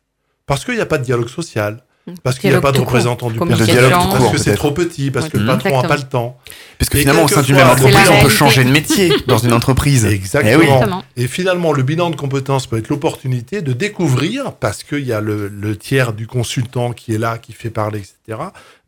parce qu'il n'y a pas de dialogue social, parce qu'il n'y a pas de représentant du personnel, Le dialogue tout parce que c'est trop petit, parce Ouais, que le patron n'a pas le temps. Parce que Et finalement au sein d'une même entreprise on peut changer de métier dans une entreprise. Exactement. Eh oui. Exactement. Et finalement, le bilan de compétences peut être l'opportunité de découvrir, parce qu'il y a le, le tiers du consultant qui est là, qui fait parler, etc.,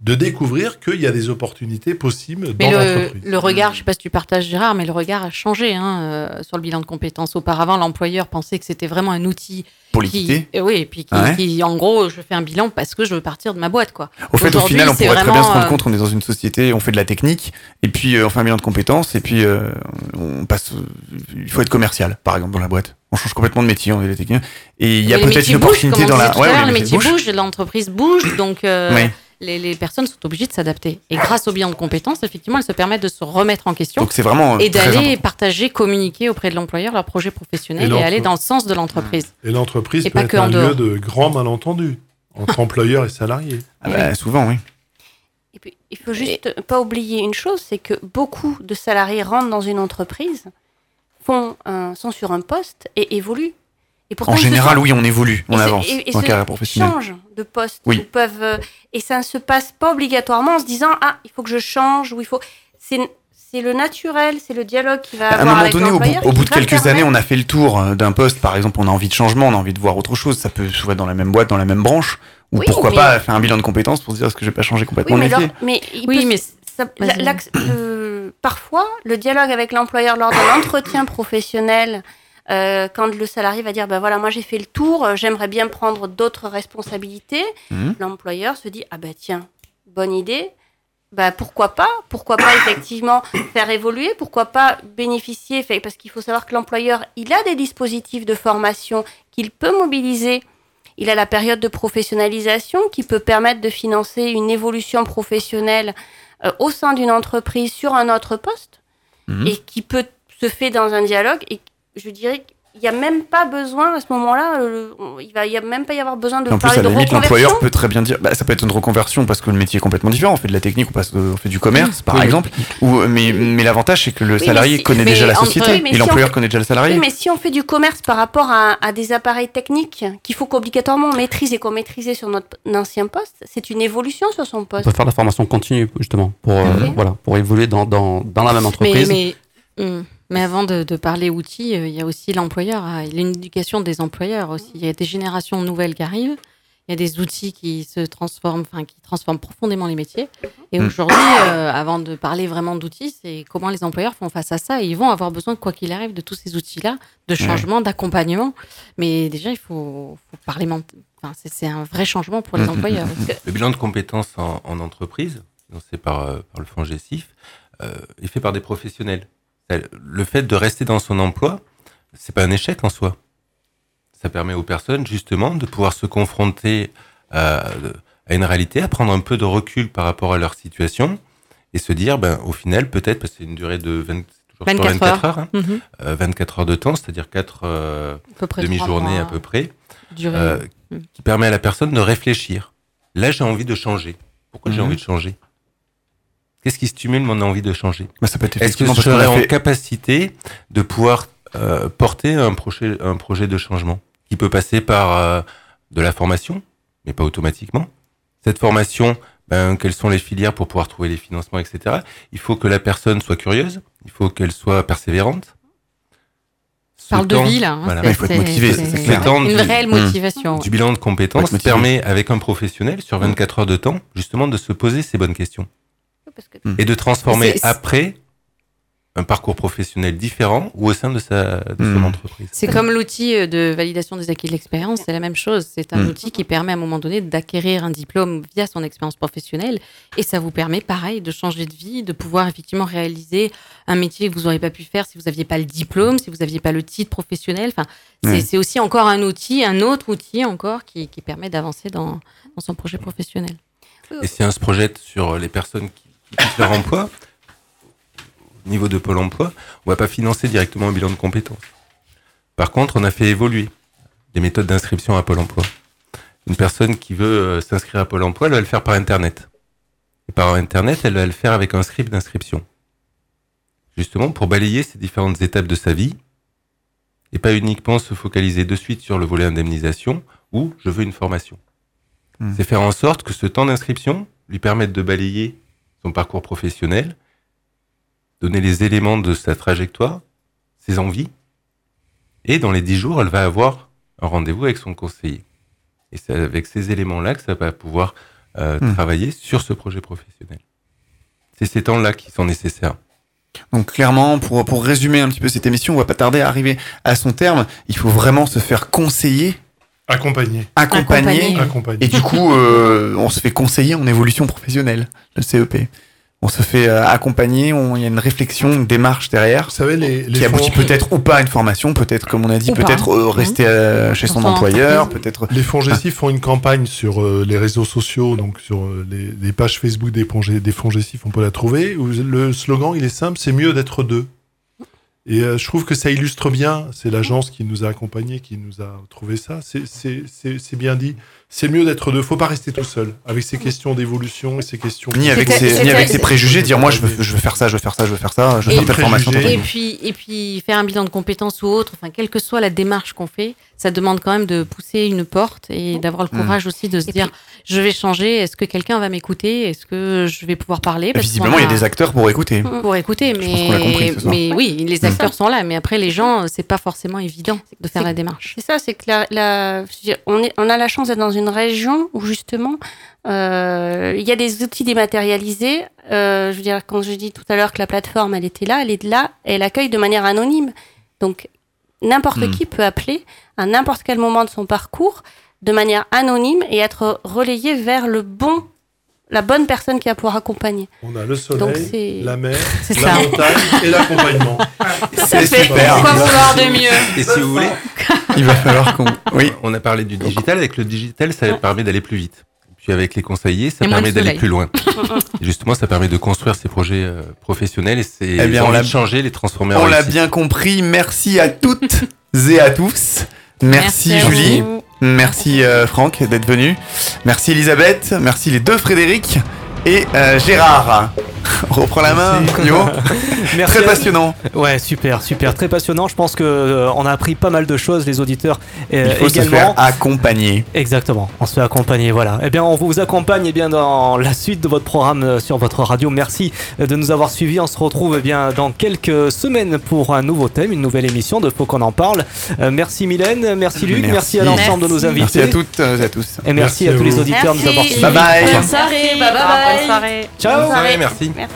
de découvrir qu'il y a des opportunités possibles Mais dans le, l'entreprise. le regard, je sais pas si tu partages Gérard, mais le regard a changé hein, euh, sur le bilan de compétences. Auparavant, l'employeur pensait que c'était vraiment un outil Pour qui, euh, oui, et puis qui, Ouais. qui, en gros, je fais un bilan parce que je veux partir de ma boîte, quoi. Au fait, au Aujourd'hui, final, on pourrait très bien se rendre vraiment, compte, on est dans une société, on fait de la technique, et puis euh, on fait un bilan de compétences, et puis euh, on passe. euh, Il faut être commercial, par exemple, dans la boîte. On change complètement de métier, on est des techniciens. Et il y a peut-être une opportunité dans la. les les métiers bougent. bougent, l'entreprise bouge, donc euh, Oui. Les, les personnes sont obligées de s'adapter. Et grâce au bilan de compétences, effectivement, elles se permettent de se remettre en question Donc c'est vraiment. euh, et d'aller partager, communiquer auprès de l'employeur leur projet professionnel Et aller dans le sens de l'entreprise. Et l'entreprise peut pas être un dehors. lieu de grand malentendu entre employeurs et salariés. Ah bah, souvent, oui. Et puis, il faut juste pas oublier une chose, c'est que beaucoup de salariés rentrent dans une entreprise, font un- sont sur un poste et évoluent. Et pourtant, En général, sont- oui, on évolue, on et avance et- et dans la se carrière professionnelle. changent de poste Oui. ou peuvent euh, et ça ne se passe pas obligatoirement en se disant ah il faut que je change ou il faut c'est c'est le naturel, c'est le dialogue qui va À un avoir moment avec donné, au bout, au de quelques années, on a fait le tour euh, d'un poste. Par exemple, on a envie de changement, on a envie de voir autre chose. Ça peut se voir dans la même boîte, dans la même branche. Ou Oui, pourquoi mais- pas faire un bilan de compétences pour se dire est-ce que je vais pas changer Oui, complètement mais, de métier? alors- mais il Oui, peut- mais ça- le- parfois, le dialogue avec l'employeur lors de l'entretien professionnel, euh, quand le salarié va dire, ben voilà, moi j'ai fait le tour, euh, j'aimerais bien prendre d'autres responsabilités, Mhm. l'employeur se dit, ah ben tiens, bonne idée, bah pourquoi pas Pourquoi pas effectivement faire évoluer Pourquoi pas bénéficier fait- Parce qu'il faut savoir que l'employeur, il a des dispositifs de formation qu'il peut mobiliser. Il a la période de professionnalisation qui peut permettre de financer une évolution professionnelle euh, au sein d'une entreprise sur un autre poste Mhm. et qui peut se faire dans un dialogue. Et je dirais que il n'y a même pas besoin à ce moment-là, euh, on- il va, il y a même pas y avoir besoin de En plus, à la de limite, l'employeur peut très bien dire, bah, ça peut être une reconversion parce que le métier est complètement différent. On fait de la technique, on, passe, de- on fait du commerce, par Oui, mais- exemple. Ou, mais mais l'avantage, c'est que le Oui, salarié mais si- connaît mais déjà la société oui, mais et si l'employeur on- connaît déjà le salarié. Oui, mais si on fait du commerce par rapport à, à des appareils techniques qu'il faut qu'obligatoirement on maîtrise et qu'on maîtrisait sur notre ancien poste, c'est une évolution sur son On poste. peut faire de la formation continue, justement, pour, euh, voilà, pour évoluer dans, dans, dans la même Mais, entreprise. mais, hum, mais avant de, de parler outils, euh, il y a aussi l'employeur. hein. Il y a une éducation des employeurs aussi. Il y a des générations nouvelles qui arrivent. Il y a des outils qui se transforment, enfin qui transforment profondément les métiers. Et Mm. aujourd'hui, euh, avant de parler vraiment d'outils, c'est comment les employeurs font face à ça. Et ils vont avoir besoin, quoi qu'il arrive, de tous ces outils-là, de changement, d'accompagnement. Mais déjà, il faut, faut parler. Enfin, c'est- c'est un vrai changement pour les Mm, employeurs. mm, mm. Le bilan de compétences en, en entreprise, financé par, euh, par le fonds GESIF, euh, est fait par des professionnels. Le fait de rester dans son emploi, c'est pas un échec en soi. Ça permet aux personnes justement de pouvoir se confronter à, à une réalité, à prendre un peu de recul par rapport à leur situation et se dire, ben, au final, peut-être, parce que c'est une durée de 20, c'est toujours sur 24 24 heures, heures. hein, Mhm. euh, 24 heures de temps, c'est-à-dire 4 À peu près trois demi-journées à peu près, euh, Mm. qui permet à la personne de réfléchir. Là, j'ai envie de changer. Pourquoi j'ai Mhm. envie de changer? Qu'est-ce qui stimule mon envie de changer? Bah, ça peut être Est-ce que je serais a en fait- capacité de pouvoir euh, porter un projet, un projet de changement qui peut passer par euh, de la formation, mais pas automatiquement? Cette formation, ben, quelles sont les filières pour pouvoir trouver les financements, etc. Il faut que la personne soit curieuse, il faut qu'elle soit persévérante. Ce Parle de vie, là, hein, Voilà. il faut être motivé, c'est- clair. Une réelle Mmh. motivation. Du bilan de compétences permet, avec un professionnel, sur 24 heures de temps, justement, de se poser ces bonnes questions. Et de transformer après un parcours professionnel différent ou au sein de, sa, de son Hmm. entreprise. C'est comme l'outil euh, de validation des acquis de l'expérience, c'est la même chose. C'est un Mm. outil qui permet à un moment donné d'acquérir un diplôme via son expérience professionnelle et ça vous permet, pareil, de changer de vie, de pouvoir effectivement réaliser un métier que vous n'auriez pas pu faire si vous n'aviez pas le diplôme, si vous n'aviez pas le titre professionnel. Enfin, c'est aussi encore un outil, un autre outil encore qui, qui permet d'avancer dans, dans son projet professionnel. Et si on se projette sur les personnes qui, leur emploi, au niveau de Pôle emploi, on va pas financer directement un bilan de compétences. Par contre, on a fait évoluer les méthodes d'inscription à Pôle emploi. Une personne qui veut euh, s'inscrire à Pôle emploi, elle va le faire par Internet. Et par Internet, elle va le faire avec un script d'inscription. Justement, pour balayer ces différentes étapes de sa vie, et pas uniquement se focaliser de suite sur le volet indemnisation ou je veux une formation. Hmm. C'est faire en sorte que ce temps d'inscription lui permette de balayer son parcours professionnel, donner les éléments de sa trajectoire, ses envies, et dans les dix jours, elle va avoir un rendez-vous avec son conseiller. Et c'est avec ces éléments-là que ça va pouvoir euh, Hmm. travailler sur ce projet professionnel. C'est ces temps-là qui sont nécessaires. Donc clairement, pour, pour résumer un petit peu cette émission, on va pas tarder à arriver à son terme. Il faut vraiment se faire conseiller, Accompagné. accompagner. Accompagné. Et du coup, euh, on se fait conseiller en évolution professionnelle, le CEP. On se fait euh, accompagner, on- il y a une réflexion, une démarche derrière. Vous savez, les, les qui aboutit fonds- peut-être ou pas à une formation, peut-être, comme on a dit, peut-être euh, rester euh, chez son employeur, peut-être. Les font une campagne sur euh, les réseaux sociaux, donc sur euh, les, les pages Facebook des, des fonds Gessif, on peut la trouver. où le slogan, il est simple, c'est mieux d'être deux. Et euh, je trouve que ça illustre bien, c'est l'agence qui nous a accompagnés, qui nous a trouvé ça. C'est- bien dit. C'est mieux d'être deux. Faut pas rester tout seul avec ces questions d'évolution et ces questions. Ni avec, ses, ni avec ses préjugés, dire moi je veux, je veux faire ça, je veux faire ça, je veux faire ça, je veux Et- faire formation. Et puis, et puis faire un bilan de compétences ou autre, enfin, quelle que soit la démarche qu'on fait, ça demande quand même de pousser une porte et d'avoir le Mm. courage aussi de se dire je vais changer, est-ce que quelqu'un va m'écouter, est-ce que je vais pouvoir parler? Parce Visiblement, il y a des acteurs pour écouter. Pour écouter, mais, pense qu'on l'a compris ce soir. mais oui, les acteurs sont là, mais après les gens, c'est pas forcément évident de faire la démarche. C'est ça, c'est que la, on, est, on a la chance d'être dans une région où justement euh, il y a des outils dématérialisés. Euh, je veux dire, quand je dis tout à l'heure que la plateforme elle était là, elle est là, elle accueille de manière anonyme. Donc n'importe Hmm. qui peut appeler à n'importe quel moment de son parcours de manière anonyme et être relayé vers le bon, la bonne personne qui va pouvoir accompagner. On a le soleil, la mer, c'est la ça. montagne et l'accompagnement. C'est super. Quoi vouloir de mieux Et si vous voulez, il va falloir qu'on. Oui. On a parlé du digital. Avec le digital, ça permet d'aller plus vite. Puis avec les conseillers, ça Et permet d'aller plus loin. Justement, ça permet de construire ces projets euh, professionnels et c'est Eh bien, on l'a- de changer, les transformer en On l'a bien compris. Merci à toutes et à tous. Merci, Merci à Julie. vous. Merci euh, Franck d'être venu. Merci Elisabeth. Merci les deux Frédéric et euh, Gérard. On reprend la main, Yo. Merci Très passionnant. Ouais, super, super, très passionnant. Je pense que euh, on a appris pas mal de choses, les auditeurs euh, Il faut se également. faire accompagner. Exactement, on se fait accompagner, voilà. Eh bien, on vous accompagne eh bien, dans la suite de votre programme sur votre radio. Merci de nous avoir suivis. On se retrouve eh bien, dans quelques semaines pour un nouveau thème, une nouvelle émission de Faut qu'on en parle. Euh, merci Mylène, merci Luc, merci, à l'ensemble de nos invités. Merci à toutes et à tous. Et merci, à tous les auditeurs de nous avoir suivis. Bye bye. Bonne soirée, bye bye. Bonne soirée. Ciao. Bonne soirée, merci. merci.